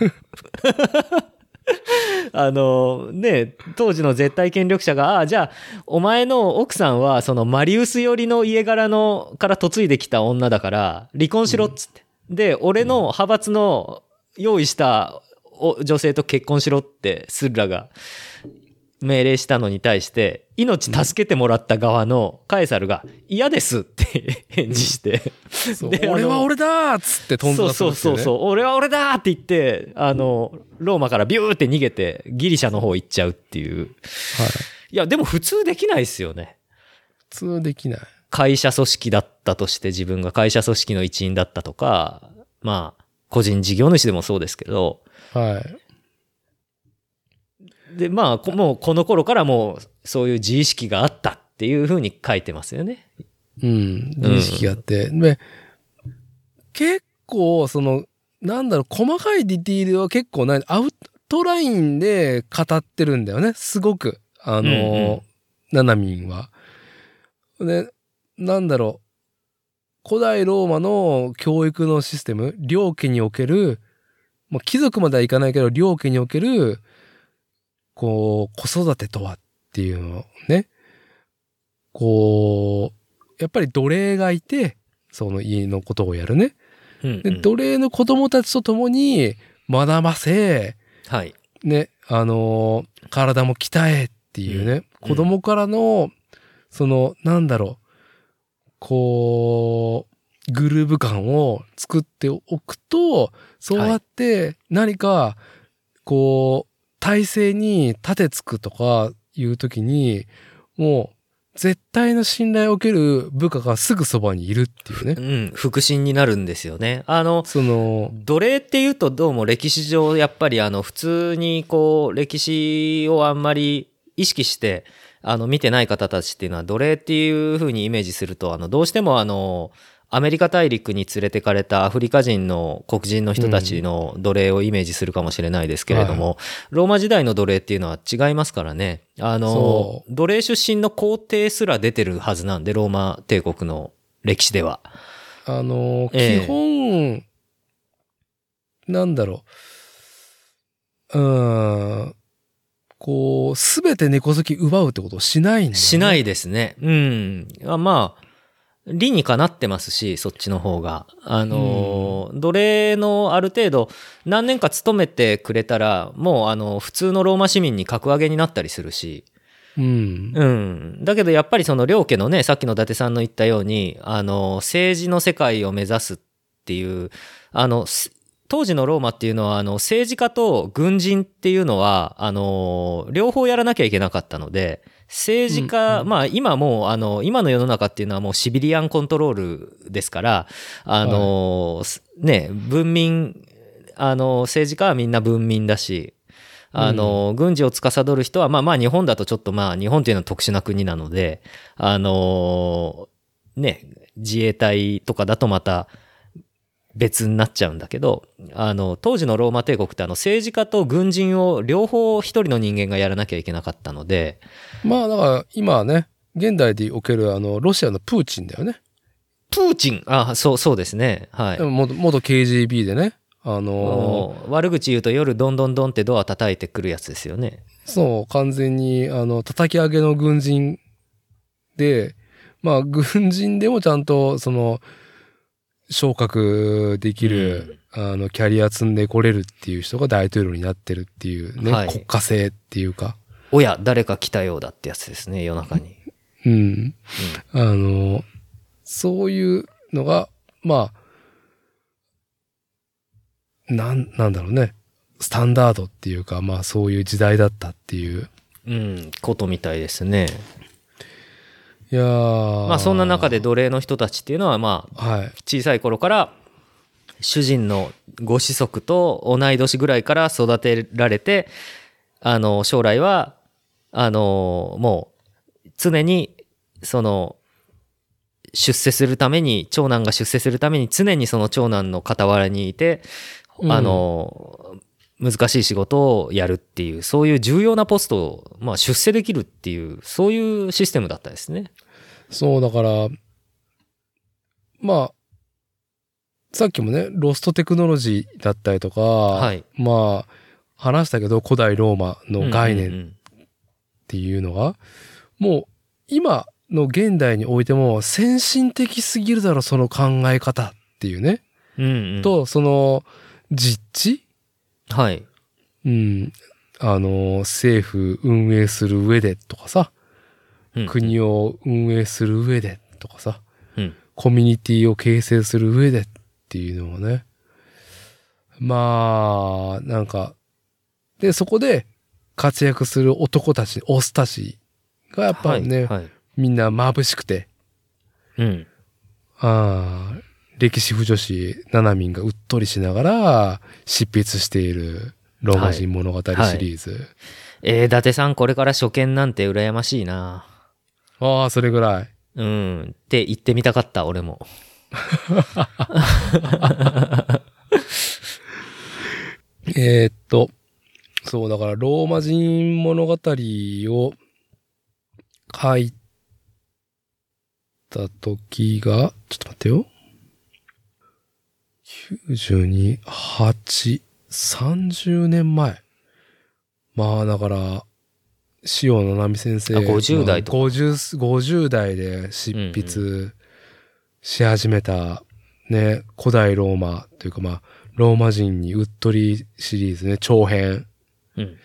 あの、ね、当時の絶対権力者が、ああ、じゃあ、お前の奥さんは、そのマリウス寄りの家柄の、から嫁いできた女だから、離婚しろっつって。で、俺の派閥の、用意したお女性と結婚しろってスッラが命令したのに対して、命助けてもらった側のカエサルが嫌ですって返事して、で俺は俺だーっつって飛んだそうそうそうう。そう、俺は俺だって言って、あの、ローマからビューって逃げてギリシャの方行っちゃうっていう。はい。いや、でも普通できないですよね。普通できない。会社組織だったとして自分が会社組織の一員だったとか、まあ、個人事業主でもそうですけど、はい。で、まあ、こもうこの頃からもうそういう自意識があったっていうふうに書いてますよね。うん。自意識があって。で、結構、その、なんだろう、細かいディティールは結構ない、アウトラインで語ってるんだよね。すごく。あの、うんうんナナミンは。で、なんだろう。古代ローマの教育のシステム、領家における、もう貴族まではいかないけど、領家における、こう、子育てとはっていうのをね、こう、やっぱり奴隷がいて、その家のことをやるね。で、うんうん奴隷の子供たちと共に学ばせ、はい。ね、あのー体も鍛えっていうね、うん子供からの、その、なんだろう、こう、グルーヴ感を作っておくと、そうやって何か、こう、体制に立てつくとかいうときに、もう、絶対の信頼を受ける部下がすぐそばにいるっていうね。うん、腹心になるんですよね。あの、その、奴隷っていうとどうも歴史上やっぱりあの普通にこう歴史をあんまり意識してあの見てない方たちっていうのは奴隷っていう風にイメージするとあのどうしてもあのアメリカ大陸に連れてかれたアフリカ人の黒人の人たちの奴隷をイメージするかもしれないですけれども、ローマ時代の奴隷っていうのは違いますからね。あのそ、奴隷出身の皇帝すら出てるはずなんで、ローマ帝国の歴史では。あの、ええ基本、なんだろう。うーん。こう、すべて根こそぎ奪うってことをしないんだよね、しないですね。うん。あまあ、理にかなってますし、そっちの方が。あのー、奴隷のある程度、何年か勤めてくれたら、もうあの、普通のローマ市民に格上げになったりするし。うん。うん。だけどやっぱりその両家のね、さっきの伊達さんの言ったように、あの、政治の世界を目指すっていう、あの、す当時のローマっていうのは、あの、政治家と軍人っていうのは、あの、両方やらなきゃいけなかったので、政治家、うんうん。まあ今もう、あの、今の世の中っていうのはもうシビリアンコントロールですから、あの、すね、文民、あの、政治家はみんな文民だし、あの、軍事を司る人は、まあまあ日本だとちょっとまあ日本っていうのは特殊な国なので、あの、ね、自衛隊とかだとまた別になっちゃうんだけど、あの、当時のローマ帝国ってあの政治家と軍人を両方一人の人間がやらなきゃいけなかったので、まあ、だから、今はね、現代でおける、あの、ロシアのプーチンだよね。プーチン、あ、そう、そうですね。はいで。も元元 KGB でね、あのもう悪口言うと夜どんどんどんってドア叩いてくるやつですよね。そう、完全に、あの、叩き上げの軍人で、まあ、軍人でもちゃんと、その、昇格できる、あの、キャリア積んでこれるっていう人が大統領になってるっていうね、はい国家性っていうか、おや、誰か来たようだってやつですね、夜中に。うん。あの、そういうのが、まあ、なん、なんだろうね。スタンダードっていうか、まあそういう時代だったっていう。うん、ことみたいですね。いやーまあそんな中で奴隷の人たちっていうのはまあはい。小さい頃から主人のご子息と同い年ぐらいから育てられて、あの将来は、あのもう常にその出世するために、長男が出世するために常にその長男の傍らにいて、うんあの難しい仕事をやるっていう、そういう重要なポストを、まあ、出世できるっていう、そういうシステムだったですね。そう、だから、まあ、さっきもね、ロストテクノロジーだったりとか、はい。まあ、話したけど、古代ローマの概念っていうのが、もう今の現代においても先進的すぎるだろ、その考え方っていうね。うんうん、と、その実地はい。うん。あの、政府運営する上でとかさ、うん。国を運営する上でとかさ、うん。コミュニティを形成する上でっていうのをね。まあ、なんか、で、そこで活躍する男たち、オスたちがやっぱね、はい。はいみんな眩しくて、うん。ああ、歴史不女子、ナナミンがうっとりしながら執筆しているローマ人物語シリーズ。えー、伊達さん、これから初見なんて羨ましいな。ああ、それぐらい。うん。って言ってみたかった、俺も。えーっと、そう、だから、ローマ人物語を書いた時が、ちょっと待ってよ。92、8、30年前。まあ、だから、塩野七海先生あ50代とかまあ50、50代で執筆し始めた、ね、古代ローマというかまあ、ローマ人にうっとりシリーズね、長編。うん。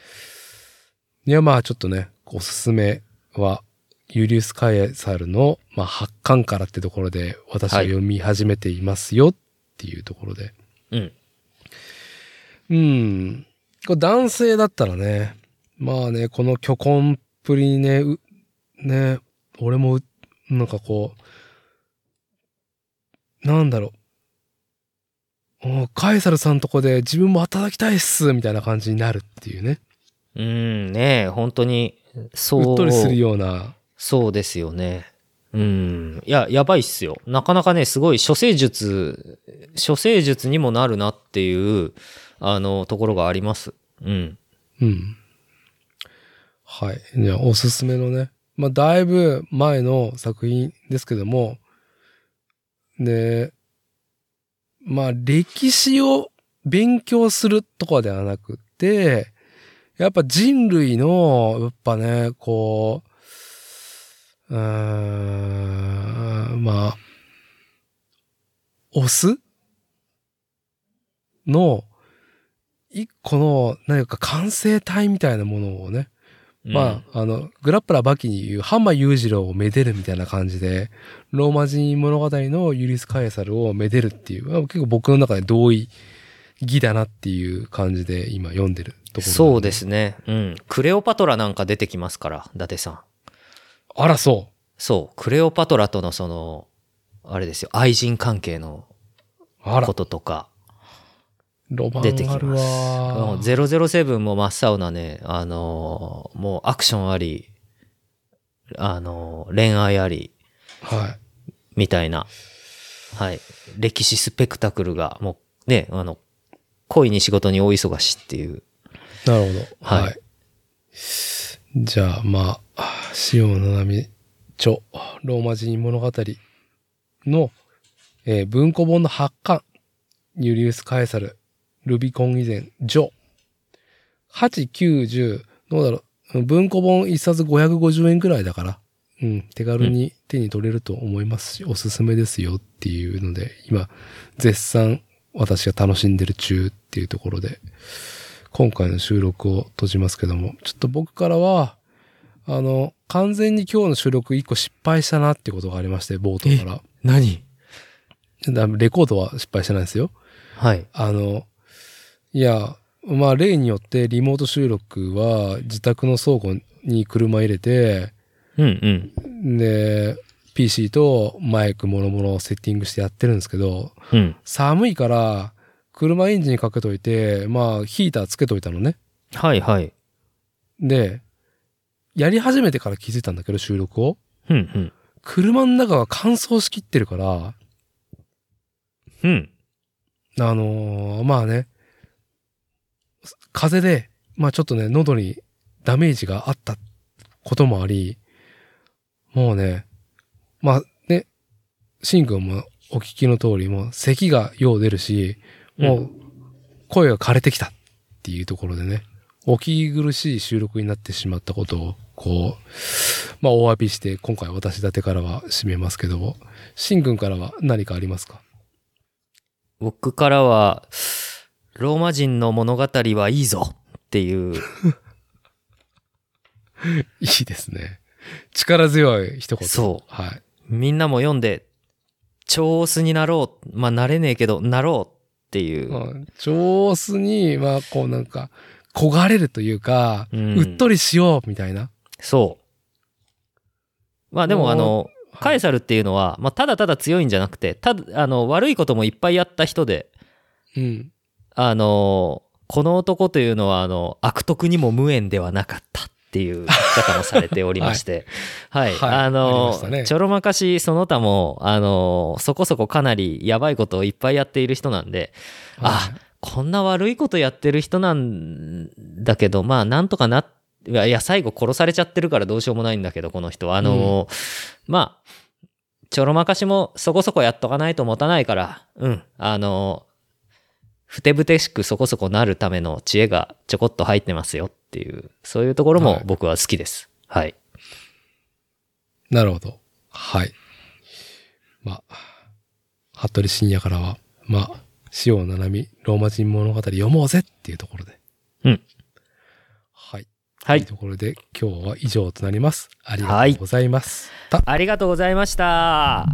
いや、まあちょっとね、おすすめは、ユリウス・カエサルの、まあ、発刊からってところで、私は読み始めていますよっていうところで。うん。うん。これ男性だったらね、まあね、この虚根っぷりにね、うね、俺もう、なんかこう、なんだろう。おカエサルさんとこで自分も働きたいっすみたいな感じになるっていうね。うん、ねえ本当に、そう。うっとりするような。そうですよね。うん。いや、やばいっすよ。なかなかね、すごい、処世術、処世術にもなるなっていう、あの、ところがあります。うん。うん。はい。じゃあ、おすすめのね。まあ、だいぶ前の作品ですけども、で、まあ、歴史を勉強するとかではなくて、やっぱ人類の、やっぱね、こう、うーん、まあ、オスの、一個の何か完成体みたいなものをね、まあ、あの、グラップラーバキに言う、ハンマー裕次郎をめでるみたいな感じで、ローマ人物語のユリス・カエサルをめでるっていう、まあ結構僕の中で同意義だなっていう感じで今読んでるところ。そうで。すね。うん。クレオパトラなんか出てきますから、伊達さん。あら、そそう。クレオパトラとのその、あれですよ、愛人関係のこ、ととか、出てきますあるわ。007も真っ青なね、あのーもうアクションあり、あのー恋愛あり、はい。みたいな、はい。歴史スペクタクルが、もうね、あの、恋に仕事に大忙しっていう。なるほど。はいはい。じゃあ、まあ、塩野七海著、ローマ人物語の、えー文庫本の発刊、ユリウス・カエサル、ルビコン以前、ジョ。8、9、10、どうだろう。文庫本一冊550円くらいだから、うん、手軽に手に取れると思いますし、おすすめですよっていうので、今、絶賛私が楽しんでる中っていうところで、今回の収録を閉じますけども、ちょっと僕からは、あの、完全に今日の収録一個失敗したなってことがありまして、冒頭から。何？だレコードは失敗してないですよ。はい。あの、いや、まあ例によってリモート収録は自宅の倉庫に車入れて、うんうん。で、PC とマイクもろもろセッティングしてやってるんですけど、うん。寒いから車エンジンかけといて、まあヒーターつけといたのね。はいはい。で、やり始めてから気づいたんだけど、収録を。うんうん。車の中が乾燥しきってるから、うん。あのーまあね、風で、まあちょっとね、喉にダメージがあったこともあり、もうね、まあね、シン君もお聞きの通り、もう咳がよう出るし、もう声が枯れてきたっていうところでね、お聞き苦しい収録になってしまったことを、こう、まあお詫びして、今回私立てからは締めますけども、シン君からは何かありますか？僕からは、ローマ人の物語はいいぞっていう、いいですね。力強い一言。。そうはい。みんなも読んで、超オスになろう。まあ、なれねえけど、なろうっていう。うん上手に、まあ、こうなんか、焦がれるというか、ううんっとりしようみたいな。そう。まあでも、あの、はいカエサルっていうのは、まあ、ただただ強いんじゃなくて、ただ、あの、悪いこともいっぱいやった人で、うん。あの、この男というのは、あの、悪徳にも無縁ではなかったっていう方もされておりまして、はい。はい。あの、ましたね。ちょろまかしその他も、あの、そこそこかなりやばいことをいっぱいやっている人なんで、あはい。こんな悪いことやってる人なんだけど、まあ、なんとかなっ、いや、いや最後殺されちゃってるからどうしようもないんだけど、この人。は。あの、まあ、ちょろまかしもそこそこやっとかないと持たないから、うん、あの、ふてぶてしくそこそこなるための知恵がちょこっと入ってますよっていう、そういうところはいも僕は好きです。はい。なるほど。はい。まあ、服部深夜からは、まあ、塩七海、ローマ人物語読もうぜっていうところで。うん。はい。はいというところで、今日は以上となります。ありがとうございます。たありがとうございました。